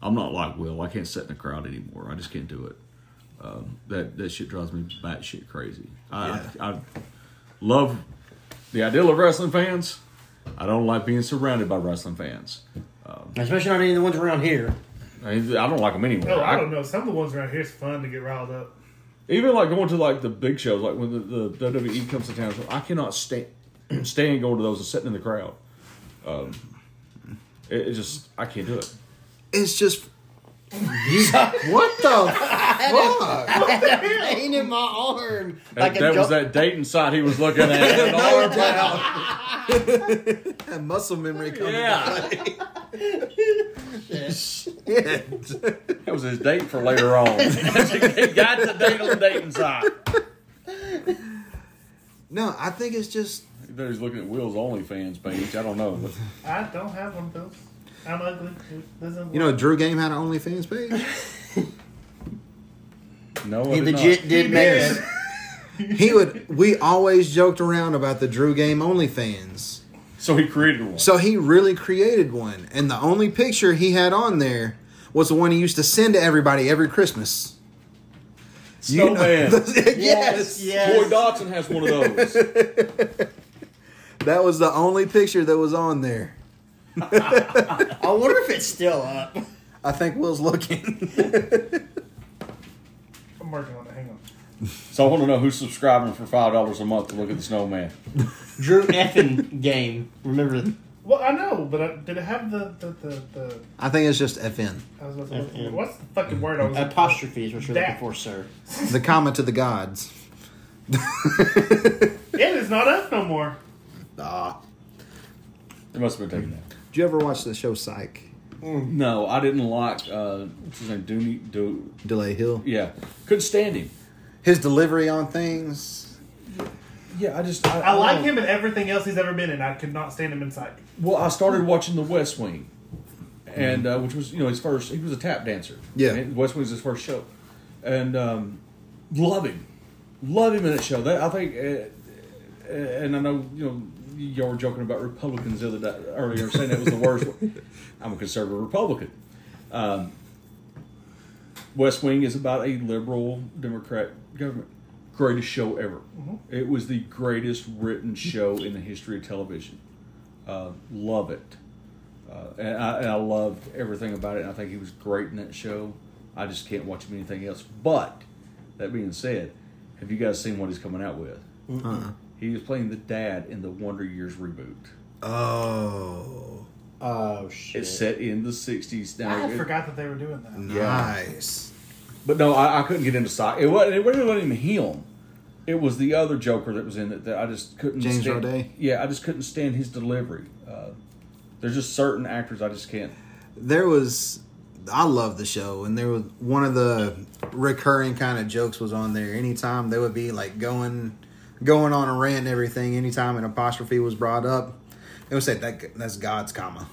I'm not like Will. I can't sit in a crowd anymore. I just can't do it. Um, that that shit drives me batshit crazy. I, Yeah. I I love the ideal of wrestling fans. I don't like being surrounded by wrestling fans. Especially not any of the ones around here. I, I don't like them anyway. Oh, I don't know. Some of the ones around here is fun to get riled up. even like going to like the big shows, like when the, the WWE comes to town, I cannot stand [CLEARS THROAT] stand going to those and sitting in the crowd. Um, it, it just I can't do it. It's just. what the fuck? [LAUGHS] Pain in my arm. That, Like a that was jo- that Dayton side he was looking at. [LAUGHS] An arm out. [LAUGHS] That muscle memory coming. Yeah, Shit. that was his date for later on. he got the date on the Dayton side. No, I think it's just. He thought he was looking at Will's OnlyFans page. I don't know. But I don't have one of those. I'm ugly. Doesn't You know, Drew Game had an OnlyFans page. no, I he did legit not. did make Yes. that. He would. We always joked around about the Drew Game OnlyFans. So he created one. So he really created one, and the only picture he had on there was the one he used to send to everybody every Christmas. You know- [LAUGHS] Snowman. yes, yes. Boy Dodson has one of those. [LAUGHS] that was the only picture that was on there. [LAUGHS] I wonder if it's still up. I think Will's looking. I'm working on it. Hang on. So I want to know who's subscribing for five dollars a month to look at the snowman. Drew effing game. Remember Well, I know, but I, did it have the the, the, the I think it's just FN, I was about to look for- What's the fucking word I was looking for? apostrophe is what you're looking That. for, sir. the comment to the gods. [LAUGHS] It is not up no more. Ah, It must have been taken down. did you ever watch the show Psych? No, I didn't like uh, what's his name, Dooney. Do Dulé Hill. yeah, couldn't stand him. His delivery on things. Yeah, I just I, I like him in everything else he's ever been in. I could not stand him inside. Well, I started watching The West Wing, and uh, which was you know his first. He was a tap dancer. Yeah. And West Wing was his first show, and um, love him, love him in that show. That I think, uh, uh, and I know you know y'all were joking about Republicans the other day earlier, saying that was the worst. [LAUGHS] I'm a conservative Republican. Um, West Wing is about a liberal Democrat government. Greatest show ever. It was the greatest written show in the history of television. Uh, love it. Uh, and, I, and I loved everything about it. And I think he was great in that show. I just can't watch him anything else. But that being said, have you guys seen what he's coming out with? Uh-uh. He was playing the dad in the Wonder Years reboot. Oh, Oh shit. It's set in the '60s now. I It- forgot that they were doing that. nice. But no, I, I couldn't get into Psych It wasn't, it wasn't even him. It was the other Joker that was in it that I just couldn't. James stand. Roday? Yeah, I just couldn't stand his delivery. Uh, there's just certain actors I just can't. there was I love the show and there was one of the recurring kind of jokes was on there anytime they would be like going going on a rant and everything anytime an apostrophe was brought up it would say that that's God's comma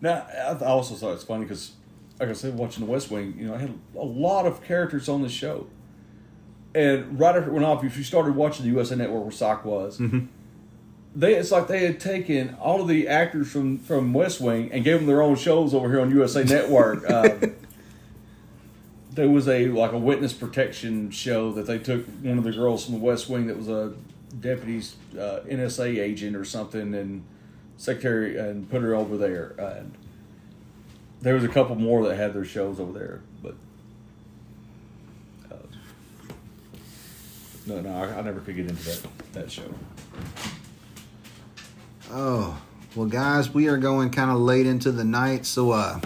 Now, I I also thought it's funny because, like I said, watching The West Wing, you know, I had a lot of characters on the show. And right after it went off, if you started watching the USA Network where Psych was, they it's like they had taken all of the actors from from West Wing and gave them their own shows over here on USA Network. [LAUGHS] uh, there was a like a witness protection show that they took one of the girls from the West Wing that was a deputy's uh, NSA agent or something and secretary and put her over there. And there was a couple more that had their shows over there, but. uh, No, no, I, I never could get into that that show. Oh, well, guys, we are going kind of late into the night, so uh,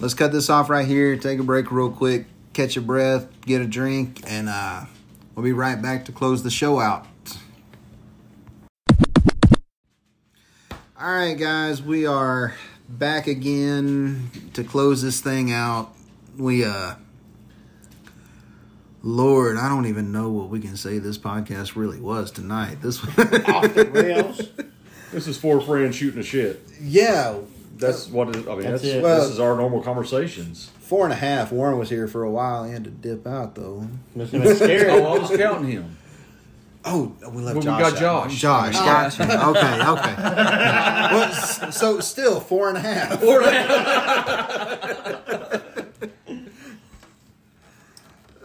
let's cut this off right here. Take a break real quick, catch your breath, get a drink, and uh, we'll be right back to close the show out. All right, guys, we are back again to close this thing out. We uh. Lord, I don't even know what we can say this podcast really was tonight. This Off the rails. [LAUGHS] This is four friends shooting a shit. yeah, That's what it, I mean. That's That's, it. Well- this is our normal conversations. Four and a half. Warren was here for a while. He had to dip out though. Must have been scary. Oh, I was counting him. Oh, we left Well, we Josh. got out. Josh. Josh, Oh. got you. Okay, [LAUGHS] okay. well, s- so still four and a half. [LAUGHS]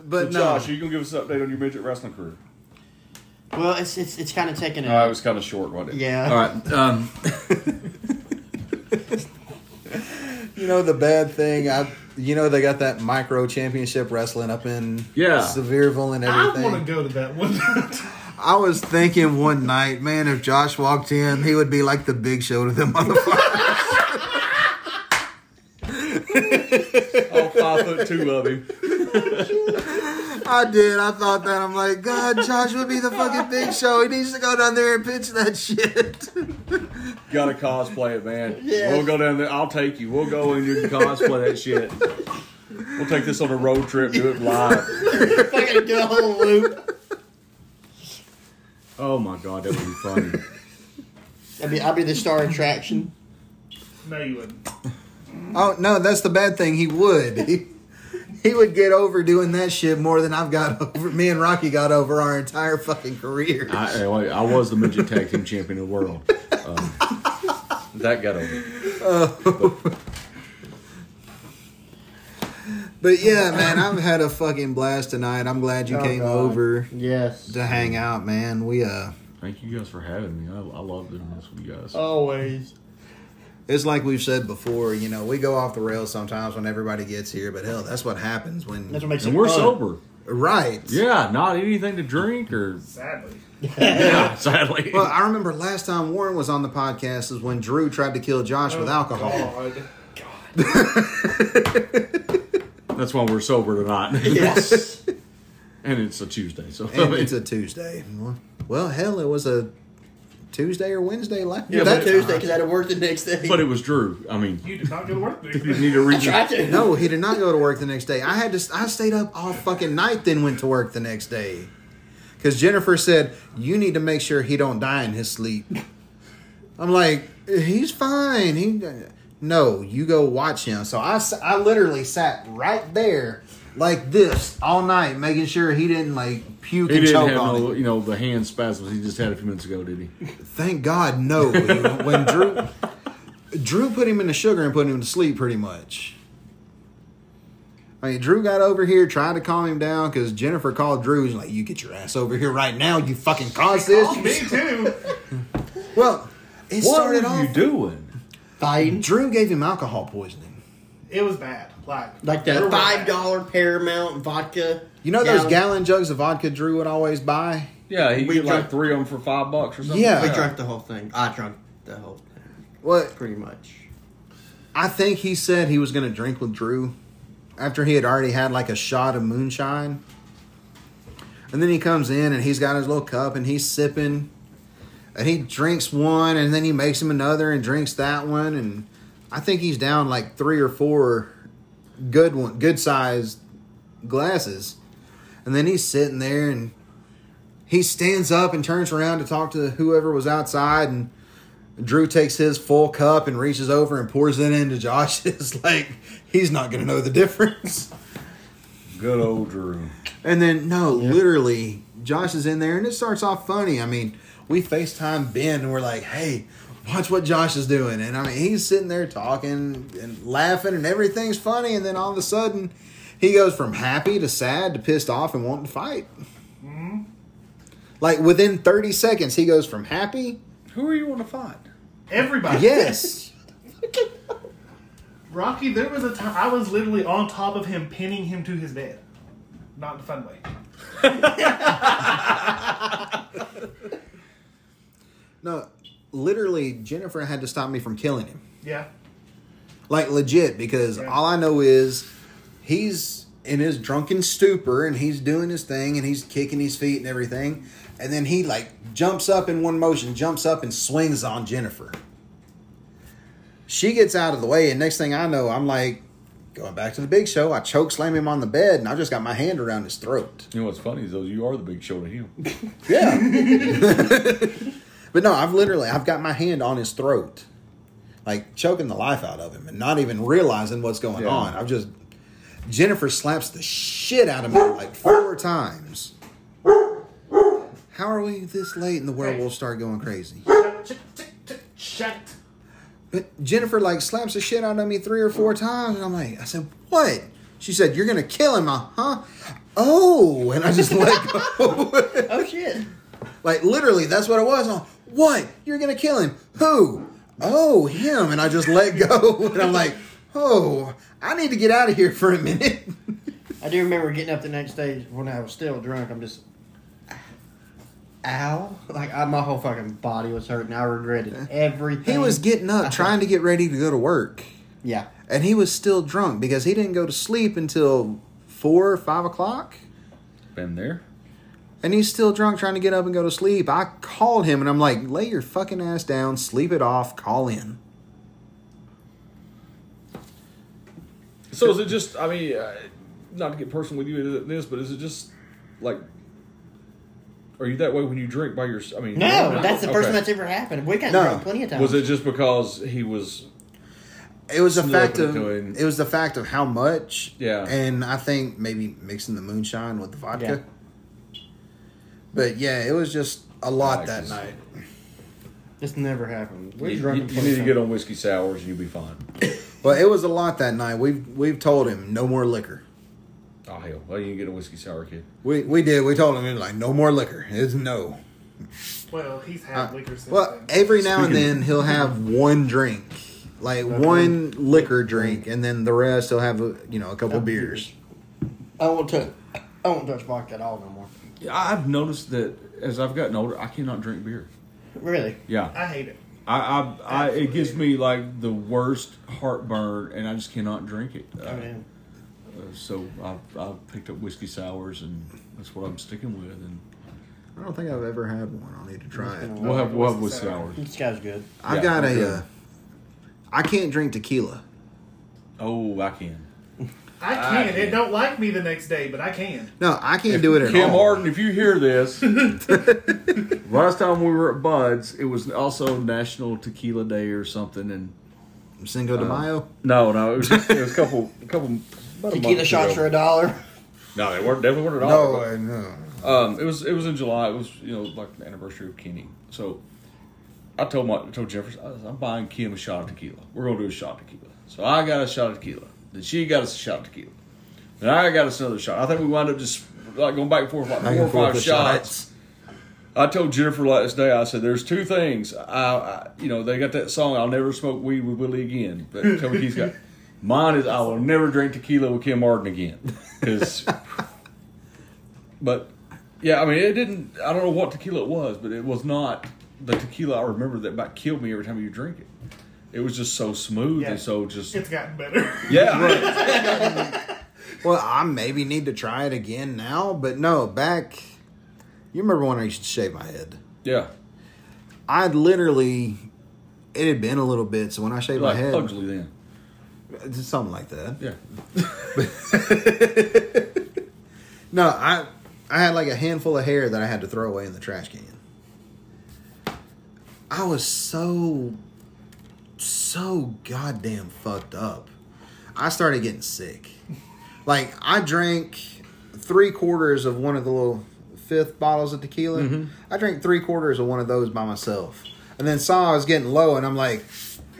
but So, no, Josh, are you gonna give us an update on your midget wrestling career? well, it's it's it's kind of taken Uh, it was kind of short, wasn't it? yeah. All right. Um, [LAUGHS] you know the bad thing. I, you know they got that micro championship wrestling up in Yeah. Sevierville and everything. I everything. want to go to that one. [LAUGHS] I was thinking one night, man, if Josh walked in, he would be like the big show to them motherfuckers. all five foot two of him. [LAUGHS] I did. I thought that. I'm like, God, Josh would be the fucking big show. He needs to go down there and pitch that shit. Got to cosplay it, man. Yeah. We'll go down there. I'll take you. We'll go and you can cosplay that shit. We'll take this on a road trip. Do it live. Fucking do a whole loop. Oh my god, that would be funny. I mean, I'll be the star attraction. no, you wouldn't. Oh no, that's the bad thing. He would. He, [LAUGHS] [LAUGHS] he would get over doing that shit more than I've got [LAUGHS] over. Me and Rocky got over our entire fucking career. I, I was the midget tag team champion of the world. [LAUGHS] Um, that got over. But yeah, man, I've had a fucking blast tonight. I'm glad you Oh, came God. over Yes. to hang out, man. We uh, Thank you guys for having me. I, I love doing this with you guys. Always. It's like we've said before. You know, we go off the rails sometimes when everybody gets here, but hell, that's what happens when. That's what makes and it we're fun. sober. right. Yeah, not anything to drink or Sadly. [LAUGHS] yeah. Sadly, Well, I remember last time Warren was on the podcast is when Drew tried to kill Josh with oh, alcohol. God. [LAUGHS] that's why we're sober tonight. Yes. and it's a Tuesday, so And it's a Tuesday. Well, hell, it was a Tuesday or Wednesday last. Yeah, that but Tuesday because I had to work the next day. but it was Drew. I mean, You did not go to work. if [LAUGHS] you need to read Tried to. No, he did not go to work the next day. I had to. I stayed up all fucking night, then went to work the next day. Because Jennifer said you need to make sure he don't die in his sleep. I'm like, he's fine. He no, you go watch him. So I, s- I literally sat right there like this all night, making sure he didn't like puke he and didn't choke have on no, it. you know, the hand spasms he just had a few minutes ago, did he? Thank God, no. when Drew Drew put him in the sugar and put him to sleep, pretty much. I mean, Drew got over here, tried to calm him down because Jennifer called Drew. He's like, "You get your ass over here right now! You fucking caused this." Me too. [LAUGHS] Well, it What started were off. you doing? Fighting. Drew gave him alcohol poisoning. It was bad. Like Like they that were five dollar dollar Paramount vodka. You know those gallon? gallon jugs of vodka Drew would always buy. Yeah, he We get like three of them for five bucks or something. Yeah. We drank the whole thing. I drank the whole thing, What pretty much. I think he said he was going to drink with Drew after he had already had like a shot of moonshine. And then he comes in and he's got his little cup and he's sipping. And he drinks one and then he makes him another and drinks that one. And I think he's down like three or four good one, good sized glasses. And then he's sitting there and he stands up and turns around to talk to whoever was outside and Drew takes his full cup and reaches over and pours it into Josh's. [LAUGHS] like he's not gonna know the difference. Good old Drew. And then no, literally, Josh is in there and it starts off funny. I mean, we FaceTime Ben and we're like, hey, watch what Josh is doing. And I mean, he's sitting there talking and laughing and everything's funny. And then all of a sudden, he goes from happy to sad to pissed off and wanting to fight. Mm-hmm. Like within 30 seconds, he goes from happy, Who are you want to fight? Everybody. yes. [LAUGHS] Rocky, there was a time I was literally on top of him, pinning him to his bed. Not in a fun way. [LAUGHS] No, literally, Jennifer had to stop me from killing him. Yeah. Like legit, because Yeah. all I know is he's in his drunken stupor and he's doing his thing and he's kicking his feet and everything. And then he like jumps up in one motion, jumps up and swings on Jennifer. She gets out of the way, and next thing I know, I'm like going back to the big show. I choke slam him on the bed, and I just got my hand around his throat. You know what's funny is though you are the big show to him. [LAUGHS] Yeah. [LAUGHS] but no, I've literally I've got my hand on his throat. Like choking the life out of him and not even realizing what's going Yeah. on. I've just Jennifer slaps the shit out of me like four times. How are we this late and the werewolves start going crazy? Shut. But Jennifer like slaps the shit out of me three or four times, and I'm like, I said, what? She said, you're gonna kill him, uh huh? Oh, and I just let go. [LAUGHS] Oh shit! Like literally, that's what it was. I'm, what? You're gonna kill him? Who? Oh, him. And I just let go. [LAUGHS] And I'm like, oh, I need to get out of here for a minute. I do remember getting up the next day when I was still drunk. I'm just, ow! Like I, my whole fucking body was hurting. I regretted everything. He was getting up, [LAUGHS] trying to get ready to go to work, yeah. and he was still drunk because he didn't go to sleep until four or five o'clock. Been there. And he's still drunk, trying to get up and go to sleep. I called him, and I'm like, lay your fucking ass down, sleep it off, call in. So is it just? I mean, uh, not to get personal with you in this, but is it just like? Are you that way when you drink by your? I mean, No, that's the first Okay. time that's ever happened. We got No. drunk plenty of times. Was it just because he was? It was the fact of it was the fact of how much. Yeah. And I think maybe mixing the moonshine with the vodka. But yeah, it was just a lot that that 'cause- night. This never happened. We You, drunk you- you need to get on whiskey sours and you'll be fine. [COUGHS] But it was a lot that night. We've we've told him no more liquor. Oh hell, well you can get a whiskey sour kid. We we did. We told him like no more liquor. It's no. Well, he's had Uh, liquor since Well, then. every now and then he'll have one drink, like one liquor drink, and then the rest he'll have a, you know a couple beers. I won't touch. I won't touch vodka at all no more. Yeah, I've noticed that as I've gotten older, I cannot drink beer. Really? Yeah, I hate it. I, I, I it gives me like the worst heartburn, and I just cannot drink it. Uh, I mean, uh, so I've, I've picked up whiskey sours, and that's what I'm sticking with. And I don't think I've ever had one. I'll need to try it. we'll have we'll have Whiskey whiskey sour. sours. this guy's good. I Yeah, got I'm a. good. Uh, I can't drink tequila. Oh, I can. I I can. It don't like me the next day, but I can. No, I can't do it at Kim all. Martin, if you hear this, [LAUGHS] last time we were at Buds, it was also National Tequila Day or something, and Cinco de Mayo. no, no, it was just, it was a couple, a couple about a Tequila month shots ago. for a dollar. No, they weren't definitely weren't at No, all. I no. but, um, it was it was in July. It was you know like the anniversary of Kenny. So I told my I told Jefferson I was, I'm buying Kim a shot of tequila. We're gonna do a shot of tequila. So I got a shot of tequila. Then she got us a shot of tequila. Then I got us another shot. I think we wound up just like going back and forth like Back four or five shots. I told Jennifer last day. I said, "There's two things. I, I, you know, they got that song. I'll never smoke weed with Willie again. But tell me, Keith's got [LAUGHS] mine is I will never drink tequila with Kim Martin again. Because, [LAUGHS] but yeah, I mean, it didn't. I don't know what tequila it was, but it was not the tequila I remember that about killed me every time you drink it. It was just so smooth Yeah. and so just It's gotten better. [LAUGHS] yeah. Right. [LAUGHS] Well, I maybe need to try it again now, but no, back. You remember when I used to shave my head? yeah. I'd literally. It had been a little bit, so when I shaved Like my head, Pugsley then. it's something like that. Yeah. [LAUGHS] No, I I had like a handful of hair that I had to throw away in the trash can. I was so so goddamn fucked up. I started getting sick. Like I drank three quarters of one of the little fifth bottles of tequila. Mm-hmm. I drank three quarters of one of those by myself, and then saw I was getting low, and I'm like,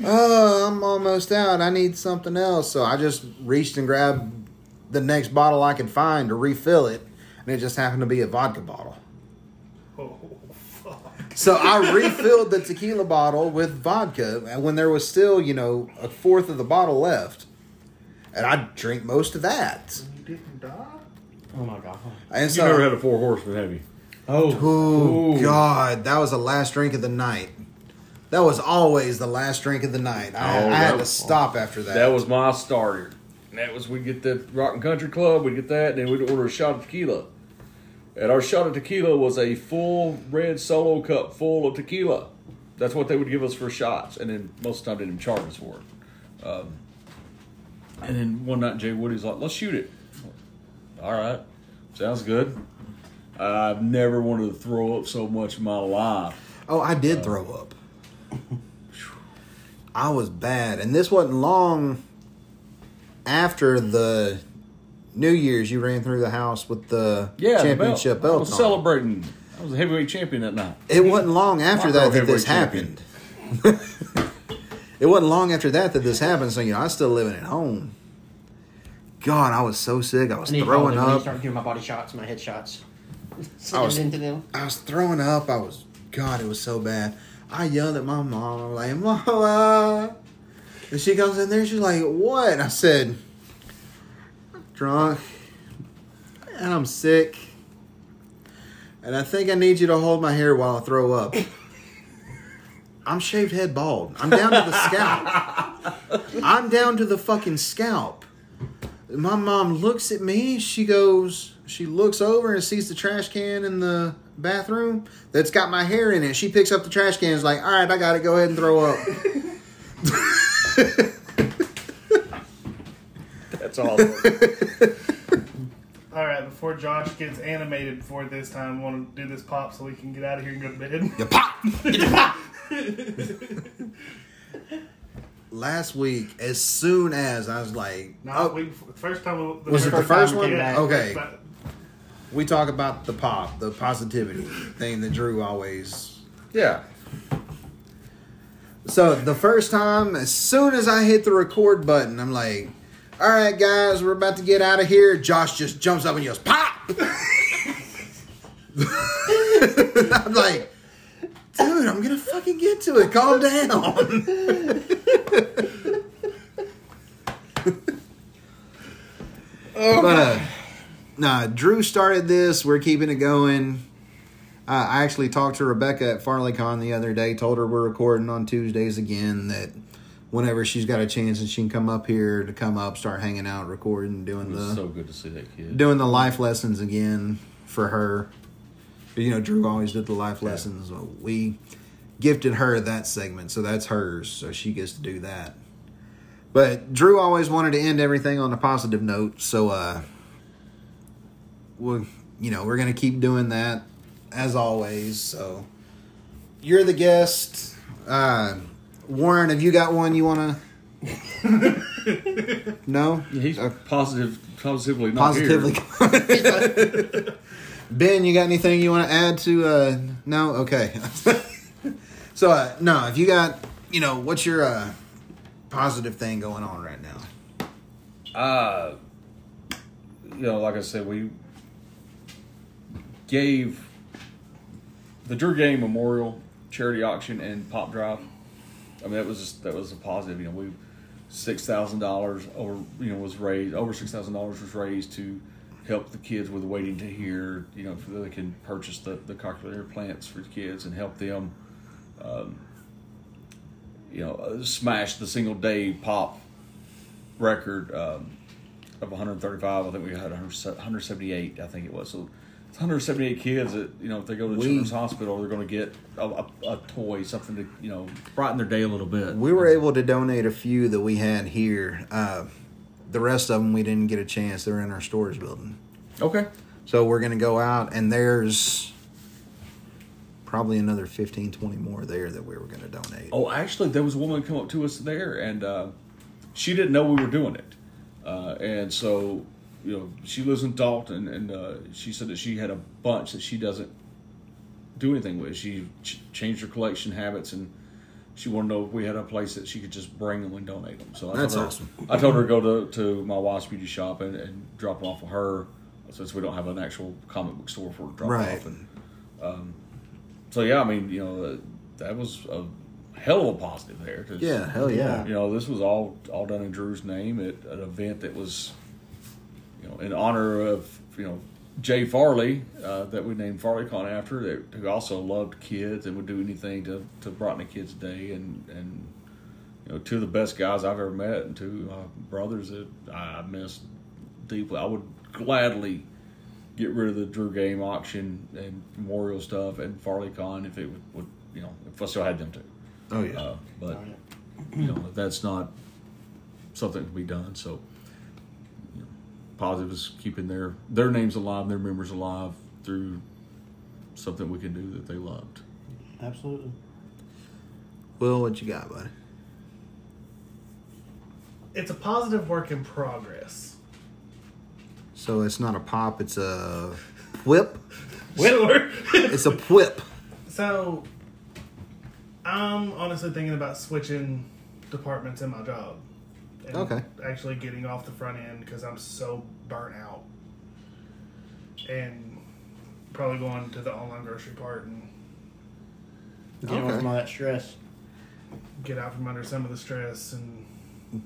"Oh, I'm almost out. I need something else." So I just reached and grabbed the next bottle I could find to refill it, and it just happened to be a vodka bottle. Fuck. So I refilled the tequila bottle with vodka and when there was still, you know, a fourth of the bottle left. And I drink most of that. You didn't die? Oh my god. And You so, never had a four horseman, have you? Oh. oh God, that was the last drink of the night. That was always the last drink of the night. I, Oh, I had to stop after that. That was my starter. That was we get the Rock and Country Club, we get that, and then we'd order a shot of tequila. And our shot of tequila was a full red solo cup full of tequila. That's what they would give us for shots, and then most of the time they didn't charge us for it. Um, and then one night Jay Woody's like, "Let's shoot it." All right, sounds good. I've never wanted to throw up so much in my life. Oh, I did throw up. I was bad, and this wasn't long after the New Year's. You ran through the house with the Yeah, the championship belt. I was on. celebrating. I was a heavyweight champion that night. It wasn't long after Rock that that this heavyweight happened. [LAUGHS] it wasn't long after that that this happened. So you know, I was still living at home. God, I was so sick. I was I throwing to up. start doing my body shots, my head shots. [LAUGHS] I was- into them. I was throwing up. I was God, it was so bad. I yelled at my mom. I'm like, Mama. And she comes in there. She's like, What? I said, I'm drunk and I'm sick. And I think I need you to hold my hair while I throw up. I'm shaved head bald. I'm down to the scalp. I'm down to the fucking scalp. My mom looks at me. She goes, she looks over and sees the trash can in the bathroom that's got my hair in it. She picks up the trash can and is like, all right, I got to Go ahead and throw up. [LAUGHS] That's all. [LAUGHS] All right, before Josh gets animated before this time, I want to do this pop so we can get out of here and go to bed. You pop. [LAUGHS] [LAUGHS] Last week, as soon as I was like, No, oh, we, first time. we- Was it the first one? we. Okay. But- we talk about the pop, the positivity thing that Drew always yeah. So the first time, as soon as I hit the record button, I'm like, "All right, guys, we're about to get out of here." Josh just jumps up and yells, "Pop!" [LAUGHS] I'm like, "Dude, I'm gonna fucking get to it. Calm down." [LAUGHS] but uh, nah, Drew started this. We're keeping it going. Uh, I actually talked to Rebecca at FarleyCon the other day. Told her we're recording on Tuesdays again. That whenever she's got a chance and she can come up here to come up, start hanging out, recording, doing the so good to see that kid. doing the life lessons again for her. You know, Drew always did the life lessons. So we gifted her that segment, so that's hers. So she gets to do that. But Drew always wanted to end everything on a positive note, so uh, we, you know, we're gonna keep doing that as always. So you're the guest. Uh, Warren, have you got one you want to? [LAUGHS] no, He's Uh, positive, positively not positively. Here. [LAUGHS] ben, you got anything you want to add to? uh No, okay. [LAUGHS] so uh no, if you got, you know, what's your uh positive thing going on right now? Uh, you know, like I said, we gave the Drew Game Memorial charity auction and pop drive. I mean, that was just, that was a positive. You know, we six thousand dollars over you know was raised over six thousand dollars was raised to help the kids with waiting to hear. You know, so they can purchase the the cochlear implants for the kids and help them. Um, you know, uh, smash the single day pop record um, of 135. I think we had 178. I think it was. So it's 178 kids that you know if they go to We- Children's Hospital, they're going to get a, a, a toy, something to you know brighten their day a little bit. We were able to donate a few that we had here. Uh the rest of them we didn't get a chance. They're in our storage building. okay. So we're going to go out and there's probably another 15 20 more there that we were going to donate. Oh, actually, there was a woman come up to us there, and uh, she didn't know we were doing it, uh, and so you know, she lives in Dalton, and uh, she said that she had a bunch that she doesn't do anything with. She ch- changed her collection habits, and she wanted to know if we had a place that she could just bring them and donate them. So I That's her, awesome. I told her to go to, to my wife's beauty shop and, and drop them off of her, since we don't have an actual comic book store for drop Right. off. And so yeah, I mean, you know, uh, that was a hell of a positive there. Yeah, hell yeah. You know, this was all all done in Drew's name at an event that was, you know, in honor of you know Jay Farley uh, that we named FarleyCon after, that who also loved kids and would do anything to to brighten a kid's day, and and you know, two of the best guys I've ever met, and two uh, brothers that I miss deeply. I would gladly get rid of the Drew Game auction and memorial stuff and FarleyCon if it would, would you know if I still had them to. Oh yeah. Uh, but you know that's not something to be done. So you know, positive is keeping their their names alive, and their members alive through something we can do that they loved. Absolutely. Well, what you got, buddy? It's a positive work in progress. So it's not a pop, it's a whip. [LAUGHS] Sure. [LAUGHS] It's a whip. so, I'm honestly thinking about switching departments in my job. And Okay. Actually getting off the front end because I'm so burnt out. And probably going to the online grocery part and Get away Okay. from all that stress. get out from under some of the stress and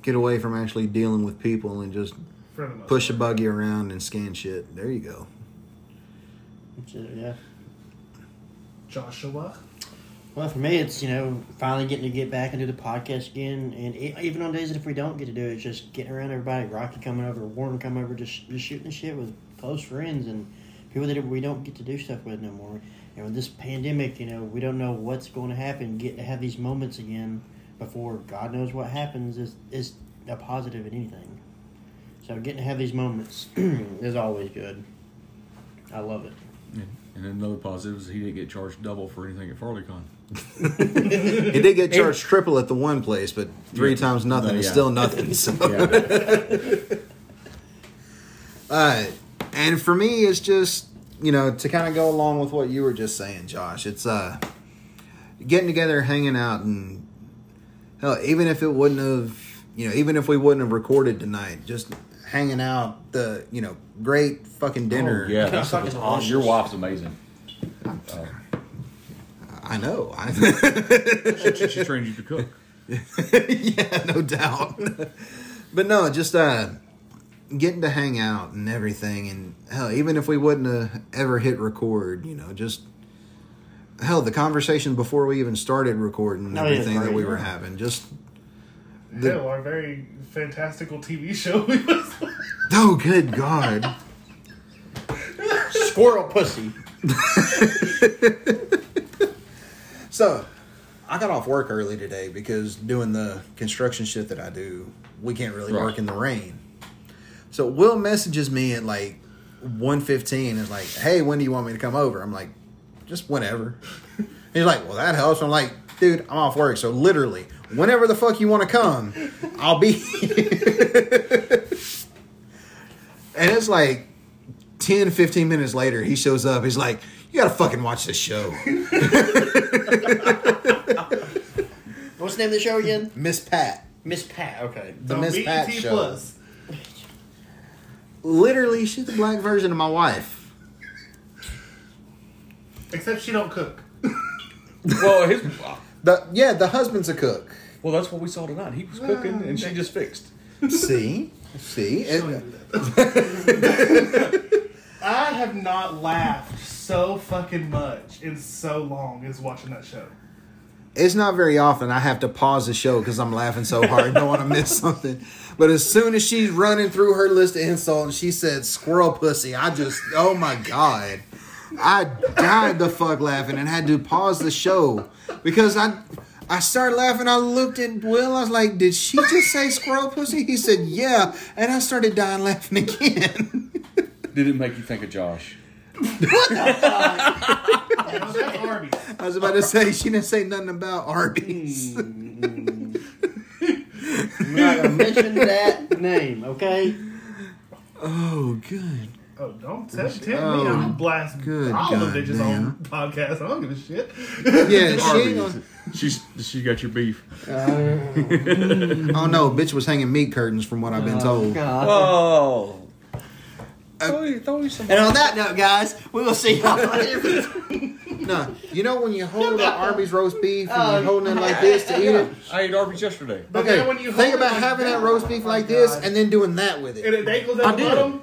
Get away from actually dealing with people and just for the most push a buggy around and scan shit. There you go. That's it, yeah. Joshua. Well, for me, it's you know finally getting to get back and do the podcast again, and e- even on days that if we don't get to do it, it's just getting around everybody. Rocky coming over, Warren coming over, just just shooting the shit with close friends and people that we don't get to do stuff with no more. And with this pandemic, you know, we don't know what's going to happen. Get to have these moments again before God knows what happens is is a positive in anything. So getting to have these moments [CLEARS THROAT] is always good. I love it. And another positive is he didn't get charged double for anything at FarleyCon. He did get charged triple at the one place, but three Yeah. times nothing No, is still nothing. So. Yeah. [LAUGHS] Uh, and for me, it's just you know to kind of go along with what you were just saying, Josh. It's uh getting together, hanging out, and hell, even if it wouldn't have, you know, even if we wouldn't have recorded tonight, just hanging out, the you know, great fucking dinner. Oh, yeah, that stuff Fucking was awesome. Your wife's amazing. I know. [LAUGHS] I, She, she trained you to cook. [LAUGHS] yeah, no doubt. [LAUGHS] but no, just uh getting to hang out and everything and hell, even if we wouldn't have ever hit record, you know, just hell, the conversation before we even started recording and Oh, yeah, everything that great. we were having, just The- Hell, our very fantastical TV show oh good God. Squirrel pussy. So I got off work early today because doing the construction shit that I do, we can't really Right. work in the rain. So Will messages me at like 1.15 and is like, hey, when do you want me to come over? I'm like, just whenever. [LAUGHS] He's like, well, that helps. I'm like, dude, I'm off work. So literally, whenever the fuck you want to come, I'll be [LAUGHS] And it's like 10, 15 minutes later, he shows up. He's like, you got to fucking watch this show. [LAUGHS] What's the name of the show again? Miss Pat. Miss Pat. Okay. The on Miss Pat BET show. Plus. Literally, she's the black version of my wife. Except she don't cook. Well, his The yeah, the husband's a cook. well, that's what we saw tonight. He was cooking, and she just fixed. See, see, It- [LAUGHS] [LAUGHS] I have not laughed so fucking much in so long as watching that show. it's not very often I have to pause the show because I'm laughing so hard. don't want to miss [LAUGHS] something. But as soon as she's running through her list of insults, and she said "squirrel pussy," I just oh my god, I died the fuck laughing and had to pause the show because I. I started laughing. I looked at Will. I was like, "Did she just say squirrel pussy?" He said, "Yeah," and I started dying laughing again. [LAUGHS] Did it make you think of Josh? You know, that's Arby's. I was about to say she didn't say nothing about Arby's. Mm, mm, mm. I'm not gonna mention that name. Okay. Oh, good. Oh, don't tell, tell me Oh, I'm blast good all the bitches goddamn. on podcast. I don't give a shit. Yeah, she Harvey, ain't gonna- she's she got your beef. Oh no, bitch was hanging meat curtains from what I've been oh, told. God. Oh. Uh, and on that note, guys, we will see y'all [LAUGHS] later. No, you know when you hold an [LAUGHS] Arby's roast beef and Oh, you're holding it like this to eat it. I ate Arby's yesterday. But Okay, then when you think hold it about like having that that- roast beef oh my like this and then doing that with it. and it. it dangles at I the did. bottom.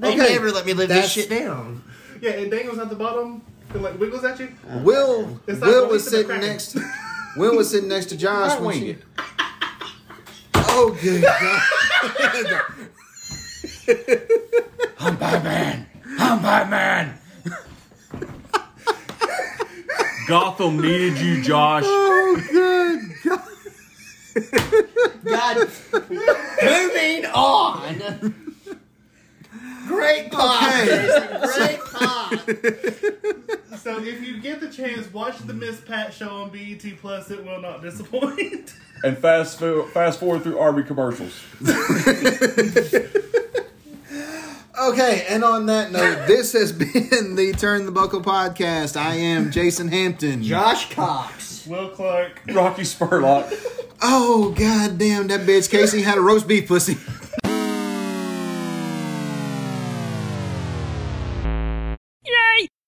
They Okay, never let me live that's- this shit down. Yeah, it dangles at the bottom. It like wiggles at you. Will oh, like Will was sitting put the next. Will was sitting next to Josh Right when wing she. Oh good God! [LAUGHS] I'm Batman. I'm Batman. Gotham needed you, Josh. Oh good God! God. Moving on. Great pod, Okay. Great pod. So if you get the chance, watch the Miss Pat show on BET Plus. It will not disappoint. And fast fast forward through Arby commercials. [LAUGHS] Okay, and on that note, [LAUGHS] this has been the Turn the Buckle podcast. I am Jason Hampton. Josh Cox. Will Clark. Rocky Spurlock. Oh god damn, that bitch Casey had a roast beef pussy.